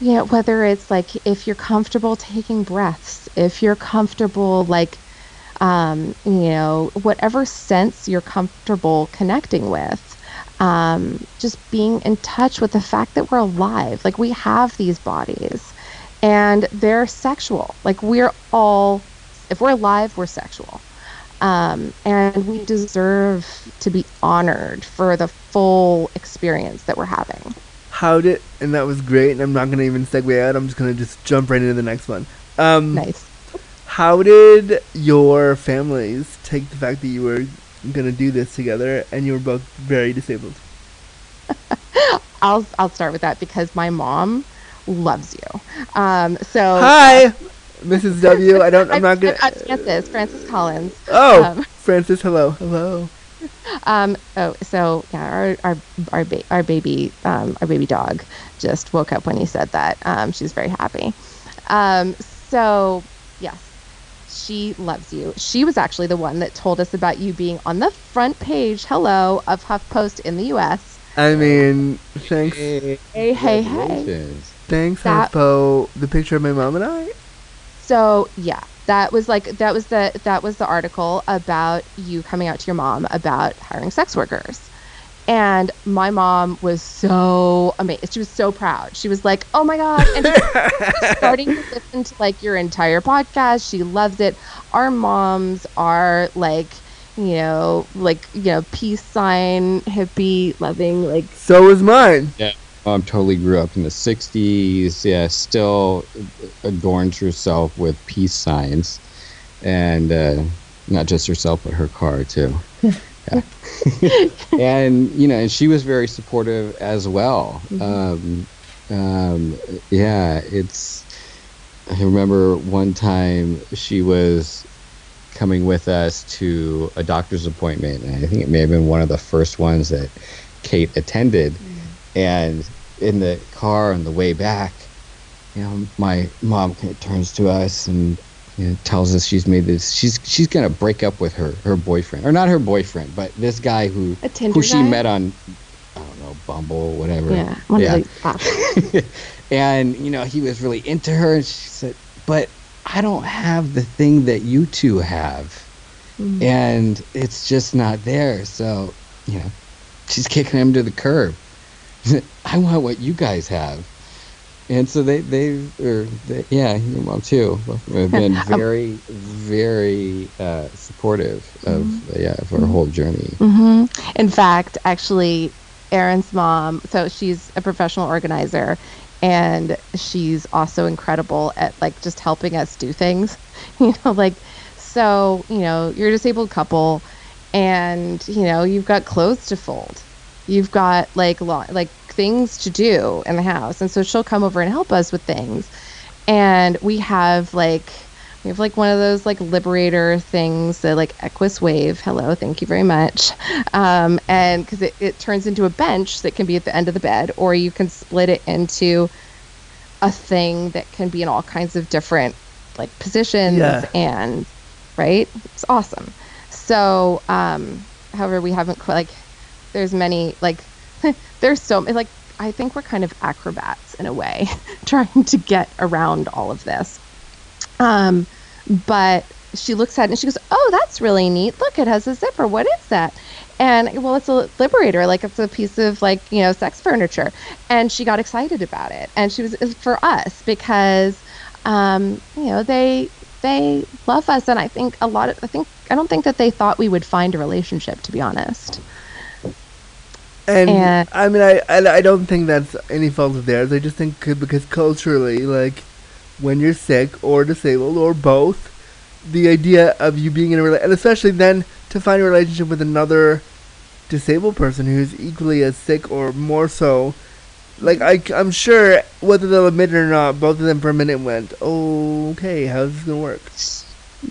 you know, whether it's like if you're comfortable taking breaths, if you're comfortable like um, you know, whatever sense you're comfortable connecting with, um, just being in touch with the fact that we're alive. Like we have these bodies and they're sexual. Like we're all, if we're alive, we're sexual. Um, and we deserve to be honored for the full experience that we're having. How did and that was great. And I'm not gonna even segue out. I'm just gonna just jump right into the next one. Um, Nice. How did your families take the fact that you were gonna do this together and you were both very disabled? [LAUGHS] I'll I'll start with that because my mom loves you. Um, so Hi, Mrs. W. I don't. [LAUGHS] I'm not gonna. I'm Francis, Francis Collins. Oh, um, Francis. Hello. Hello. Um, oh, so yeah, our our our, ba- our baby um, our baby dog just woke up when you said that. Um, she's very happy. Um, so yes, she loves you. She was actually the one that told us about you being on the front page, hello, of HuffPost in the U.S. I mean, thanks. Hey, Hey, hey, hey. Thanks, That- HuffPo. The picture of my mom and I. So yeah, that was like that was the that was the article about you coming out to your mom about hiring sex workers. And my mom was so amazed. She was so proud. She was like, "Oh my god!" And she's [LAUGHS] starting to listen to like your entire podcast. She loves it. Our moms are like, you know, like you know, peace sign, hippie, loving, like So is mine. Mom totally grew up in the 60s. Yeah, still adorns herself with peace signs. And uh, not just herself, but her car, too. [LAUGHS] Yeah. [LAUGHS] and, you know, and she was very supportive as well. Um, um, yeah, it's. I remember one time she was coming with us to a doctor's appointment, and I think it may have been one of the first ones that Kate attended. And in the car on the way back, you know, my mom kind of turns to us and you know, tells us she's made this. She's she's gonna break up with her her boyfriend, or not her boyfriend, but this guy who who she met on I don't know Bumble, whatever. Yeah, Yeah. [LAUGHS] and you know he was really into her, and she said, "But I don't have the thing that you two have." Mm. and it's just not there. So, you know, she's kicking him to the curb. I want what you guys have. And so they, they, or they, yeah, your mom too, have been very, very uh, supportive of, yeah, of our whole journey. hmm In fact, actually, Aaron's mom, so she's a professional organizer and she's also incredible at like just helping us do things. [LAUGHS] You know, like, so, you know, you're a disabled couple and, you know, you've got clothes to fold. You've got like, lo- like things to do in the house. And so she'll come over and help us with things. And we have like, we have like one of those like liberator things, the like Equus Wave. Hello, thank you very much. Um, and because it, it turns into a bench that can be at the end of the bed, or you can split it into a thing that can be in all kinds of different like positions Yeah. and right. It's awesome. So, um, however, we haven't quite like there's many like [LAUGHS] there's so like I think we're kind of acrobats in a way, [LAUGHS] trying to get around all of this. Um, but she looks at it and she goes, "Oh, that's really neat. Look, it has a zipper. What is that?" And well, it's a liberator, like it's a piece of like you know sex furniture. And she got excited about it, and she was for us because um, you know they they love us, and I think a lot of I think I don't think that they thought we would find a relationship, to be honest. And, And- I mean, I, I I don't think that's any fault of theirs. I just think because culturally, like, when you're sick or disabled or both, the idea of you being in a relationship, and especially then to find a relationship with another disabled person who's equally as sick or more so, like I, I'm sure whether they'll admit it or not, both of them for a minute went, "Okay, how's this gonna work?"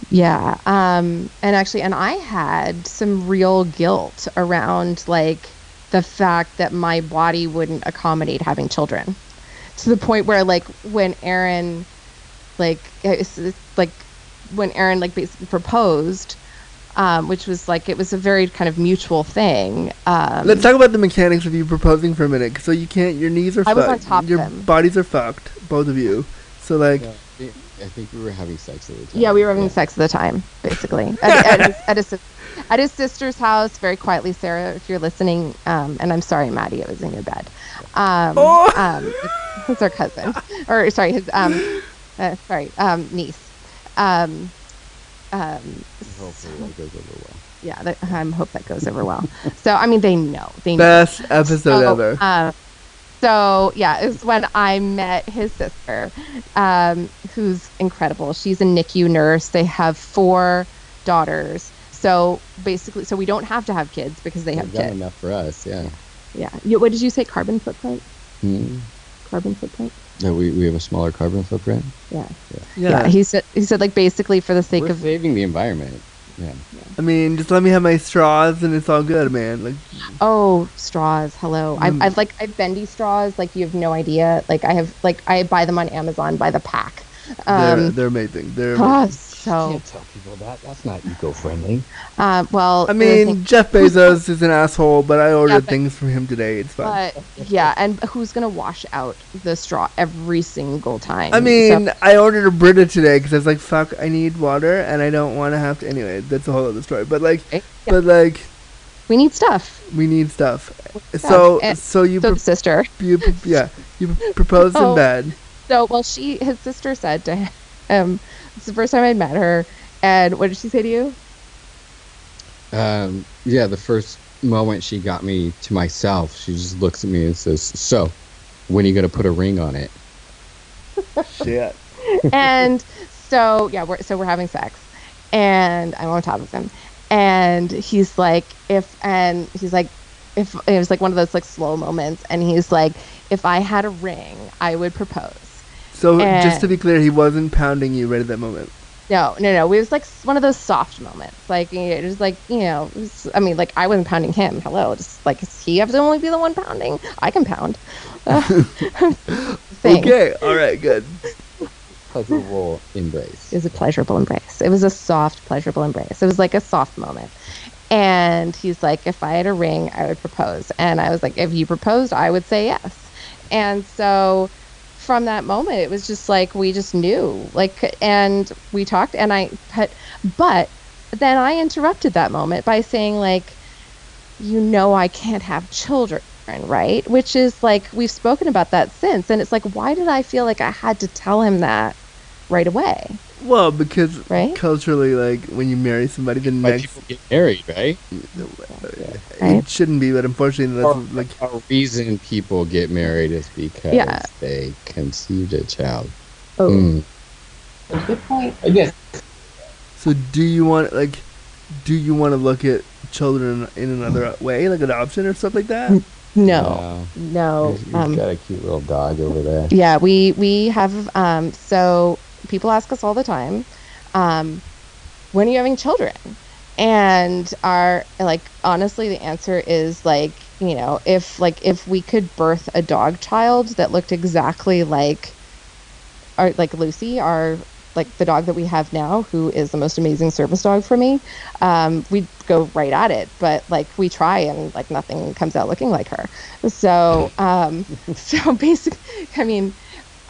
Yeah. Um, and actually, and I had some real guilt around like the fact that my body wouldn't accommodate having children to the point where like when Aaron, like, it's, it's like when Aaron like basically proposed, um, which was like it was a very kind of mutual thing. Um, Let's talk about the mechanics of you proposing for a minute. So you can't. Your knees are I was fucked. on top of your him. bodies are fucked, both of you. So like, Yeah, I think we were having sex at the time. Yeah, we were having sex at the time, basically, at, at, his, at, his, sis- at his sister's house, very quietly. Sarah, if you're listening, um, and I'm sorry, Maddie, it was in your bed. Um, Oh. um, it's, it's our cousin, or sorry, his um, uh, sorry, um, niece. Um, um, Hopefully that goes over well. yeah, that, I hope that goes over well. So, I mean, they know, they know. best episode So, ever. Um, so yeah, it was when I met his sister, um, who's incredible. She's a NICU nurse. They have four daughters. So basically, so we don't have to have kids because they have We've kids. enough for us, yeah. Yeah. You, what did you say? Carbon footprint. Hmm. Carbon footprint. No, we, we have a smaller carbon footprint. Yeah. yeah. Yeah. He said. He said like basically for the sake We're of. saving the environment. Yeah. I mean, just let me have my straws and it's all good, man. Like, Oh, straws. Hello. Mm. I've, I've like I've bendy straws. Like you have no idea. Like I have like I buy them on Amazon by the pack. They're, Um, they're amazing. They're. oh, amazing. so. Can't tell people that. That's not eco-friendly. Uh, well, I mean, thing- Jeff [LAUGHS] Bezos is an asshole, but I ordered but- things from him today. It's fine. But yeah, and who's gonna wash out the straw every single time? I So- mean, I ordered a Brita today because I was like, "Fuck, I need water and I don't want to have to." Anyway, that's a whole other story. But like, yeah. but like, we need stuff. we need stuff. So, And- so you, So pro- sister. you, yeah, you proposed in [LAUGHS] Oh. bed. So well, she his sister said to him, "It's the first time I'd met her." And what did she say to you? Um, yeah, the first moment she got me to myself, she just looks at me and says, "So, when are you gonna put a ring on it?" Shit. [LAUGHS] and so yeah, we're so we're having sex, and I'm on top of him, and he's like, if and he's like, if it was like one of those like slow moments, and he's like, if I had a ring, I would propose. So just to be clear, he wasn't pounding you right at that moment. No, no, no. It was like one of those soft moments. Like it was like you know. Was, I mean, like I wasn't pounding him. Hello, just like does he have to only be the one pounding? I can pound. [LAUGHS] Uh. Okay, all right, good. Pleasurable embrace. It was a pleasurable embrace. It was a soft, pleasurable embrace. It was like a soft moment. And he's like, if I had a ring, I would propose. And I was like, if you proposed, I would say yes. And so from that moment, it was just like we just knew. Like, and we talked, and I, but, but then I interrupted that moment by saying, like, you know, I can't have children, right? Which is like, we've spoken about that since. And it's like, why did I feel like I had to tell him that right away? Well, because Right? culturally, like when you marry somebody, the Why next people get married, right? Right. it shouldn't be, but unfortunately, Or that's like a reason people get married is because Yeah. they conceived a child. Oh. Mm. Good point. I guess. So do you want like do you want to look at children in another way, like adoption or stuff like that? No, no. He's- he's Um, got a cute little dog over there. yeah, we we have. Um, so people ask us all the time, um, when are you having children? And our like honestly, the answer is like you know if like if we could birth a dog child that looked exactly like our like Lucy, our like the dog that we have now, who is the most amazing service dog for me, um, we'd go right at it. But like we try and like nothing comes out looking like her. So um, [LAUGHS] so basically, I mean,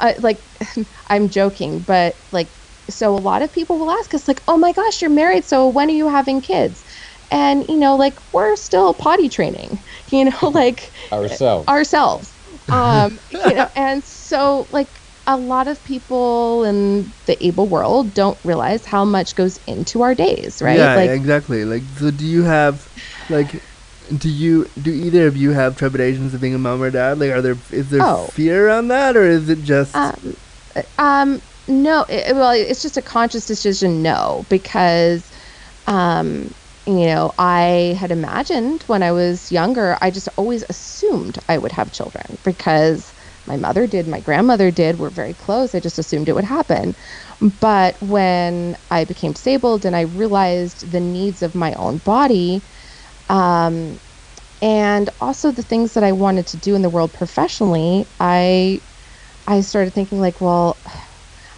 I, like [LAUGHS] I'm joking, but like so a lot of people will ask us like, oh my gosh, you're married, so when are you having kids? And you know, like we're still potty training, [LAUGHS] you know, like [LAUGHS] Ourselves. ourselves um you know and so like a lot of people in the able world don't realize how much goes into our days right Yeah, like exactly. Like, so do you have, like, do you do either of you have trepidations of being a mom or dad? Like, are there is there Oh. fear around that, or is it just um, um no it, well it's just a conscious decision no because um you know, I had imagined when I was younger, I just always assumed I would have children because my mother did, my grandmother did, we're very close. I just assumed it would happen. But when I became disabled and I realized the needs of my own body, um, and also the things that I wanted to do in the world professionally, I I started thinking like, well,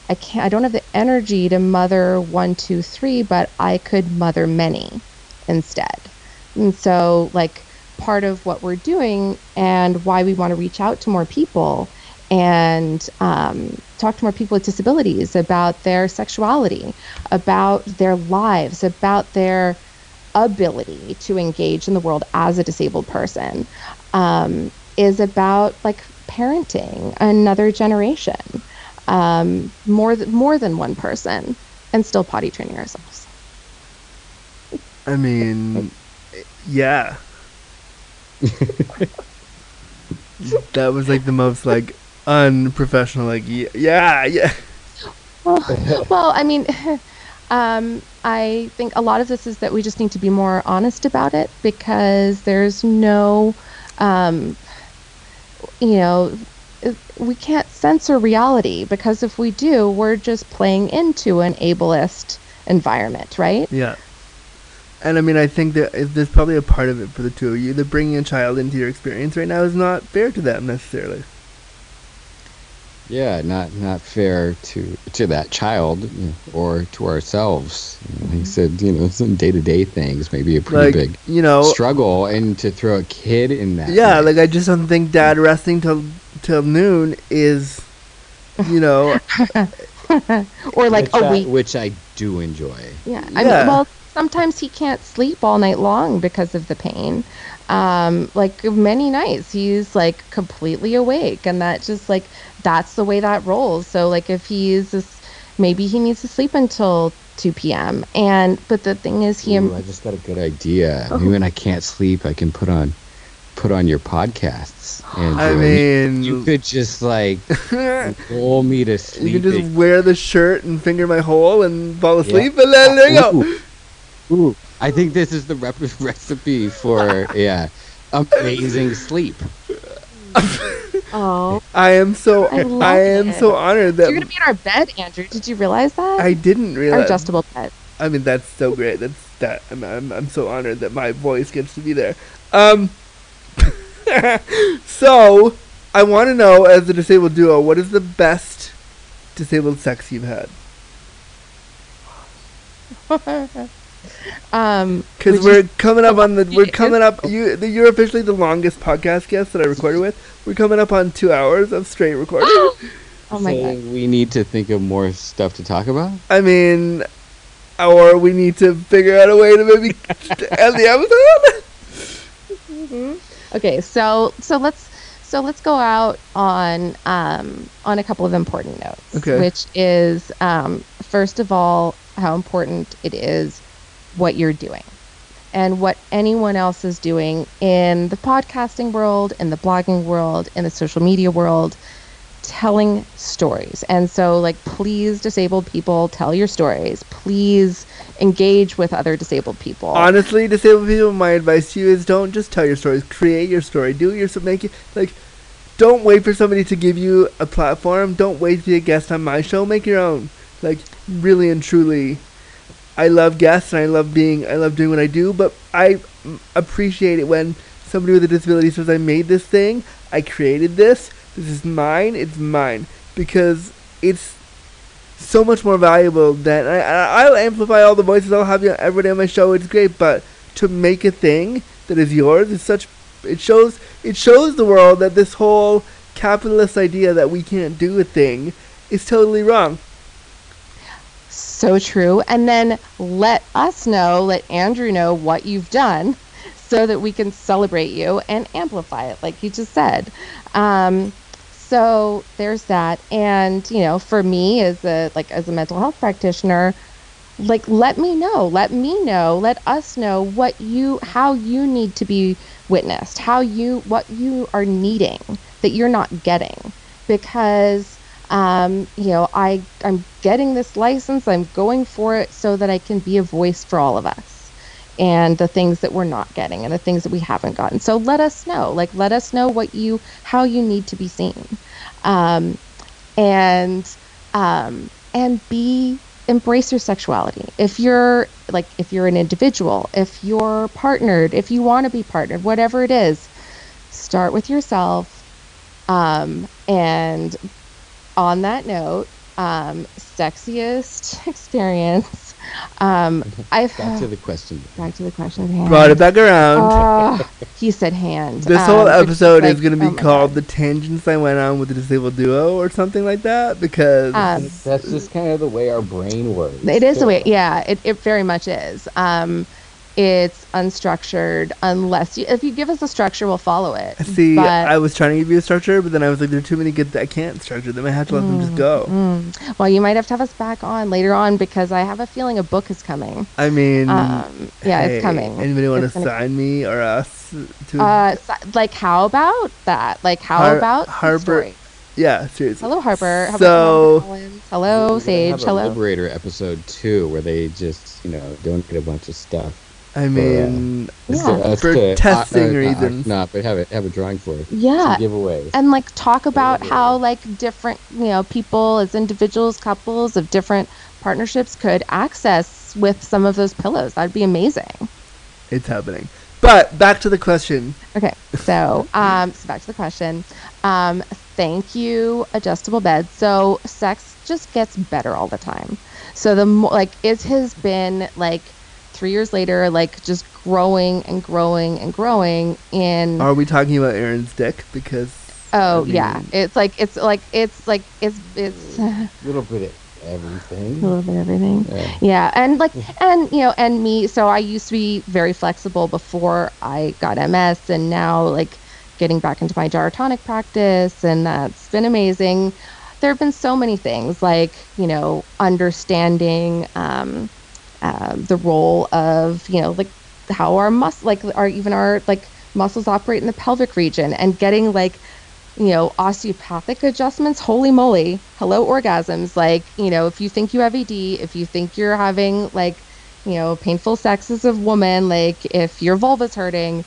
I can't I don't have the energy to mother one, two, three, but I could mother many instead. And so like part of what we're doing and why we want to reach out to more people and um, talk to more people with disabilities about their sexuality, about their lives, about their ability to engage in the world as a disabled person, um, is about like parenting another generation, um, more th- more than one person, and still potty training ourselves. I mean, yeah. [LAUGHS] that was like the most like unprofessional. Like yeah, yeah, yeah. [LAUGHS] Well, well, I mean, [LAUGHS] um, I think a lot of this is that we just need to be more honest about it because there's no, um, you know, we can't censor reality because if we do, we're just playing into an ableist environment, right? Yeah. And I mean, I think that there's probably a part of it for the two of you that bringing a child into your experience right now is not fair to them necessarily. Yeah, not not fair to to that child or to ourselves. Like I said, you know, [LAUGHS] some day to day things may be a pretty Like big you know, struggle, and to throw a kid in that. yeah. mix- Like I just don't think dad resting till till noon is, you know, [LAUGHS] Or like which a I, week. which I do enjoy. Yeah. I Yeah. mean, well, sometimes he can't sleep all night long because of the pain. Um, like many nights, he's like completely awake, and that just like that's the way that rolls. So like if he's this, maybe he needs to sleep until 2 p.m. And but the thing is, he Ooh, I just got a good idea. Oh. Maybe when I can't sleep, I can put on put on your podcasts. And [GASPS] I mean, you could just like [LAUGHS] lull me to sleep. you sleep. can just wear the shirt and finger my hole and fall asleep, and then there you go. Ooh. Ooh, I think this is the rep- [LAUGHS] recipe for yeah, amazing sleep. [LAUGHS] [LAUGHS] oh, I am so I I, am it. so honored that you're gonna be in our bed, Andrew. Did you realize that? I didn't our realize. adjustable bed. I mean, that's so great. That's that. I'm, I'm, I'm so honored that my voice gets to be there. Um. [LAUGHS] so, I want to know, as a disabled duo, what is the best disabled sex you've had? [LAUGHS] Um, Because would we're you- coming up on the. We're coming up. You, the, you're officially the longest podcast guest that I recorded with. We're coming up on two hours of straight recording. [GASPS] oh my so god. we need to think of more stuff to talk about. I mean, or we need to figure out a way to maybe [LAUGHS] end the episode. Okay, so so let's so let's go out on um, on a couple of important notes. Okay. Which is um, first of all how important it is what you're doing and what anyone else is doing in the podcasting world, in the blogging world, in the social media world, telling stories. And so like please disabled people tell your stories. Please engage with other disabled people. Honestly, disabled people, my advice to you is don't just tell your stories. Create your story. Do yourself. Make it like. Don't wait for somebody to give you a platform. Don't wait to be a guest on my show. Make your own. Like really and truly, I love guests and I love being. I love doing what I do. But I appreciate it when somebody with a disability says, "I made this thing. I created this. This is mine. It's mine." Because it's so much more valuable than I, I, I'll amplify all the voices. I'll have you every day on my show. It's great, but to make a thing that is yours is such. It shows it shows the world that this whole capitalist idea that we can't do a thing is totally wrong. So true. And then let us know, let Andrew know what you've done so that we can celebrate you and amplify it, like you just said. Um, so there's that. And, you know, for me as a like as a mental health practitioner, like let me know, let me know, let us know what you how you need to be witnessed, how you what you are needing that you're not getting. Because um, you know, I I'm getting this license. I'm going for it so that I can be a voice for all of us. and the things that we're not getting and the things that we haven't gotten. So let us know. Like let us know what you how you need to be seen. Um, and um, and be embrace your sexuality. If you're like if you're an individual, if you're partnered, if you want to be partnered, whatever it is, start with yourself. Um, and on that note, um, sexiest [LAUGHS] experience. Um, I've Back to the [SIGHS] question. back to the question at hand. Brought it back around. Ah, [LAUGHS] he said hand. this Um, whole episode like, is going to be oh called God. "The Tangents I Went On with the Disabled Duo" or something like that because Um, That's just kind of the way our brain works. It is the way, yeah. It, it very much is. Um, it's unstructured unless you, if you give us a structure, we'll follow it. see, but, I was trying to give you a structure, but then I was like, "There are too many good. I can't structure them. I have to let them just go." mm, well, you might have to have us back on later on because I have a feeling a book is coming. I mean, Um, yeah, hey, it's coming. Anybody want to It's gonna- sign me or us to? Uh, so- like how about that? Like how Har- about Harper- story? yeah, seriously. Hello, Harper. How So- Collins? Hello, Sage. have a Hello. Liberator episode two, where they just you know donate a bunch of stuff. I mean, Yeah. So, For to- testing uh, uh, reasons. No, but have it have a drawing for it. Yeah. Some giveaways. and like talk about how like different you know people as individuals couples of different partnerships could access with some of those pillows that'd be amazing it's happening. But back to the question. okay so [LAUGHS] um so back to the question um thank you adjustable bed so sex just gets better all the time so the more like it has been like three years later like just growing and growing and growing in Are we talking about Aaron's dick? Because oh I yeah it's like it's like it's like it's it's a little bit of everything. [LAUGHS] a little bit of everything Yeah. yeah and like and you know and me so i used to be very flexible before i got ms and now like getting back into my gyrotonic practice and that's been amazing there have been so many things like you know understanding um, uh, the role of you know like how our mus like our even our like muscles operate in the pelvic region and getting like you know osteopathic adjustments. Holy moly. Hello orgasms. Like you know if you think you have ed if you think you're having like you know painful sex as a woman like if your vulva's hurting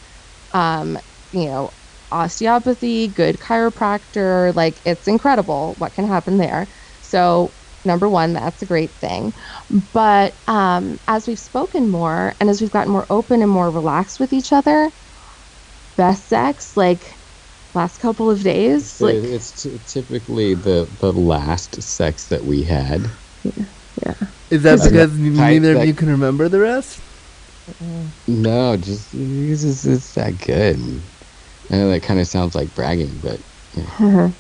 um you know osteopathy good chiropractor like it's incredible what can happen there. So number one that's a great thing but um as we've spoken more and as we've gotten more open and more relaxed with each other best sex like last couple of days So like it's t- typically the the last sex that we had. Yeah. Is that because I- neither of you can remember the rest? No, just it's, just, it's that good. I know that kind of sounds like bragging, but [LAUGHS]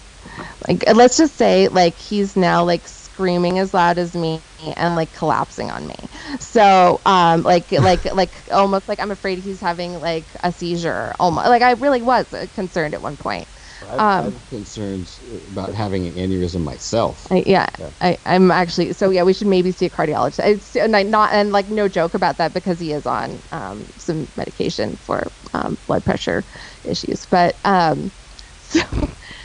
like let's just say like he's now like screaming as loud as me and like collapsing on me so um like [LAUGHS] like like almost like i'm afraid he's having like a seizure almost like i really was uh, concerned at one point I've, Um, I've concerns about having an aneurysm myself. I, yeah, Yeah. I, I'm actually so yeah. We should maybe see a cardiologist. It's and I, not and like no joke about that because he is on um, some medication for um, blood pressure issues. But um, [LAUGHS] so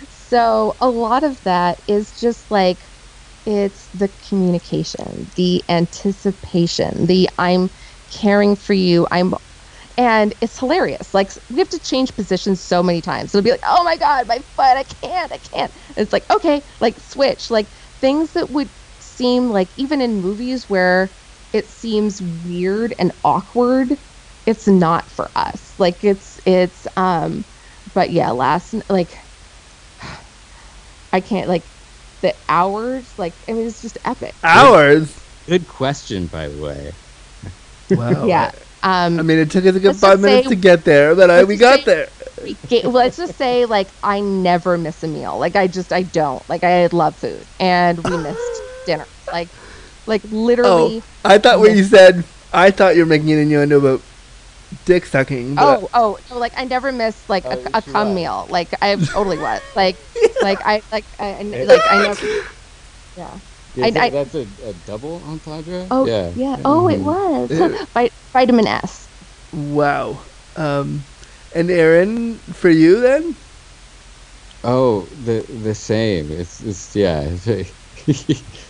so a lot of that is just like it's the communication, the anticipation, the I'm caring for you. I'm and it's hilarious. Like we have to change positions so many times. It'll be like, oh my god, my foot, I can't, I can't. it's like okay, like switch, like things that would seem like even in movies where it seems weird and awkward, it's not for us. Like it's it's um, but yeah, last like [SIGHS] I can't like the hours. Like I mean, it's just epic. Hours. Good question, by the way. [LAUGHS] Wow. Yeah. Um, I mean, it took us a good five minutes say- to get there, but I, we got say- there. Ga- let's just say like I never miss a meal. Like I just I don't. Like I love food and we missed [GASPS] dinner. Like like literally Oh, I thought what you said. I thought you were making an innuendo about dick sucking. But oh oh no, like I never missed like Oh, a, you a cum have. meal. Like I totally was. [LAUGHS] Like like I like I, I like I know Yeah. Is I- that- I- that's a, a double entendre. Oh yeah. yeah. Oh it Mhm. was. Yeah. [LAUGHS] Vi- vitamin S. wow. Um, and Aaron, for you then? Oh, the the same. It's it's yeah. [LAUGHS]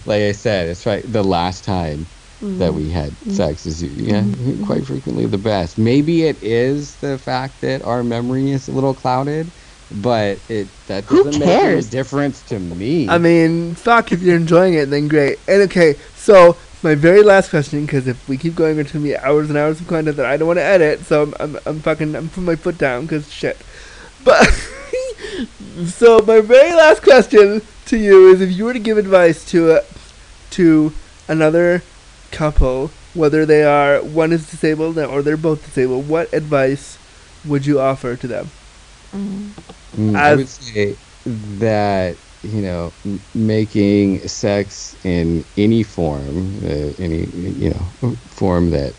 like I said, it's right. The last time that mm-hmm. we had mm-hmm. sex is yeah mm-hmm. quite frequently the best. Maybe it is the fact that our memory is a little clouded, but it that doesn't make any difference to me. I mean, fuck, if you're enjoying it, then great. And okay, so my very last question, because if we keep going, it's gonna be hours and hours of content that I don't want to edit. So I'm, I'm, I'm fucking, I'm putting my foot down, because shit. But [LAUGHS] so my very last question to you is: if you were to give advice to a, to another couple, whether they are one is disabled or they're both disabled, what advice would you offer to them? Mm, I would say that you know making sex in any form, uh, any you know form that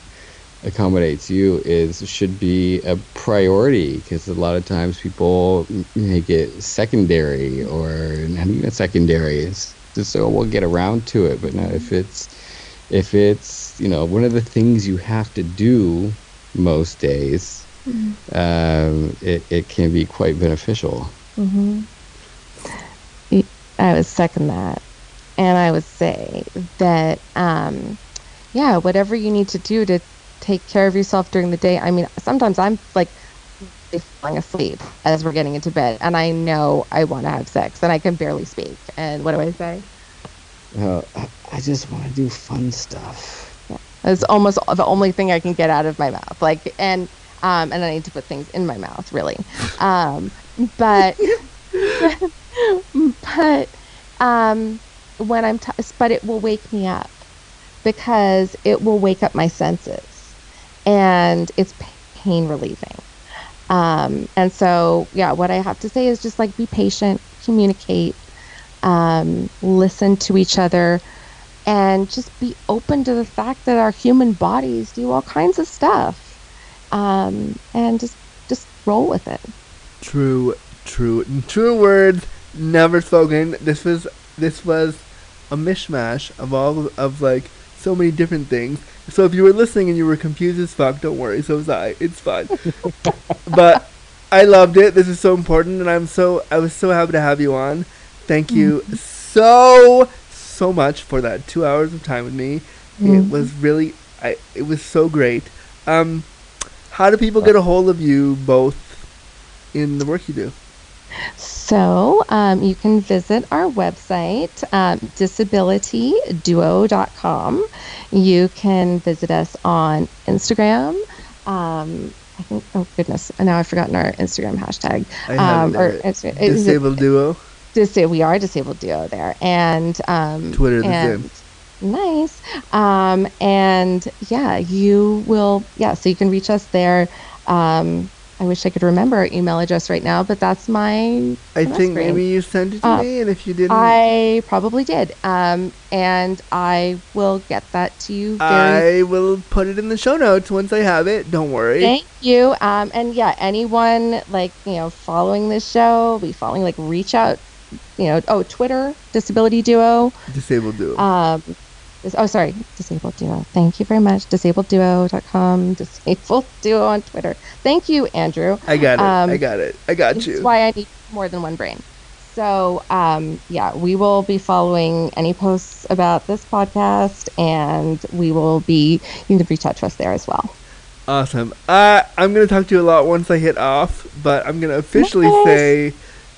accommodates you is should be a priority because a lot of times people make it secondary or not even secondary. It's just so we'll get around to it, but not if it's if it's you know one of the things you have to do most days um, it, it can be quite beneficial. I would second that. And I would say that, um, yeah, whatever you need to do to take care of yourself during the day. I mean, sometimes I'm like falling asleep as we're getting into bed, and I know I want to have sex, and I can barely speak. And what do I say? Uh, I, I just want to do fun stuff. It's almost the only thing I can get out of my mouth. Like, and um, and I need to put things in my mouth, really. Um, but [LAUGHS] but um, when I'm, t- but it will wake me up because it will wake up my senses, and it's pain relieving. Um, and so, yeah, what I have to say is just like be patient, communicate, um, listen to each other, and just be open to the fact that our human bodies do all kinds of stuff, um, and just just roll with it. True, true, true words never spoken. This was this was a mishmash of all of like so many different things. So if you were listening and you were confused as fuck, don't worry. So was I. It's fine. [LAUGHS] but I loved it. This is so important, and I'm so I was so happy to have you on. Thank you so so much for that two hours of time with me. It was really I. It was so great. Um, how do people get a hold of you both in the work you do? So um, you can visit our website, um, disabilityduo.com. You can visit us on Instagram. Um, I think, oh goodness, now I've forgotten our Instagram hashtag. I have Um, or there. Insta- is it Disabled Duo. Disa- we are disabled duo there, and um, Twitter the and. Nice. Um, and yeah, you will. Yeah, so you can reach us there. Um, I wish I could remember our email address right now, but that's my. I think great. maybe you sent it to Uh, me, and if you didn't, I probably did. Um, and I will get that to you I will put it in the show notes once I have it. Don't worry. Thank you. Um, and yeah, anyone like you know following this show, be following like reach out. You know, oh Twitter, Disability Duo. Disabled Duo. Um, this, oh sorry, Disabled Duo. Thank you very much. DisabledDuo.com. Disabled Duo on Twitter. Thank you, Andrew. I got it. um, I got it. I got you. is why I need more than one brain. So, um, yeah, we will be following any posts about this podcast, and we will be. You can reach out to us there as well. Awesome. Uh, I'm gonna talk to you a lot once I hit off, but I'm gonna officially Nice. say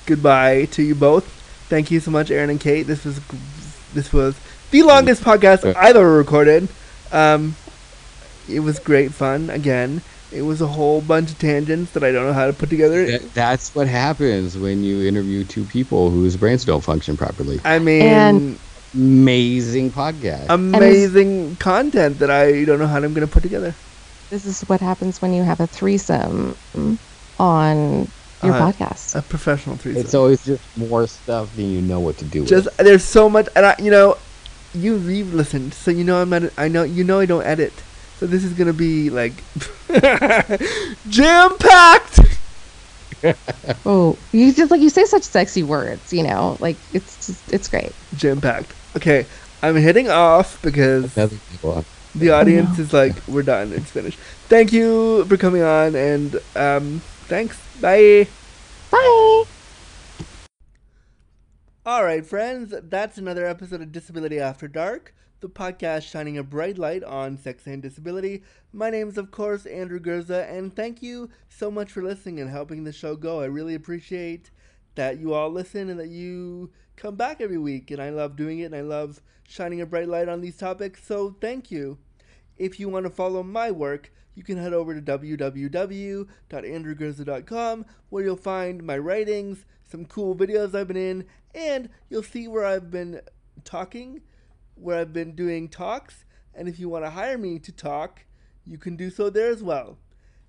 goodbye to you both. Thank you so much, Aaron and Kate. This was this was the longest podcast I've ever recorded. Um, it was great fun. Again, it was a whole bunch of tangents that I don't know how to put together. That, that's what happens when you interview two people whose brains don't function properly. I mean, And- Amazing podcast. amazing content that I don't know how I'm gonna put together. This is what happens when you have a threesome on your Uh, podcast. A professional threesome. It's always just more stuff than you know what to do just with. there's so much and I, you know you you've listened so you know i'm not i know you know i don't edit so this is gonna be like [LAUGHS] jam packed [LAUGHS] Oh, you just like you say such sexy words, you know, like it's just it's great. jam packed okay i'm hitting off because Another good one. the audience is like we're done it's finished thank you for coming on and um thanks bye Bye. All right, friends, that's another episode of Disability After Dark. the podcast shining a bright light on sex and disability. My name is, of course, Andrew Gurza, and thank you so much for listening and helping the show go. I really appreciate that you all listen and that you come back every week. And I love doing it, and I love shining a bright light on these topics. So thank you. If you want to follow my work, you can head over to www.andrewgurza.com where you'll find my writings, some cool videos I've been in, and you'll see where I've been talking, where I've been doing talks. And if you want to hire me to talk, you can do so there as well.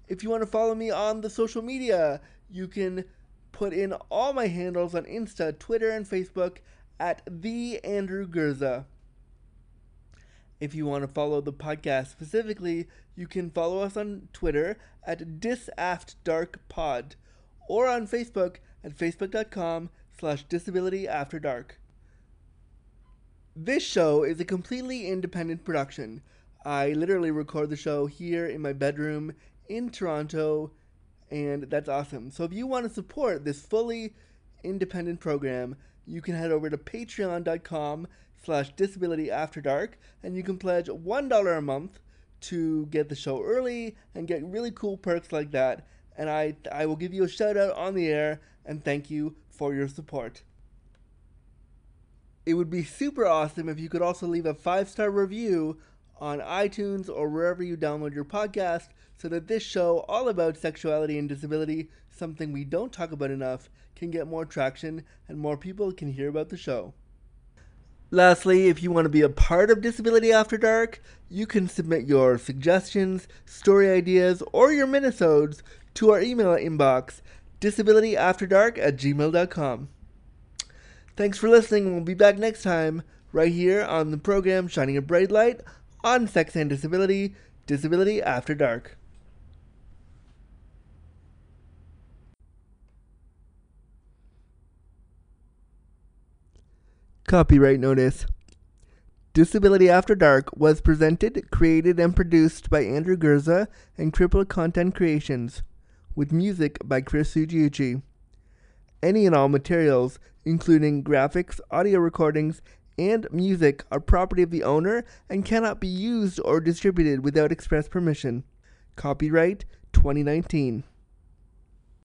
If you want to follow me on the social media, you can put in all my handles on Insta, Twitter, and Facebook at the Andrew Gurza. If you want to follow the podcast specifically, you can follow us on Twitter at disaftdarkpod or on Facebook at facebook.com slash disabilityafterdark. This show is a completely independent production. I literally record the show here in my bedroom in Toronto, and that's awesome. So if you want to support this fully independent program, you can head over to patreon.com slash disability after dark and you can pledge $1 a month to get the show early and get really cool perks like that and I, I will give you a shout out on the air and thank you for your support. It would be super awesome if you could also leave a five star review on iTunes or wherever you download your podcast so that this show, all about sexuality and disability, something we don't talk about enough, can get more traction and more people can hear about the show. Lastly, if you want to be a part of Disability After Dark, you can submit your suggestions, story ideas, or your minisodes to our email inbox, disabilityafterdark at gmail.com. Thanks for listening. We'll be back next time, right here on the program Shining a Bright Light on Sex and Disability, Disability After Dark. Copyright notice. Disability After Dark was presented, created, and produced by Andrew Gurza and Crippled Content Creations, with music by Chris Ujiuchi. Any and all materials, including graphics, audio recordings, and music, are property of the owner and cannot be used or distributed without express permission. Copyright 2019.